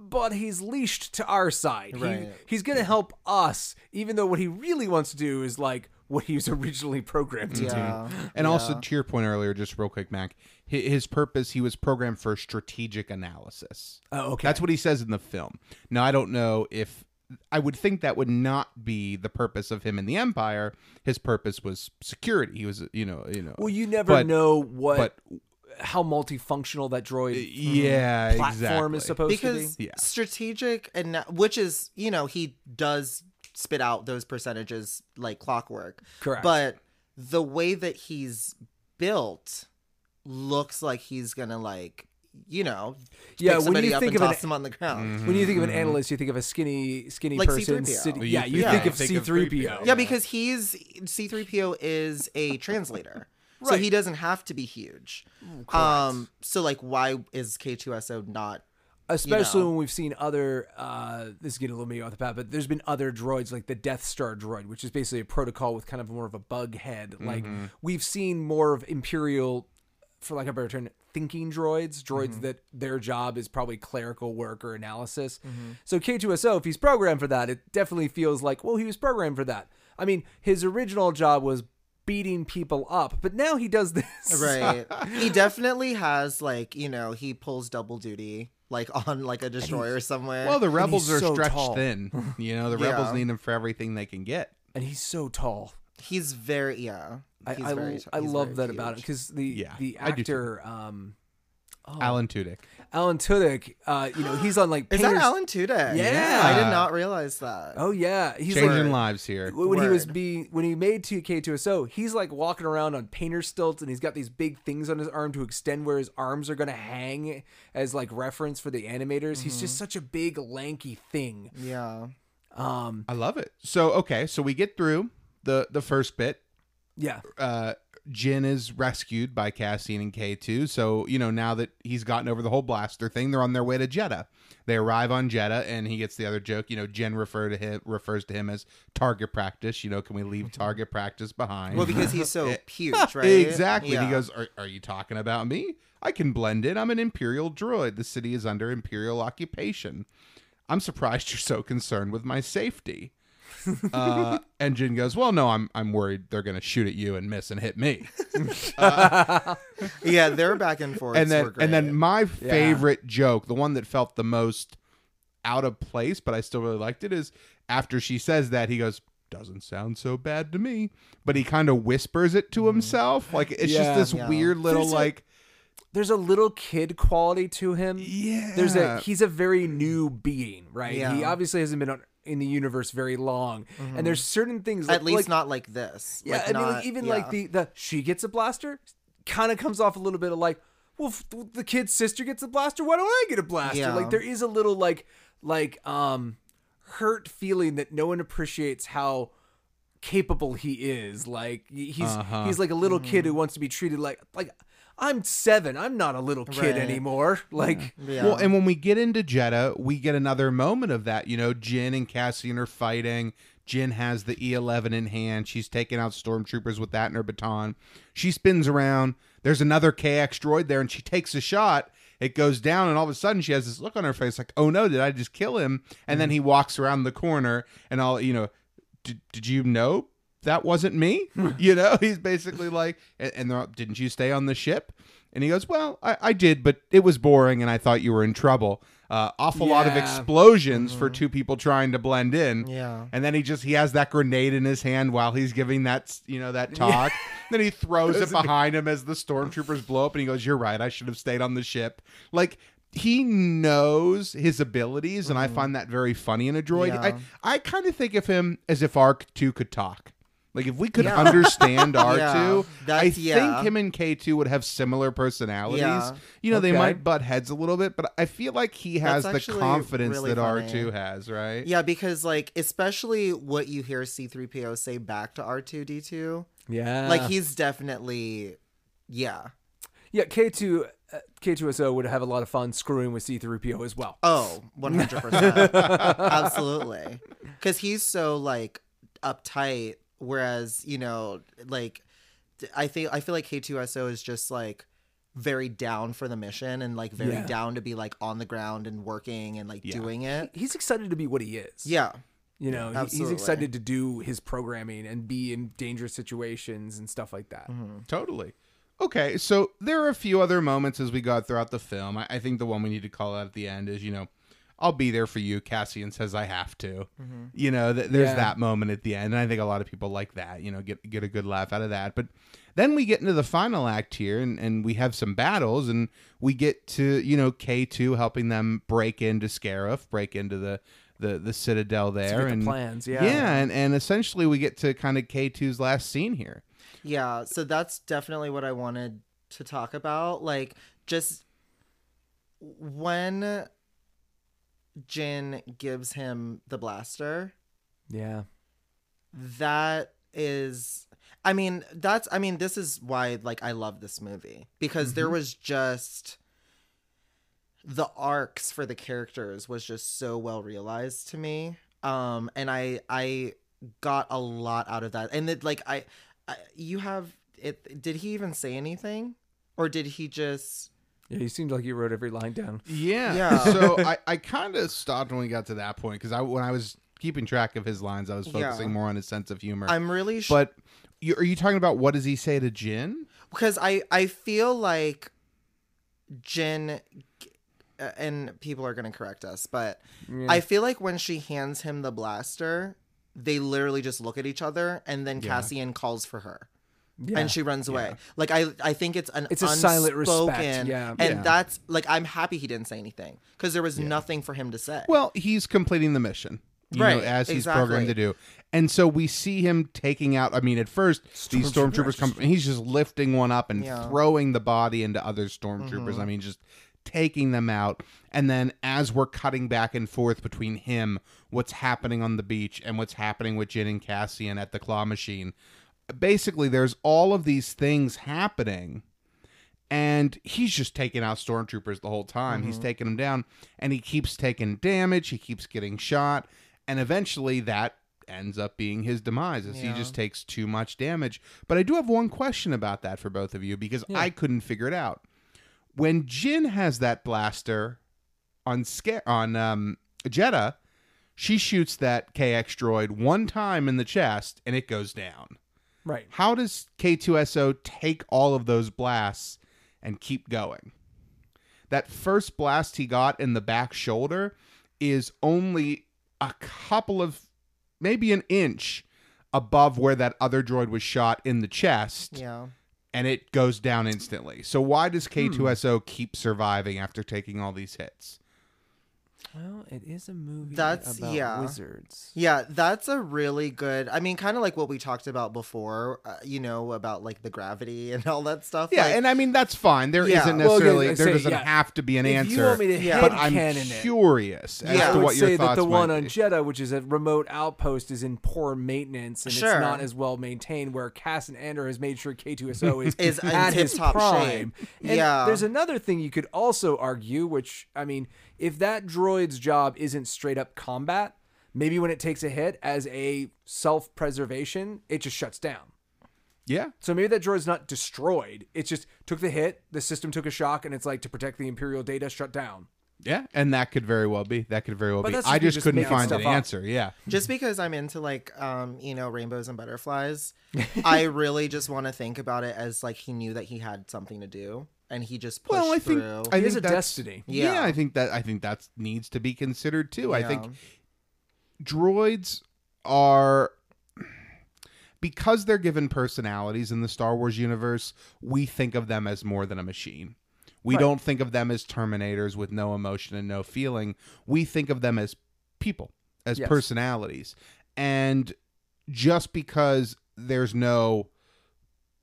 But he's leashed to our side. He- he's going to help us, even though what he really wants to do is like what he was originally programmed to do. yeah And also to your point earlier, just real quick, Mac, his purpose, he was programmed for strategic analysis. Oh, okay. That's what he says in the film. Now, I don't know if I would think that would not be the purpose of him in the Empire. His purpose was security. He was, you know, you know. Well, you never but- know what but- how multifunctional that droid mm, Yeah, platform is supposed because to be. Yeah. strategic and which is you know he does spit out those percentages like clockwork Correct. but the way that he's built looks like he's gonna like you know Yeah, pick when somebody you think of an- toss him on the ground When you think of an analyst, you think of a skinny, skinny Like person. C-3PO. Sitting, You yeah, you think- think of Think C of three 3PO. PO. yeah because he's c3po is a translator so he doesn't have to be huge um so like why is k2so not especially you know. when we've seen other. Uh, this is getting a little maybe off the path, but there's been other droids like the Death Star droid, which is basically a protocol with kind of more of a bug head. Like Mm-hmm. we've seen more of Imperial, for lack of a better term, thinking droids, droids Mm-hmm. that their job is probably clerical work or analysis. Mm-hmm. So K2SO, if he's programmed for that, it definitely feels like well, he was programmed for that. I mean, his original job was beating people up, but now he does this. right [LAUGHS] he definitely has like you know he pulls double duty like on like a destroyer somewhere Well, the rebels are so stretched tall. thin. You know, the [LAUGHS] Yeah. rebels need him for everything they can get. and he's so tall. he's very yeah I, he's I, very, I love very that about him because the Yeah, the I do too. actor um, Alan Tudyk. Alan Tudyk, uh, you know, he's on like [GASPS] is that Painter's- alan tudyk Yeah. i did not realize that Oh yeah, he's Changing like, lives here. when he was Word. being when he made 2K2SO, he's like walking around on painter stilts and he's got these big things on his arm to extend where his arms are gonna hang as like reference for the animators. He's Mm-hmm. just such a big lanky thing. yeah Um, I love it. So okay, so we get through the the first bit. Yeah. Uh, Jyn is rescued by Cassian and K2. So, you know, now that he's gotten over the whole blaster thing, they're on their way to Jedha. They arrive on Jedha and he gets the other joke, you know, Jyn refer to him refers to him as target practice, you know, can we leave target practice behind? well because he's so [LAUGHS] [LAUGHS] huge right Exactly. Yeah. he goes, are, are you talking about me? I can blend in. I'm an Imperial droid. The city is under Imperial occupation. I'm surprised you're so concerned with my safety. Uh, and Jyn goes, Well, no, I'm I'm worried they're gonna shoot at you and miss and hit me. [LAUGHS] yeah they're back and forth and then and then my favorite joke, the one that felt the most out of place, but I still really liked it, is after she says that, he goes, Doesn't sound so bad to me. But he kind of whispers it to himself. Like it's Yeah. just this Yeah. weird little There's a- like There's a little kid quality to him. Yeah. There's a he's a very new being, right? Yeah. He obviously hasn't been on, in the universe very long, and there's certain things at least like- not like this Yeah, Like, I mean, like, even yeah. like the the she gets a blaster, kind of comes off a little bit of like, well, the kid's sister gets a blaster, why don't I get a blaster? Yeah. Like there is a little like like um hurt feeling that no one appreciates how capable he is. Like he's he's like a little kid Mm-hmm. who wants to be treated like like I'm seven. I'm not a little kid Right. anymore. Like yeah. Well, and when we get into Jedha, we get another moment of that. You know, Jyn and Cassian are fighting. Jyn has the E11 in hand. She's taking out stormtroopers with that in her baton. She spins around. There's another KX droid there, and she takes a shot. It goes down, and all of a sudden she has this look on her face like, oh no, did I just kill him? And then mm-hmm. he walks around the corner, and all, you know, did, did you know that wasn't me. [LAUGHS] you know, he's basically like, and, and didn't you stay on the ship? And he goes, well, I, I did, but it was boring, and I thought you were in trouble. Uh, awful lot of Yeah. explosions for two people trying to blend in. Yeah. And then he just he has that grenade in his hand while he's giving that you know that talk. [LAUGHS] [LAUGHS] then he throws it behind him as the stormtroopers blow up, and he goes, "You're right. I should have stayed on the ship." Like he knows his abilities, and I find that very funny in a droid. Mm-hmm. Yeah. I I kind of think of him as if R two could talk. Like if we could Yeah. understand [LAUGHS] R two, Yeah, I that's- think yeah. him and K two would have similar personalities. Yeah. You know, they might butt heads a little bit, but I feel like he has That's the confidence really that R two has, right? Yeah, because like especially what you hear C3PO say back to R2D2, Yeah. like he's definitely yeah. yeah, K2 uh, K2SO would have a lot of fun screwing with C3PO as well. Oh, 100%. [LAUGHS] Absolutely. Cuz he's so like uptight whereas, you know, like I think I feel like K2SO is just like very down for the mission and like very Yeah. down to be like on the ground and working and like Yeah. doing it. He's excited to be what he is. Yeah. You know, he- he's excited to do his programming and be in dangerous situations and stuff like that. Mm-hmm. Totally. Okay, so there are a few other moments as we got throughout the film. I, I think the one we need to call out at the end is, you know, I'll be there for you. Cassian says I have to. Mm-hmm. You know, th- there's Yeah. that moment at the end, and I think a lot of people like that. You know, get get a good laugh out of that. But then we get into the final act here, and, and we have some battles, and we get to you know K two helping them break into Scarif, break into the. The, the citadel there get the and plans, yeah. yeah and, and essentially we get to kind of K2's last scene here Yeah, so that's definitely what I wanted to talk about. Like, just when Jyn gives him the blaster, Yeah. that is. I mean, that's. I mean, this is why, like, I love this movie because there was just. The arcs for the characters was just so well realized to me. Um, and I, I got a lot out of that. And it, like, I, I, you have it. Did he even say anything, or did he just? Yeah, he seemed like he wrote every line down. Yeah. Yeah. [LAUGHS] so [LAUGHS] I, I kind of stopped when we got to that point because I when I was keeping track of his lines, I was Yeah. focusing more on his sense of humor. I'm really. Sh- but you, are you talking about what does he say to Jyn? because I I feel like Jyn uh, and people are going to correct us, but I feel like when she hands him the blaster, they literally just look at each other and then Cassian calls for her. Yeah. And she runs away. Like I, I think it's an It's a silent respect, unspoken- yeah. and Yeah. that's like I'm happy he didn't say anything because there was nothing for him to say. Well, he's completing the mission. You Right, know, as he's exactly. programmed to do. And so we see him taking out I mean, at first these stormtroopers come and he's just lifting one up and. Mm-hmm. throwing the body into other stormtroopers. I mean, just taking them out. And then as we're cutting back and forth between him, what's happening on the beach, and what's happening with Jyn and Cassian at the claw machine. Basically, there's all of these things happening and he's just taking out stormtroopers the whole time. He's taking them down, and he keeps taking damage. He keeps getting shot, and eventually that ends up being his demise as he just takes too much damage. But I do have one question about that for both of you because I couldn't figure it out. When Jyn has that blaster on Sca- on um, Jedha, she shoots that KX droid one time in the chest, and it goes down. Right. How does K2SO take all of those blasts and keep going? That first blast he got in the back shoulder is only a couple of, maybe an inch above where that other droid was shot in the chest, yeah. and it goes down instantly. So, why does hmm. K2SO keep surviving after taking all these hits? Well, it is a movie That's- about yeah. wizards. Yeah, that's a really good. I mean, kind of like what we talked about before, uh, you know, about like the gravity [LAUGHS] and all that stuff. Yeah, like, and I mean that's fine. There Yeah. not Well, yeah, necessarily I there say, doesn't yeah. have to be an If answer. you want me to Yeah. but I'm headcanon it, curious as Yeah. to what your say that the one on be. Jedha, which is a remote outpost, is in poor maintenance and Sure. it's not as well maintained. Where Cassian Andor has made sure K2SO [LAUGHS] is, Is at his tip-top prime. shape. And Yeah. there's another thing you could also argue, which I mean, if that droid's job isn't straight up combat, maybe when it takes a hit as a self preservation, it just shuts down. Yeah, So maybe that droid's not destroyed. It just took the hit, the system took a shock, and it's like to protect the Imperial data, shut down. Yeah, and that could very well be. That could very well But be. that's I just just just couldn't find an up. answer. Yeah. just because I'm into like um you know rainbows and butterflies, [LAUGHS] I really just want to think about it as like he knew that he had something to do and he just pushed Well, I think through. I He think has a destiny. Yeah. Yeah. I think that I think that needs to be considered too. I think droids are because they're given personalities in the Star Wars universe, we think of them as more than a machine. We don't think of them as terminators with no emotion and no feeling. We think of them as people, as Yes. personalities. And just because there's no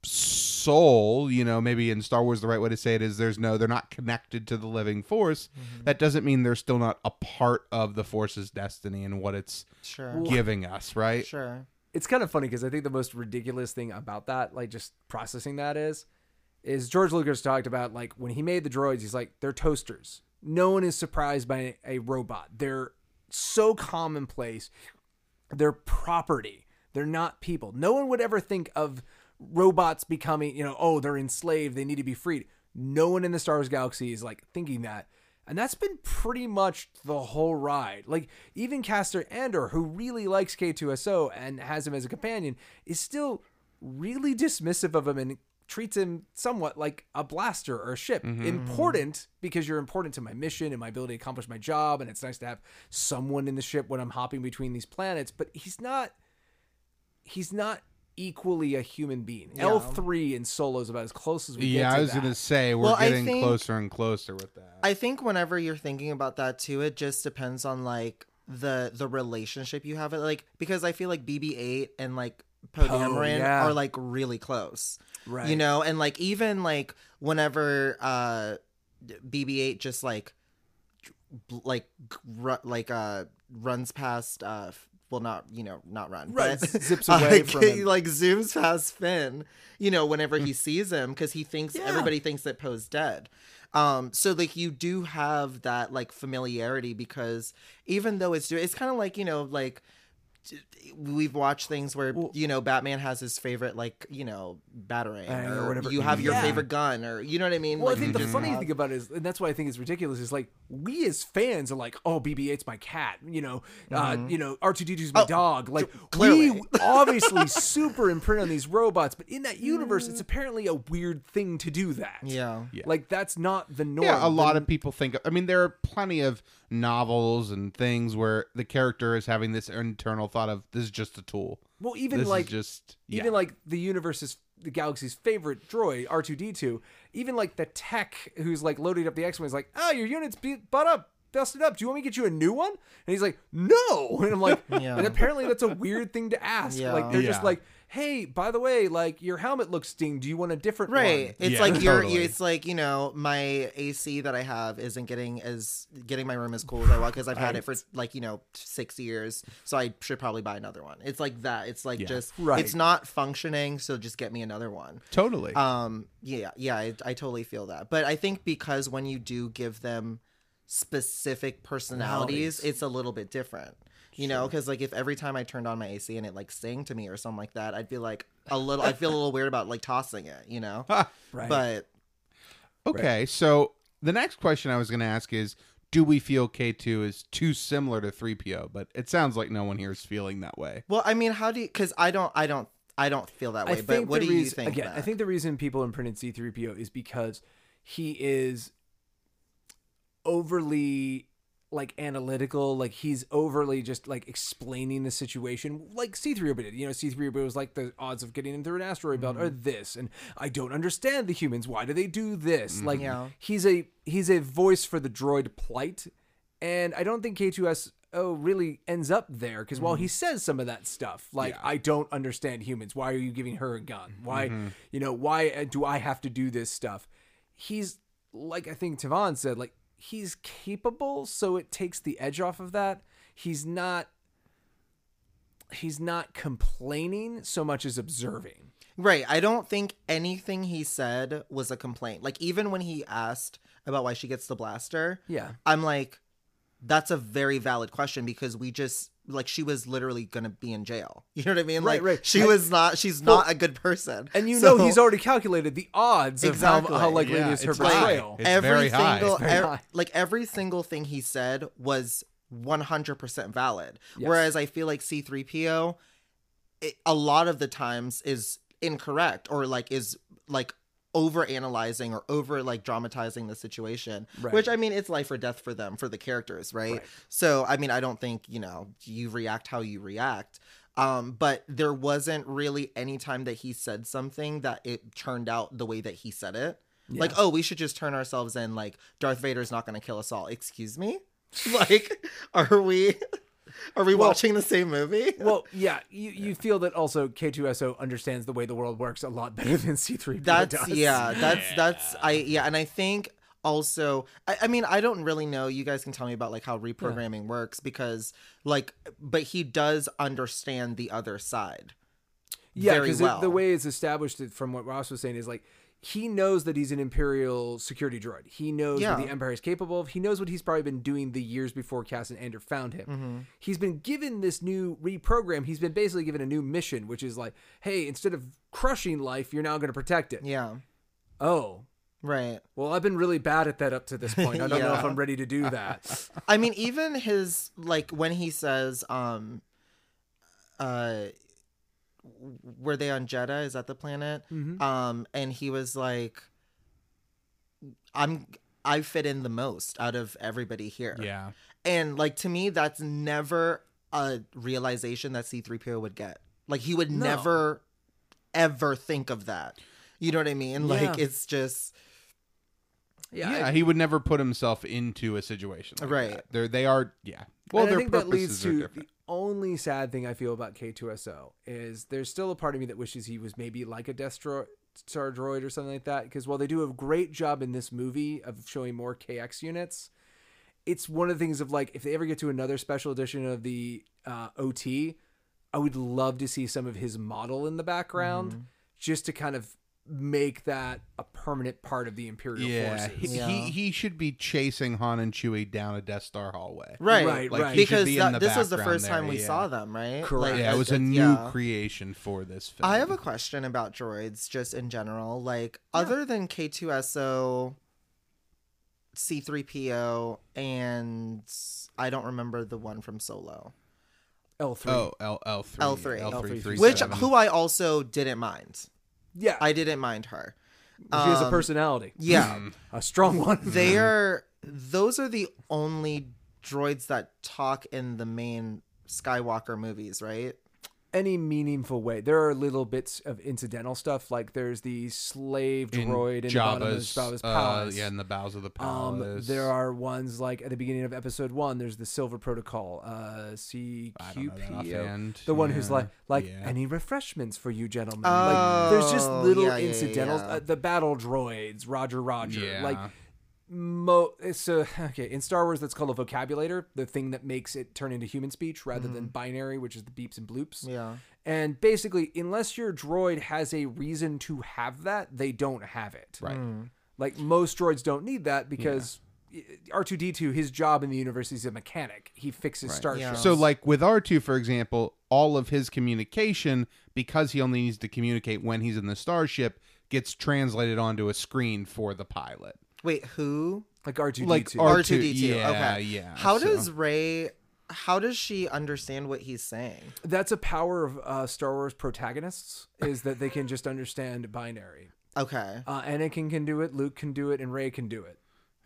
soul, you know, maybe in Star Wars the right way to say it is there's no they're not connected to the living force. Mm-hmm. That doesn't mean they're still not a part of the force's destiny and what it's sure, giving us, right? sure. it's kind of funny because I think the most ridiculous thing about that, like just processing that is, is George Lucas talked about like when he made the droids, he's like, they're toasters. No one is surprised by a robot. They're so commonplace. They're property. They're not people. No one would ever think of robots becoming, you know, oh, they're enslaved. They need to be freed. No one in the Star Wars galaxy is like thinking that. And that's been pretty much the whole ride. Like, even Cassian Andor, who really likes K2SO and has him as a companion, is still really dismissive of him and treats him somewhat like a blaster or a ship. Mm-hmm. Important because you're important to my mission and my ability to accomplish my job. And it's nice to have someone in the ship when I'm hopping between these planets. But he's not he's not equally a human being. L three in Solo is about as close as we get. Yeah, to I was that. gonna say we're Well, getting think- closer and closer with that. I think whenever you're thinking about that too, it just depends on like the the relationship you have. Like because I feel like BB-8 and like Poe Dameron yeah. are like really close, Right. You know, and like even like whenever uh BB-8 just like like ru- like uh runs past uh f- well not you know not run Right, but [LAUGHS] zips [LAUGHS] away like, from him. like zooms past Finn you know whenever he sees him because he thinks everybody thinks that Poe's dead. Um so like you do have that like familiarity because even though it's it's kind of like you know like we've watched things where you know Batman has his favorite like you know batarang Bang or, or whatever. you have your Yeah. favorite gun or you know what I mean Well, Like, I think the funny have- thing about it is, and that's why I think it's ridiculous, is like we as fans are like, oh, BB-8's my cat, you know, uh, you know, R2D2's my dog. Like clearly. we [LAUGHS] obviously super imprint on these robots, but in that universe, it's apparently a weird thing to do that. Yeah. Yeah. like that's not the norm. Yeah, a lot The- of people think. I mean, there are plenty of novels and things where the character is having this internal thought of this is just a tool. Well, even This is like just- yeah. even like the universe's the galaxy's favorite droid R two D two. Even like the tech who's like loading up the X wing is like, oh, your unit's beat butt up, busted up. Do you want me to get you a new one? And he's like, no. [LAUGHS] And I'm like, [LAUGHS] Yeah. and apparently that's a weird thing to ask. Yeah. Like they're just like, hey, by the way, like your helmet looks ding. Do you want a different Right. one? It's Yeah, like you're, totally. it's like, you know, my AC that I have isn't getting as getting my room as cool as I want because I've had it for like, you know, 6 years. So I should probably buy another one. It's like that. It's like Yeah. just Right. it's not functioning, so just get me another one. Totally. Um yeah, yeah, I, I totally feel that. But I think because when you do give them specific personalities, Personalities. it's a little bit different. You know, because like if every time I turned on my AC and it like sang to me or something like that, I'd be like [LAUGHS] a little. I'd feel a little weird about like tossing it. You know, [LAUGHS] Right. but okay, so the next question I was going to ask is. Do we feel K2 is too similar to 3PO? But it sounds like no one here is feeling that way. well, I mean, how do you? Because I don't, I don't, I don't feel that way. But what the do you think? Again, I think the reason people imprinted C3PO is because he is overly like analytical, like he's overly just like explaining the situation, like C3PO did. You know, C3PO was like the odds of getting into an asteroid belt are mm-hmm. this, and I don't understand the humans. Why do they do this? Mm-hmm. Like Yeah. he's a he's a voice for the droid plight, and I don't think K2S. Oh, really ends up there because while he mm-hmm. says some of that stuff, like I don't understand humans. Why are you giving her a gun? Why, you know, why uh, do I have to do this stuff? He's like I think Tavon said, like he's capable, so it takes the edge off of that. He's not. He's not complaining so much as observing. Right. I don't think anything he said was a complaint. Like even when he asked about why she gets the blaster, Yeah. I'm like, that's a very valid question because we just like she was literally gonna be in jail. [LAUGHS] You know what I mean? Right, Like right. she And- was not. She's Well, not a good person. And you So- know he's already calculated the odds of Exactly. how, how likely Yeah, it is her it's high. betrayal. It's every very single It's very ev- high. like every single thing he said was 100% valid Yes. whereas i feel like c3po it, a lot of the times is incorrect or like is like over analyzing or over like dramatizing the situation Right. which i mean it's life or death for them for the characters right? Right. so i mean i don't think you know you react how you react um but there wasn't really any time that he said something that it turned out the way that he said it like oh we should just turn ourselves in like darth vader's not going to kill us all excuse me [LAUGHS] like are we are we watching the same movie [LAUGHS] well, yeah, you, you feel that also K2SO understands the way the world works a lot better than C3PO that's does. yeah that's that's i yeah and i think also I, I mean i don't really know you guys can tell me about like how reprogramming works because like but he does understand the other side Yeah, because well. the way it's established it- from what Ross was saying is like he knows that he's an Imperial security droid. He knows Yeah. what the Empire is capable of. He knows what he's probably been doing the years before Cassian Andor found him. Mm-hmm. He's been given this new reprogram. He's been basically given a new mission, which is like, hey, instead of crushing life, you're now going to protect it. yeah Oh, right well, I've been really bad at that up to this [LAUGHS] point. I don't know if I'm ready to do that. [LAUGHS] I mean, even his like when he says, um, uh, were they on Jedha? Is that the planet? Mm-hmm. Um, and he was like, "I'm I fit in the most out of everybody here." Yeah. and like to me, that's never a realization that C three PO would get. Like he would never ever think of that. You know what I mean? Like Yeah. it's just Yeah, Yeah, I- he would never put himself into a situation like Right. that. They're they are yeah. Well, their purposes leads are to different. Only sad thing I feel about K2SO is there's still a part of me that wishes he was maybe like a Star droid or something like that. Because while they do a great job in this movie of showing more KX units, it's one of the things of like if they ever get to another special edition of the uh, OT, I would love to see some of his model in the background Mm-hmm. just to kind of make that a permanent part of the Imperial Yeah, forces. he, he he should be chasing Han and Chewie down a Death Star hallway. right, Right, Like, right. because be that, the this was the background first time we yeah. saw them, right? Correct. Yeah, it was a new yeah. creation for this film. I have a question about droids just in general. Like, other than K2SO, C3PO, and I don't remember the one from Solo, L3. Oh, L L three L3. L three three which who I also didn't mind. Yeah, I didn't mind her. she has a um, personality. Yeah. [LAUGHS] a strong one. [LAUGHS] they are, those are the only droids that talk in the main Skywalker movies, right? Any meaningful way. There are little bits of incidental stuff, like there's the slave in droid in the bottom of Jabba's, uh, palace. yeah, in the bowels of the um, palace. there are ones like at the beginning of episode one. There's the Silver Protocol, uh, I don't know that CQPO, the one who's like, like Yeah. any refreshments for you, gentlemen. like, there's just Oh, little yeah, yeah, incidentals. yeah. Uh, the battle droids, Roger, Roger, Yeah. like mo it's a okay in star wars that's called a vocabulator the thing that makes it turn into human speech rather than binary which is the beeps and bloops Mm-hmm. Yeah. and basically unless your droid has a reason to have that they don't have it right. Mm. like most droids don't need that because r2d2 his job in the universe is a mechanic he fixes starships So, like with R2, for example, all of his communication, because he only needs to communicate when he's in the starship, gets translated onto a screen for the pilot. Wait, who? like r2d2 Like R- R2D2. yeah, okay. yeah, How so- does Rey how does she understand what he's saying? that's a power of uh, star wars protagonists is that they can just understand binary Okay. uh, anakin can do it luke can do it and rey can do it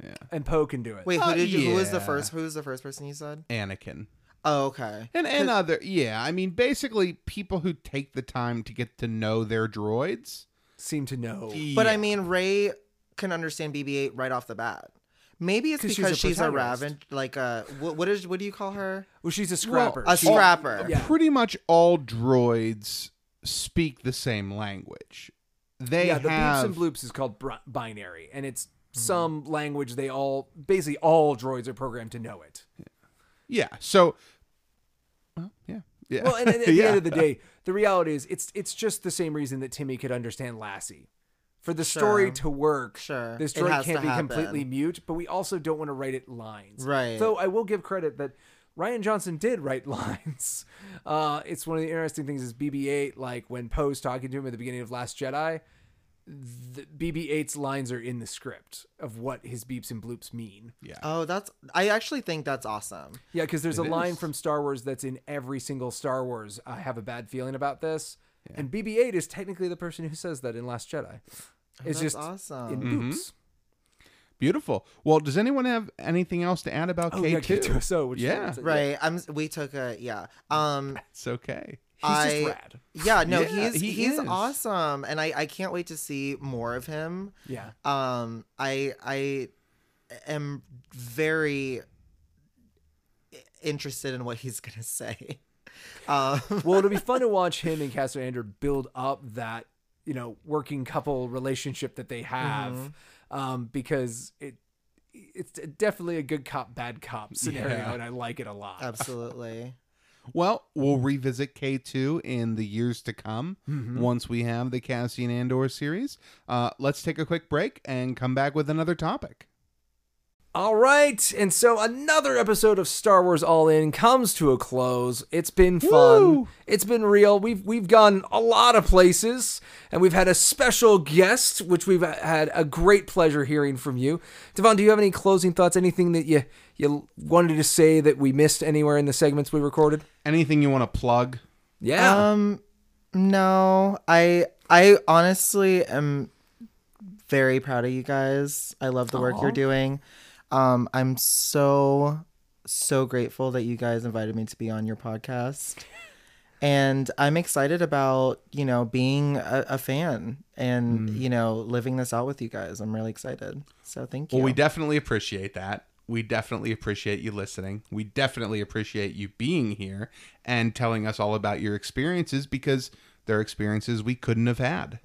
Yeah. and poe can do it Wait, who Uh, did you who was the first who was the first person you said? Anakin. Oh, okay. And, and other, yeah. I mean, basically, people who take the time to get to know their droids. seem to know But I mean Rey can understand BB-8 right off the bat. Maybe it's 'Cause she's because a she's a, raven like a what, what is what do you call her? well she's a scrapper a She- scrapper. yeah. pretty much all droids speak the same language. They yeah, the have beeps and bloops is called br- binary, and it's Mm-hmm. some language they all basically all droids are programmed to know it. yeah. So, well, yeah, yeah. Well, and at the Yeah. [LAUGHS] end of the day, the reality is it's it's just the same reason that Timmy could understand Lassie. For the story Sure. to work, Sure. this It droid has can't be happen. completely mute, but we also don't want to write it lines. Right. So I will give credit that Rian Johnson did write [LAUGHS] lines. Uh, it's one of the interesting things is BB-8. Like when Poe's talking to him at the beginning of Last Jedi, the BB-8's lines are in the script of what his beeps and bloops mean. Yeah. Oh, that's. I actually think that's awesome. Yeah, because there's a It line from Star Wars that's in every single Star Wars. I have a bad feeling about this, and BB-8 is technically the person who says that in Last Jedi. It's that's just awesome. in Mm-hmm. boops. Beautiful. Well, does anyone have anything else to add about Oh, K yeah. K2SO, which yeah, is- Right. I'm. We took a yeah. Um. it's okay. He's I, just rad. Yeah. No. Yeah, he's he he's is. awesome, and I I can't wait to see more of him. Yeah. Um. I I am very interested in what he's gonna [LAUGHS] say. Um. [LAUGHS] well, it'll be fun to watch him and Cassian Andor build up that you know working couple relationship that they have, Mm-hmm. um, because it it's definitely a good cop bad cop scenario, Yeah. and I like it a lot. Absolutely. [LAUGHS] Well, we'll revisit K two in the years to come Mm-hmm. once we have the Cassian Andor series. Uh, let's take a quick break and come back with another topic. All right, and so another episode of Star Wars All In comes to a close. It's been fun. Woo! It's been real. We've we've gone a lot of places, and we've had a special guest, which we've had a great pleasure hearing from you. Devon, do you have any closing thoughts? Anything that you you wanted to say that we missed anywhere in the segments we recorded? Anything you want to plug? Yeah. Um, no, I I honestly am very proud of you guys. I love the work Aw. you're doing. Um, I'm so so grateful that you guys invited me to be on your podcast. And I'm excited about, you know, being a, a fan and, you know, living this out with you guys. I'm really excited. So thank you. Well, we definitely appreciate that. We definitely appreciate you listening. We definitely appreciate you being here and telling us all about your experiences because they're experiences we couldn't have had.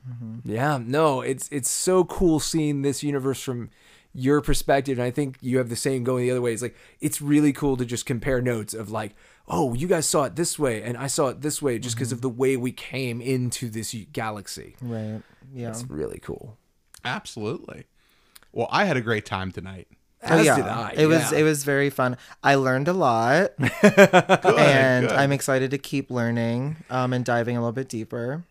Yeah, no, it's it's so cool seeing this universe from your perspective, and I think you have the same going the other way. It's like it's really cool to just compare notes of like, oh, you guys saw it this way, and I saw it this way, just because of the way we came into this galaxy. right. Yeah. It's really cool. Absolutely. Well, I had a great time tonight. As oh, yeah. did I. It was it was very fun. I learned a lot, [LAUGHS] [LAUGHS] and good. I'm excited to keep learning um, and diving a little bit deeper.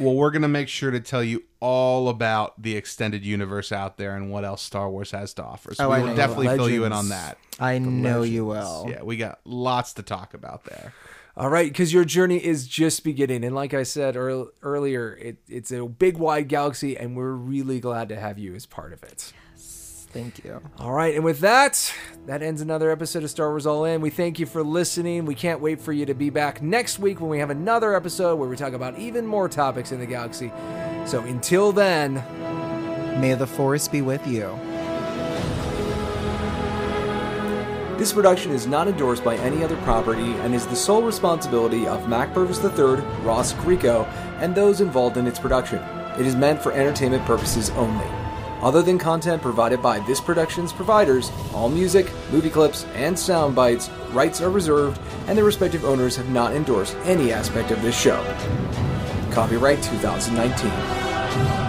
Well, we're going to make sure to tell you all about the extended universe out there and what else Star Wars has to offer. So Oh, we I will definitely fill you in on that. I know you will. Yeah, we got lots to talk about there. All right, because your journey is just beginning, and like I said earl- earlier, it, it's a big, wide galaxy, and we're really glad to have you as part of it. Thank you. All right, and with that, that ends another episode of Star Wars All In. We thank you for listening. We can't wait for you to be back next week when we have another episode where we talk about even more topics in the galaxy. So until then, May the force be with you. this production is not endorsed by any other property and is the sole responsibility of Mac Purvis III, Ross Grieco, and those involved in its production. It is meant for entertainment purposes only. Other than content provided by this production's providers, all music, movie clips, and sound bites rights are reserved, and their respective owners have not endorsed any aspect of this show. Copyright 2019.